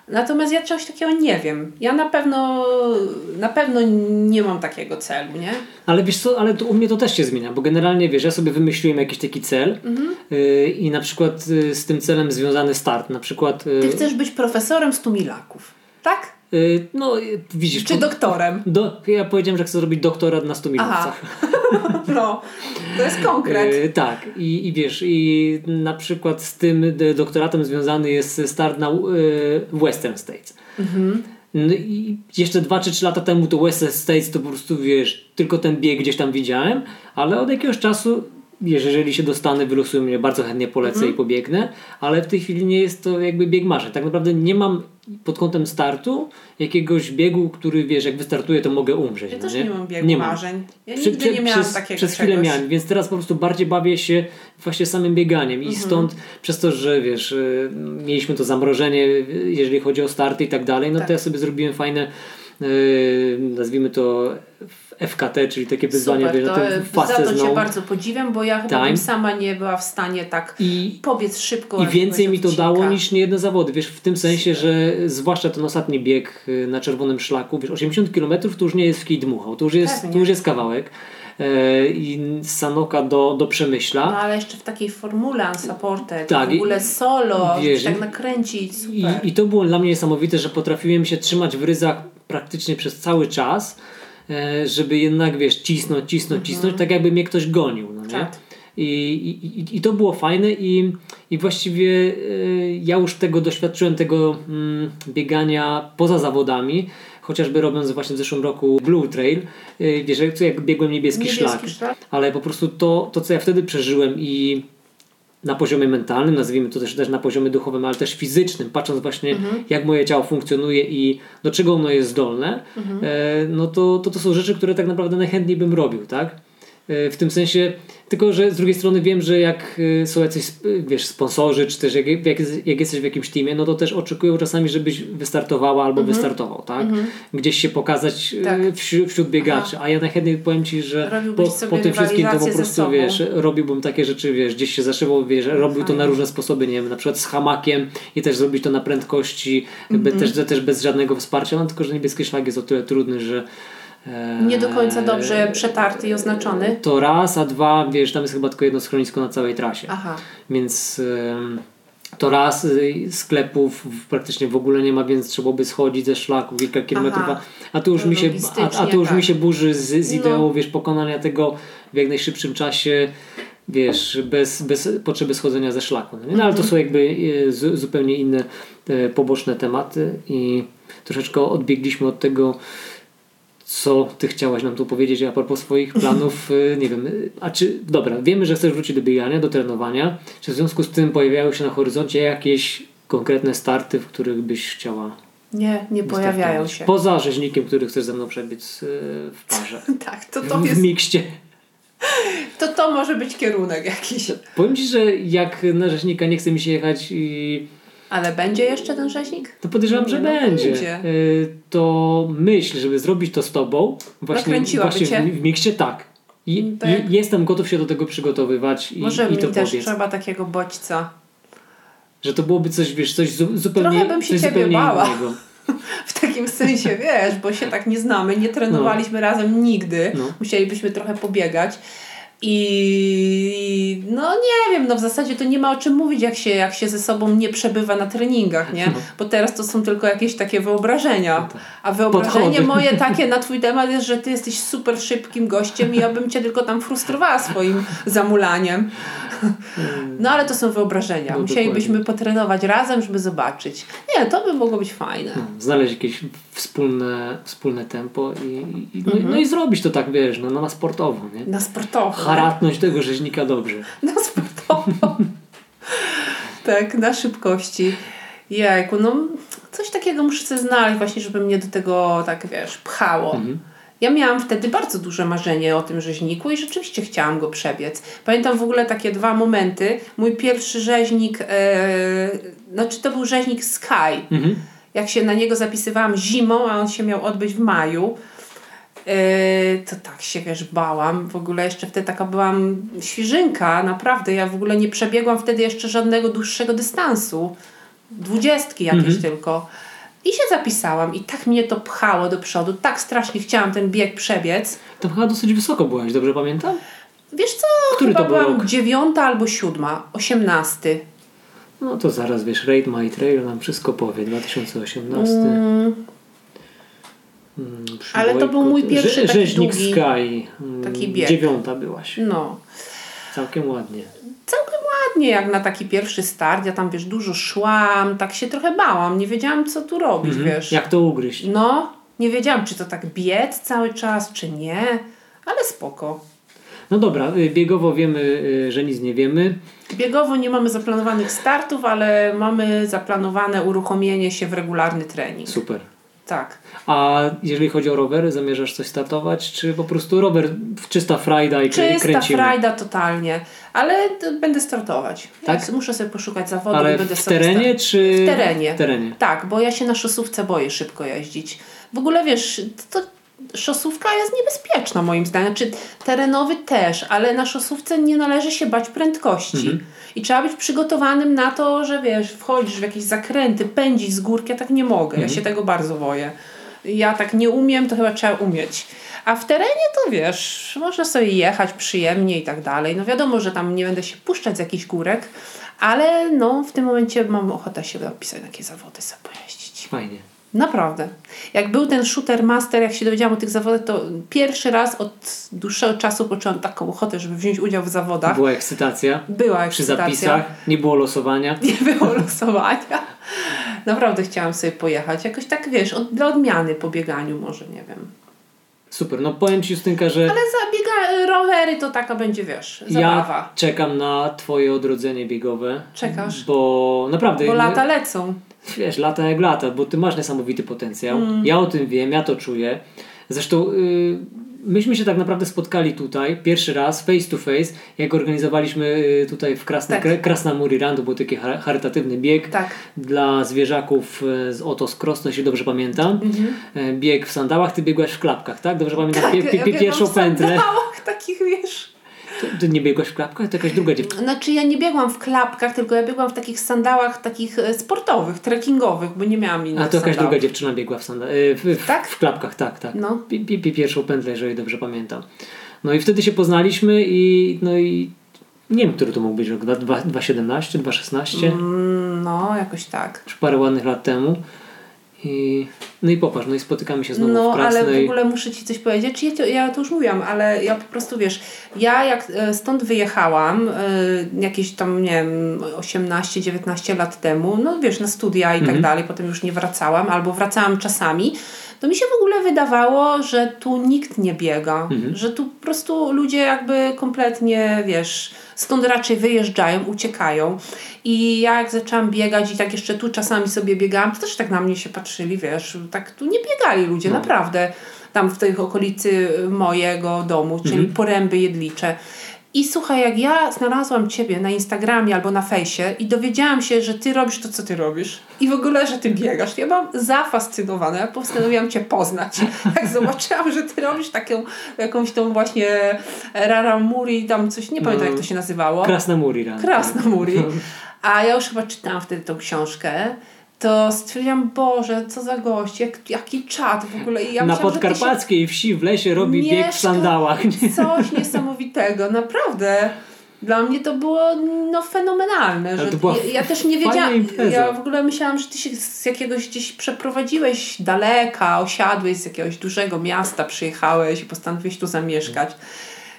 Natomiast ja czegoś takiego nie wiem. Ja na pewno, na pewno nie mam takiego celu, nie? Ale wiesz co, ale to u mnie to też się zmienia, bo generalnie wiesz, ja sobie wymyśliłem jakiś taki cel Mhm. y, i na przykład y, z tym celem związany start, na przykład y, Ty chcesz być profesorem stumilaków, tak? Y, no y, widzisz, Czy doktorem? do, ja powiedziałem, że chcę zrobić doktorat na 100 milionach. [LAUGHS] No, to jest konkret. Y, tak, I, i wiesz, i na przykład z tym doktoratem związany jest start na Western States. Mhm. No i jeszcze dwa czy trzy lata temu to Western States to po prostu wiesz, tylko ten bieg gdzieś tam widziałem, ale od jakiegoś czasu, wiesz, jeżeli się dostanę, wylosują mnie, bardzo chętnie polecę Mhm. i pobiegnę, ale w tej chwili nie jest to jakby bieg marzeń. Tak naprawdę nie mam pod kątem startu jakiegoś biegu, który wiesz, jak wystartuję, to mogę umrzeć. Ja no też nie mam biegu Nie marzeń. Ja nigdy nie miałam przez, takiego Przez chwilę czegoś. miałem, więc teraz po prostu bardziej bawię się właśnie samym bieganiem Mhm. i stąd przez to, że wiesz, y, mieliśmy to zamrożenie, jeżeli chodzi o starty i tak dalej, no Tak. to ja sobie zrobiłem fajne, y, nazwijmy to FKT, czyli takie wyzwanie, Super, to, za to Cię bardzo podziwiam, bo ja chyba bym sama nie była w stanie tak I, pobiec szybko. I więcej mi to odcinka. dało niż niejedne zawody. Wiesz, w tym sensie, że zwłaszcza ten ostatni bieg y, na czerwonym szlaku, wiesz, 80 km to już nie jest w kij dmuchał, to już jest, Pewnie. to już jest kawałek. E, I z Sanoka do, do Przemyśla. No ale jeszcze w takiej formule unsupported, Tak, w ogóle i- solo, wiesz, tak i- nakręcić, I, super. I to było dla mnie niesamowite, że potrafiłem się trzymać w ryzach praktycznie przez cały czas, żeby jednak, wiesz, cisnąć, cisnąć, cisnąć, tak jakby mnie ktoś gonił, no nie? Mhm. Tak. I, i, i- to było fajne i, i właściwie e, ja już tego doświadczyłem, tego mm, biegania poza zawodami, chociażby robiąc właśnie w zeszłym roku Blue Trail, e, wiesz, jak- jak biegłem niebieski, Niebieski szlak, szlak. ale po prostu to, to, co ja wtedy przeżyłem i na poziomie mentalnym, nazwijmy to też, też na poziomie duchowym, ale też fizycznym, patrząc właśnie Mhm. jak moje ciało funkcjonuje i do czego ono jest zdolne, Mhm. e, no to, to to są rzeczy, które tak naprawdę najchętniej bym robił, tak? W tym sensie, tylko że z drugiej strony wiem, że jak e, są jacyś sp- wiesz, sponsorzy, czy też jak, jak, jak jesteś w jakimś teamie, no to też oczekują czasami, żebyś wystartowała albo wystartował, tak? Gdzieś się pokazać Mhm. Tak. wśród, wśród biegaczy, a ja najchętniej powiem Ci, że po, po tym wszystkim to po prostu, wiesz, robiłbym takie rzeczy, wiesz, gdzieś się zaszywał, wiesz, robił to na różne sposoby, nie wiem, na przykład z hamakiem i też zrobić to na prędkości, be, Mhm. też, też bez żadnego wsparcia, no tylko, że niebieski szlak jest o tyle trudny, że Nie do końca dobrze przetarty i oznaczony. to raz, a dwa, wiesz, tam jest chyba tylko jedno schronisko na całej trasie. Aha. Więc to raz y, sklepów praktycznie w ogóle nie ma, więc trzeba by schodzić ze szlaku kilka kilometrów. A, a tu już, No mi się, a, a tu już mi tak. się burzy z, z No. ideą wiesz, pokonania tego w jak najszybszym czasie. Wiesz, bez, bez potrzeby schodzenia ze szlaku. No, no ale to Mhm. są jakby zu, zupełnie inne e, poboczne tematy i troszeczkę odbiegliśmy od tego, co ty chciałaś nam tu powiedzieć a propos swoich planów, [LAUGHS] y, nie wiem, y, a czy, dobra, wiemy, że chcesz wrócić do biegania, do trenowania, czy w związku z tym pojawiają się na horyzoncie jakieś konkretne starty, w których byś chciała Nie, nie pojawiają się. Poza rzeźnikiem, który chcesz ze mną przebiec y, w parze. [LAUGHS] Tak, to to, W, w jest, mikście. [LAUGHS] to to może być kierunek jakiś. Powiem Ci, że jak na rzeźnika nie chce mi się jechać i Ale będzie jeszcze ten rzeźnik? to podejrzewam, że Nie, no będzie. będzie. Y, To myśl, żeby zrobić to z Tobą, właśnie, właśnie cię. w, w mikście tak. I, Tak. i jestem gotów się do tego przygotowywać i, Może i mi to też powiedz. trzeba takiego bodźca. Że to byłoby coś, wiesz, coś zu, zupełnie, Trochę bym się ciebie bała. innego. [LAUGHS] W takim sensie, wiesz, bo się tak nie znamy, nie trenowaliśmy razem nigdy. No. Musielibyśmy trochę pobiegać. I no nie wiem, no w zasadzie to nie ma o czym mówić, jak się, jak się ze sobą nie przebywa na treningach, nie? No. Bo teraz to są tylko jakieś takie wyobrażenia. tak. A wyobrażenie Podchody. moje takie na twój temat jest, że ty jesteś super szybkim gościem i ja bym cię tylko tam frustrowała swoim zamulaniem. [LAUGHS] No ale to są wyobrażenia. No, Musielibyśmy potrenować razem, żeby zobaczyć. Nie, to by mogło być fajne. No, znaleźć jakieś wspólne, wspólne tempo i, i, no, Mhm. no i zrobić to tak, wiesz, no, no na sportowo, nie? Na sportowo. Haratnąć tego rzeźnika dobrze. [LAUGHS] Na sportowo. tak, na szybkości. Jajku, no coś takiego muszę sobie znaleźć właśnie, żeby mnie do tego tak, wiesz, pchało. Mhm. Ja miałam wtedy bardzo duże marzenie o tym rzeźniku i rzeczywiście chciałam go przebiec. Pamiętam w ogóle takie dwa momenty. Mój pierwszy rzeźnik, e, znaczy to był rzeźnik Sky. Mhm. Jak się na niego zapisywałam zimą, a on się miał odbyć w maju. Yy, to tak się wiesz, bałam. W ogóle jeszcze wtedy taka byłam świeżynka, naprawdę. Ja w ogóle nie przebiegłam wtedy jeszcze żadnego dłuższego dystansu. Dwudziestki jakieś Mhm. tylko. I się zapisałam i tak mnie to pchało do przodu. Tak strasznie chciałam ten bieg przebiec. Tam chyba dosyć wysoko byłaś, dobrze pamiętam? Wiesz co, Który chyba to był byłam rok? dziewiąta albo siódma, osiemnasty. No to zaraz wiesz, Raid My Trail nam wszystko powie. 2018. Mm, przy Ale to był mój pierwszy taki Rzeźnik długi Sky. Mm, taki bieg. Dziewiąta byłaś. No. Całkiem ładnie. Całkiem ładnie jak na taki pierwszy start. Ja tam wiesz, dużo szłam, tak się trochę bałam. Nie wiedziałam co tu robić, Mhm. wiesz. Jak to ugryźć? No, nie wiedziałam czy to tak biec cały czas, czy nie. Ale spoko. No dobra, y, biegowo wiemy, y, że nic nie wiemy. Biegowo nie mamy zaplanowanych startów, ale mamy zaplanowane uruchomienie się w regularny trening. Super. Tak. A jeżeli chodzi o rowery, zamierzasz coś startować, czy po prostu rower czysta frajda i Czysta kręcimy? frajda totalnie, ale będę startować. Tak? Więc Muszę sobie poszukać zawodu Ale i będę w terenie, czy... W terenie. W terenie. Tak, bo ja się na szosówce boję szybko jeździć. W ogóle wiesz, to szosówka jest niebezpieczna moim zdaniem. Czy terenowy też, ale na szosówce nie należy się bać prędkości. Mhm. I trzeba być przygotowanym na to, że wiesz, wchodzisz w jakieś zakręty, pędzić z górki, ja tak nie mogę. Mhm. Ja się tego bardzo boję. Ja tak nie umiem, to chyba trzeba umieć. A w terenie to wiesz, można sobie jechać przyjemnie i tak dalej. No wiadomo, że tam nie będę się puszczać z jakichś górek, ale no w tym momencie mam ochotę się zapisać na takie zawody, sobie pojeździć. Fajnie. Naprawdę. Jak był ten shooter master, jak się dowiedziałam o tych zawodach, to pierwszy raz od dłuższego czasu poczułam taką ochotę, żeby wziąć udział w zawodach. Była ekscytacja. Była Przy ekscytacja. zapisach nie było losowania. [LAUGHS] Nie było losowania. Naprawdę chciałam sobie pojechać. Jakoś tak, wiesz, od, dla odmiany po bieganiu może, nie wiem. Super, no powiem Ci Justynka, że Ale zabiega rowery to taka będzie, wiesz, ja zabawa. czekam na Twoje odrodzenie biegowe. Czekasz? Bo naprawdę... Bo lata lecą. Wiesz, lata jak lata, bo Ty masz niesamowity potencjał. Mm. Ja o tym wiem, ja to czuję. Zresztą y, myśmy się tak naprawdę spotkali tutaj pierwszy raz, face to face, jak organizowaliśmy y, tutaj w Krasna, Tak. To był taki char- charytatywny bieg Tak. dla zwierzaków y, z Oto z Krosno, jeśli dobrze pamiętam. Y, Bieg w sandałach, Ty biegłaś w klapkach, tak? Dobrze pamiętam pie, pie, ja pierwszą w pętlę. sandałach takich, wiesz... Ty, ty nie biegłaś w klapkach? To jakaś druga dziewczyna. Znaczy ja nie biegłam w klapkach, tylko ja biegłam w takich sandałach takich e, sportowych, trekkingowych, bo nie miałam innych A to jakaś sandałów. druga dziewczyna biegła w, sanda- w, w, Tak? w klapkach, tak, tak. No. Pi, pi, pi, pierwszą pętlę, jeżeli dobrze pamiętam. No i wtedy się poznaliśmy i no i nie wiem, który to mógł być rok, 2017, 2016, Mm, no, jakoś tak. już parę ładnych lat temu. I, no i popatrz, no i spotykamy się znowu No, w ale Krasnej. w ogóle muszę Ci coś powiedzieć. Ja, to, ja to już mówiłam, ale ja po prostu, wiesz, ja jak e, stąd wyjechałam, e, jakieś tam, nie wiem, 18-19 lat temu, no wiesz, na studia i tak Mhm. dalej, potem już nie wracałam, albo wracałam czasami, to mi się w ogóle wydawało, że tu nikt nie biega, Mhm. że tu po prostu ludzie jakby kompletnie, wiesz, stąd raczej wyjeżdżają, uciekają. I ja jak zaczęłam biegać i tak jeszcze tu czasami sobie biegałam, to też tak na mnie się patrzyli, wiesz, tak tu nie biegali ludzie, No. naprawdę. Tam w tej okolicy mojego domu, czyli Mhm. poręby jedlicze. I słuchaj, jak ja znalazłam Ciebie na Instagramie albo na fejsie i dowiedziałam się, że Ty robisz to, co Ty robisz i w ogóle, że Ty biegasz, ja byłam zafascynowana. Ja postanowiłam Cię poznać. [LAUGHS] Jak zobaczyłam, że Ty robisz taką, jakąś tą właśnie Raramuri, tam coś, nie pamiętam No. jak to się nazywało. Krasnamuri Run. Krasnamuri. [LAUGHS] A ja już chyba czytałam wtedy tą książkę. To stwierdziłam, Boże, co za gość, jak, jaki czat w ogóle. I ja Na myślałam, podkarpackiej wsi w lesie robi bieg w sandałach. Coś niesamowitego, naprawdę. Dla mnie to było no, fenomenalne. Że ja, ja też nie wiedziałam. Ja w ogóle myślałam, że ty się z jakiegoś gdzieś przeprowadziłeś daleka, osiadłeś z jakiegoś dużego miasta, przyjechałeś i postanowiłeś tu zamieszkać.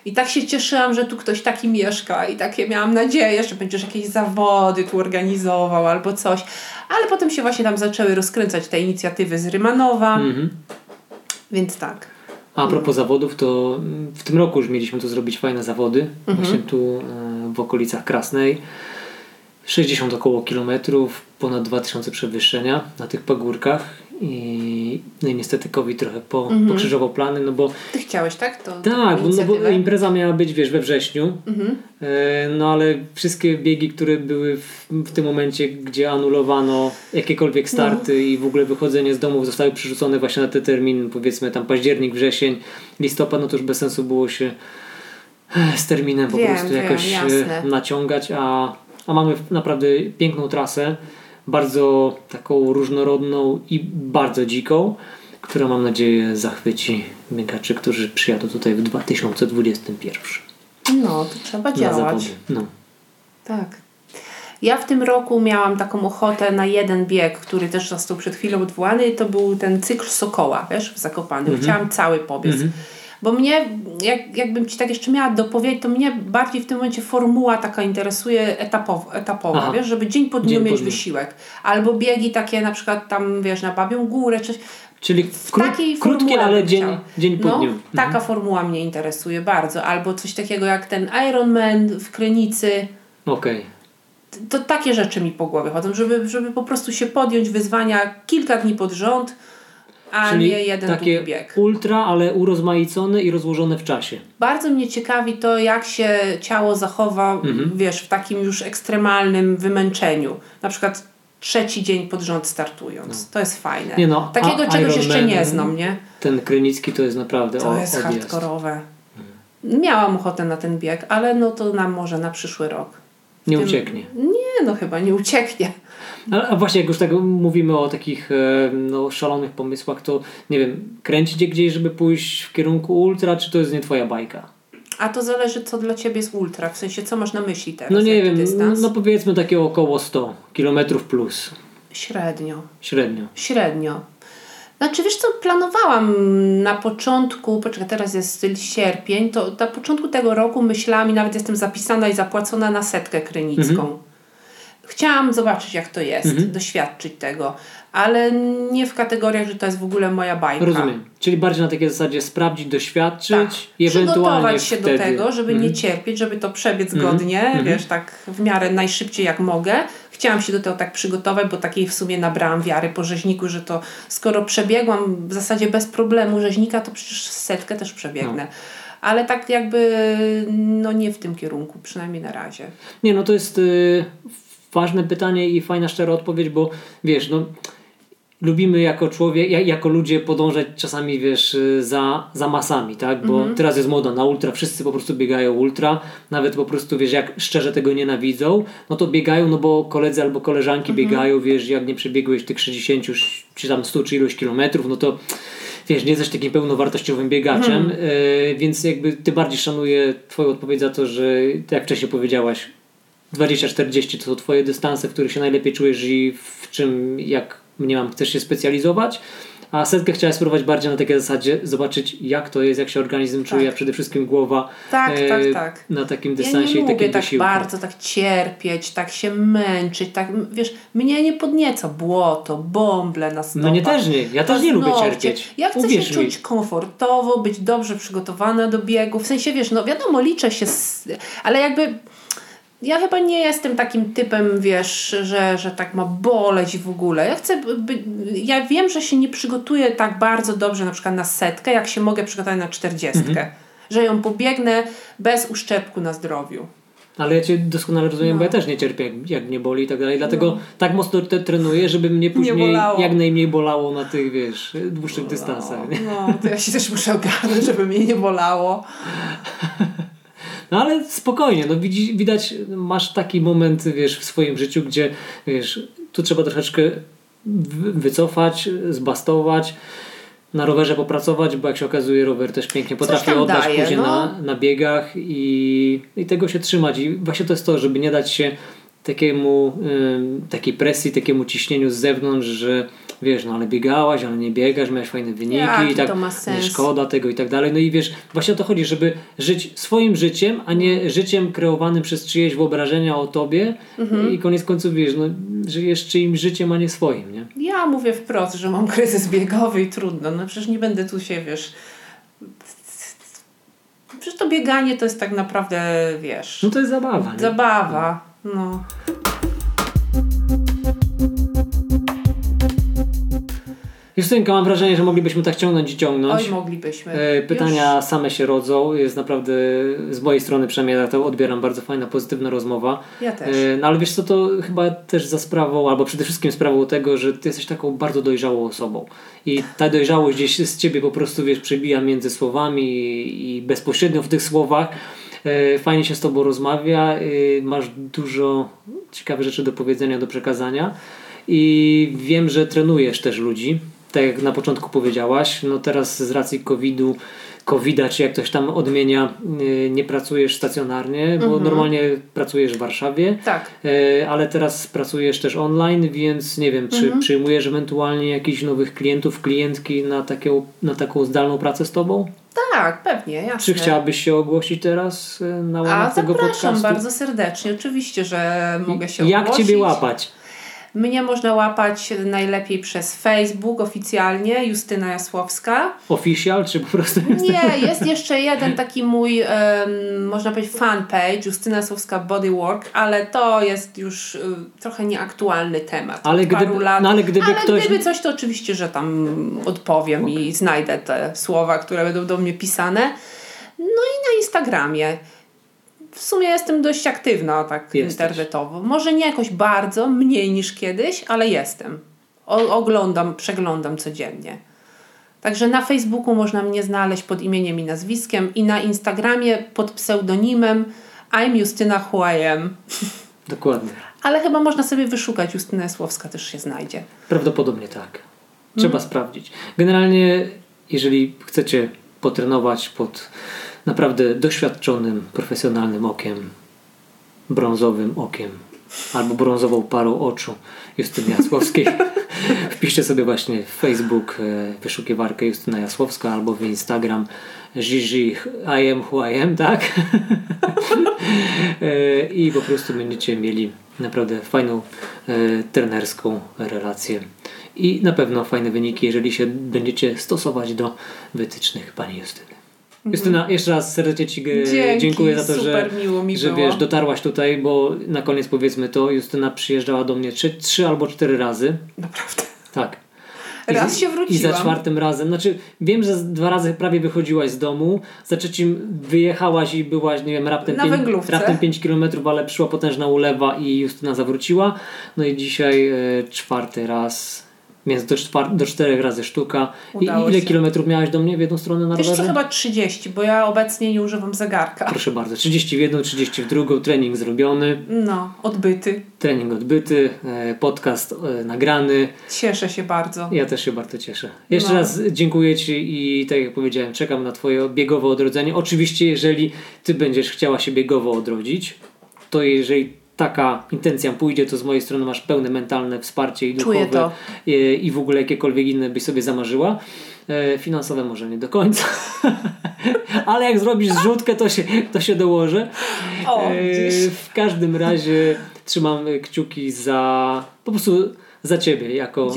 I tak się cieszyłam, że tu ktoś taki mieszka i takie miałam nadzieję, że będziesz jakieś zawody tu organizował albo coś. Ale potem się właśnie tam zaczęły rozkręcać te inicjatywy z Rymanowa, Mhm. więc tak. A propos zawodów, to w tym roku już mieliśmy tu zrobić fajne zawody. Mhm. Właśnie tu e, w okolicach Krasnej. 60 około kilometrów, ponad 2000 przewyższenia na tych pagórkach. I, no i niestety COVID trochę po, Mhm. pokrzyżował plany, no bo Ty chciałeś, tak? To, tak, bo, no bo impreza miała być, wiesz, we wrześniu, Mhm. e, no ale wszystkie biegi, które były w, w tym momencie, gdzie anulowano jakiekolwiek starty No. i w ogóle wychodzenie z domów zostały przerzucone właśnie na te terminy, powiedzmy tam październik, wrzesień, listopad, no to już bez sensu było się e, z terminem po Wiem, prostu wiem, jakoś e, jasne. naciągać, a, a mamy naprawdę piękną trasę, bardzo taką różnorodną i bardzo dziką, która mam nadzieję zachwyci biegaczy, którzy przyjadą tutaj w 2021. No, to trzeba działać. No. Tak. Ja w tym roku miałam taką ochotę na jeden bieg, który też został przed chwilą odwołany to był ten cykl Sokoła, wiesz, w Zakopanym. Mhm. Chciałam cały pobiec. Bo mnie, jak, jakbym Ci tak jeszcze miała dopowiedzieć, to mnie bardziej w tym momencie formuła taka interesuje etapowa, etapowa Aha. wiesz, żeby dzień po dniu Dzień po mieć dniu. wysiłek. Albo biegi takie na przykład tam, wiesz, na Babią Górę, czy Czyli w kró- takiej krótkie, formule ale dzień, chciała. dzień po no, dniu. Mhm. Taka formuła mnie interesuje bardzo. Albo coś takiego jak ten Ironman w Krynicy. Okej. To takie rzeczy mi po głowie chodzą, żeby, żeby po prostu się podjąć wyzwania kilka dni pod rząd, a Czyli nie jeden takie bieg. ultra, ale urozmaicone i rozłożone w czasie. Bardzo mnie ciekawi to, jak się ciało zachowa, Mhm. wiesz, w takim już ekstremalnym wymęczeniu. Na przykład trzeci dzień pod rząd startując. To jest fajne. Nie no, Takiego a czegoś jeszcze nie Ironman- znam, nie? Ten Krynicki to jest naprawdę To o, jest odjazd. hardkorowe. Miałam ochotę na ten bieg, ale no to nam może na przyszły rok. Nie tym- ucieknie. Nie, no chyba nie ucieknie. A, właśnie jak już tak mówimy o takich e, no, szalonych pomysłach, to nie wiem, kręcicie gdzieś, żeby pójść w kierunku ultra, czy to jest nie twoja bajka? A to zależy, co dla ciebie jest ultra. W sensie, co masz na myśli teraz? No nie wiem, dystans? no powiedzmy takie około 100 kilometrów plus, Średnio. średnio. Średnio. Znaczy, wiesz co, planowałam na początku, poczekaj, teraz jest sierpień, to na początku tego roku myślałam i nawet jestem zapisana i zapłacona na setkę krynicką. Chciałam zobaczyć, jak to jest, Mhm. doświadczyć tego, ale nie w kategoriach, że to jest w ogóle moja bajka. Rozumiem. Czyli bardziej na takiej zasadzie sprawdzić, doświadczyć Tak. i ewentualnie Przygotować się wtedy. do tego, żeby Mhm. nie cierpieć, żeby to przebiec Mhm. godnie, Mhm. wiesz, tak w miarę najszybciej jak mogę. Chciałam się do tego tak przygotować, bo takiej w sumie nabrałam wiary po rzeźniku, że to skoro przebiegłam w zasadzie bez problemu rzeźnika, to przecież setkę też przebiegnę. Ale tak jakby no nie w tym kierunku, przynajmniej na razie. Nie, no to jest y, ważne pytanie i fajna, szczera odpowiedź, bo wiesz, no lubimy jako człowiek, ja- jako ludzie podążać czasami, wiesz, za, za masami, tak? Bo Mhm. teraz jest moda na ultra, wszyscy po prostu biegają ultra, nawet po prostu, wiesz, jak szczerze tego nienawidzą, no to biegają, no bo koledzy albo koleżanki Mhm. biegają, wiesz, jak nie przebiegłeś tych 60 czy tam 100 czy ilość kilometrów, no to wiesz, nie jesteś takim pełnowartościowym biegaczem, Mhm. y, więc jakby ty bardziej szanuję twoją odpowiedź za to, że tak jak wcześniej powiedziałaś, 20-40 to są twoje dystanse, w których się najlepiej czujesz i w czym, jak mniemam, chcesz się specjalizować. A setkę chciałem spróbować bardziej na takiej zasadzie, zobaczyć jak to jest, jak się organizm czuje, Tak. a przede wszystkim głowa Tak, e, tak, tak. na takim Ja dystansie nie i takim tak wysiłku. bardzo tak cierpieć, tak się męczyć, tak, wiesz, mnie nie podnieca błoto, bąble na stopach. Mnie też nie, ja też nie lubię cierpieć. Ja chcę Uwierz się mi. czuć komfortowo, być dobrze przygotowana do biegu. W sensie, wiesz, no wiadomo, liczę się, z, ale jakby ja chyba nie jestem takim typem, wiesz, że, że tak ma boleć w ogóle. Ja chcę, by, ja wiem, że się nie przygotuję tak bardzo dobrze na przykład na setkę, jak się mogę przygotować na czterdziestkę. Mhm. Że ją pobiegnę bez uszczepku na zdrowiu. Ale ja Cię doskonale rozumiem, No. bo ja też nie cierpię, jak, jak mnie boli i tak dalej. Dlatego tak mocno te, trenuję, żeby mnie później jak najmniej bolało na tych, wiesz, dłuższych dystansach. Nie? No, to ja się też muszę ogarnąć, żeby mnie nie bolało. [LAUGHS] No ale spokojnie, no widzi, widać, masz taki moment, wiesz, w swoim życiu, gdzie, wiesz, tu trzeba troszeczkę wy- wycofać, zbastować, na rowerze popracować, bo jak się okazuje, rower też pięknie potrafi oddać daje, później no. na, na biegach i, i tego się trzymać. I właśnie to jest to, żeby nie dać się takiemu, takiej presji, takiemu ciśnieniu z zewnątrz, że wiesz, no ale biegałaś, ale nie biegasz, miałeś fajne wyniki Jaki i tak to ma nie sens? szkoda tego i tak dalej. No i wiesz, właśnie o to chodzi, żeby żyć swoim życiem, a nie życiem kreowanym przez czyjeś wyobrażenia o tobie Mhm. i koniec końców wiesz, no żyjesz czyimś życiem, a nie swoim, nie? Ja mówię wprost, że mam kryzys biegowy i trudno. No przecież nie będę tu się, wiesz... Przecież to bieganie to jest tak naprawdę, wiesz... No to jest zabawa, nie? Zabawa. No. Justynka, mam wrażenie, że moglibyśmy tak ciągnąć i ciągnąć. Oj, moglibyśmy. E, Pytania Już... same się rodzą. Jest naprawdę, z mojej strony przynajmniej ja to odbieram, bardzo fajna, pozytywna rozmowa. Ja też. E, No ale wiesz co, to chyba też za sprawą, albo przede wszystkim sprawą tego, że ty jesteś taką bardzo dojrzałą osobą. I ta dojrzałość gdzieś z ciebie po prostu, wiesz, przebija między słowami i, bezpośrednio w tych słowach. E, Fajnie się z tobą rozmawia, e, masz dużo ciekawych rzeczy do powiedzenia, do przekazania i wiem, że trenujesz też ludzi, tak jak na początku powiedziałaś, no teraz z racji COVID-u, COVID-a, czy jak ktoś tam odmienia, y, nie pracujesz stacjonarnie, bo normalnie pracujesz w Warszawie, Tak. e, ale teraz pracujesz też online, więc nie wiem, czy przyjmujesz ewentualnie jakichś nowych klientów, klientki na, taką na taką zdalną pracę z Tobą? Tak, pewnie, jasne. Czy chciałabyś się ogłosić teraz e, na A łamach tego zapraszam podcastu? bardzo serdecznie. Oczywiście, że mogę się Jak ogłosić. Ciebie łapać? Mnie można łapać najlepiej przez Facebook oficjalnie, Justyna Jasłowska. Official, czy po prostu Nie, jest jeszcze jeden taki mój, em, można powiedzieć, fanpage, Justyna Jasłowska Bodywork, ale to jest już y, trochę nieaktualny temat. Ale gdyby- no ale gdyby ktoś- gdyby coś, to oczywiście, że tam odpowiem i znajdę te słowa, które będą do mnie pisane. No i na Instagramie. W sumie jestem dość aktywna tak Jesteś. internetowo. Może nie jakoś bardzo, mniej niż kiedyś, ale jestem. O, oglądam, przeglądam codziennie. Także na Facebooku można mnie znaleźć pod imieniem i nazwiskiem i na Instagramie pod pseudonimem I'm Justyna Who I am. Dokładnie. Ale chyba można sobie wyszukać, Justyna Słowska też się znajdzie. Prawdopodobnie tak. Trzeba sprawdzić. Generalnie, jeżeli chcecie potrenować pod naprawdę doświadczonym, profesjonalnym okiem, brązowym okiem albo brązową parą oczu Justyny Jasłowskiej, [LAUGHS] wpiszcie sobie właśnie w Facebook e, wyszukiwarkę Justyna Jasłowska albo w Instagram Gigi I am who I am, tak? [LAUGHS] E, I po prostu będziecie mieli naprawdę fajną e, trenerską relację i na pewno fajne wyniki, jeżeli się będziecie stosować do wytycznych pani Justyny. Justyna, jeszcze raz serdecznie Ci e, Dzięki, dziękuję za to, że, że wiesz, dotarłaś tutaj, bo na koniec powiedzmy to, Justyna przyjeżdżała do mnie trzy, trzy albo cztery razy. Naprawdę. Tak. I Raz z- się I za wróciłam. czwartym razem, znaczy wiem, że dwa razy prawie wychodziłaś z domu, za trzecim wyjechałaś i byłaś, nie wiem, raptem, Na pięć, węglówce. raptem 5 km, ale przyszła potężna ulewa i Justyna zawróciła. No i dzisiaj e, czwarty raz, więc do, czwar- do czterech razy sztuka. I ile się. kilometrów miałaś do mnie w jedną stronę na Wiesz co, rowerze? chyba 30, bo ja obecnie nie używam zegarka. Proszę bardzo, 30 w jedną, 30 w drugą, trening zrobiony, No, odbyty. trening odbyty, e, podcast e, nagrany. Cieszę się bardzo. Ja też się bardzo cieszę. Jeszcze No. raz dziękuję Ci i tak jak powiedziałem, czekam na Twoje biegowe odrodzenie. Oczywiście, jeżeli Ty będziesz chciała się biegowo odrodzić, to jeżeli taka intencja pójdzie, to z mojej strony masz pełne mentalne wsparcie i duchowe i, i w ogóle jakiekolwiek inne byś sobie zamarzyła. E, Finansowe może nie do końca, [LAUGHS] ale jak zrobisz zrzutkę, to się, to się dołoży. O, E, w każdym razie trzymam kciuki za po prostu za ciebie jako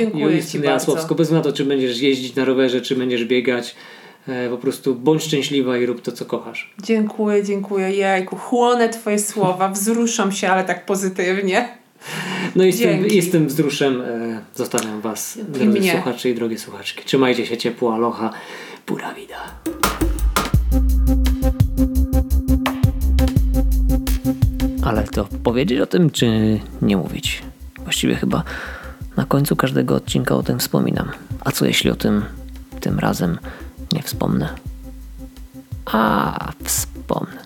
bardzo. Jasłowską. Bez na to, czy będziesz jeździć na rowerze, czy będziesz biegać. E, po prostu bądź szczęśliwa i rób to, co kochasz. Dziękuję, dziękuję. Jejku, chłonę Twoje słowa, wzruszam się, ale tak pozytywnie. No i z tym, i z tym wzruszem e, zostawiam Was, drodzy mnie. słuchacze i drogie słuchaczki. Trzymajcie się ciepło, aloha, pura vida. Ale to powiedzieć o tym, czy nie mówić? Właściwie chyba na końcu każdego odcinka o tym wspominam. A co jeśli o tym tym razem nie wspomnę? A, wspomnę.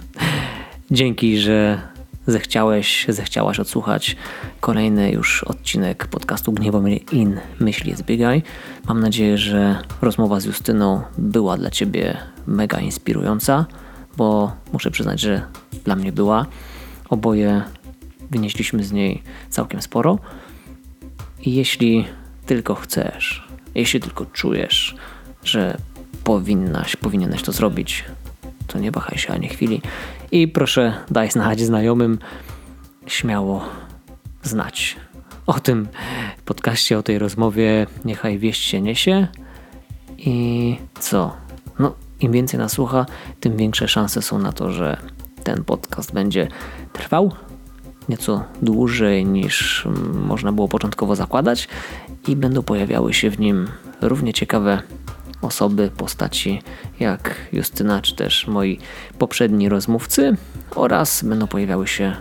[LAUGHS] Dzięki, że zechciałeś, zechciałaś odsłuchać kolejny już odcinek podcastu Gniewomir In Myśli jest Biegaj. Mam nadzieję, że rozmowa z Justyną była dla Ciebie mega inspirująca, bo muszę przyznać, że dla mnie była. Oboje wynieśliśmy z niej całkiem sporo. I jeśli tylko chcesz, jeśli tylko czujesz, że powinnaś, powinieneś to zrobić, to nie wahaj się ani chwili. I proszę, daj znać znajomym, śmiało znać o tym podcaście, o tej rozmowie. Niechaj wieść się niesie. I co? No, im więcej nas słucha, tym większe szanse są na to, że ten podcast będzie trwał nieco dłużej niż mm, można było początkowo zakładać i będą pojawiały się w nim równie ciekawe osoby, postaci jak Justyna czy też moi poprzedni rozmówcy oraz będą pojawiały się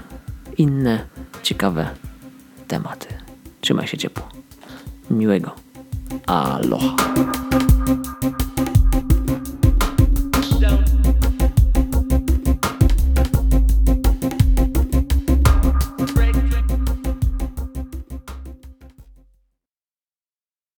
inne ciekawe tematy. Trzymaj się ciepło. Miłego. Aloha.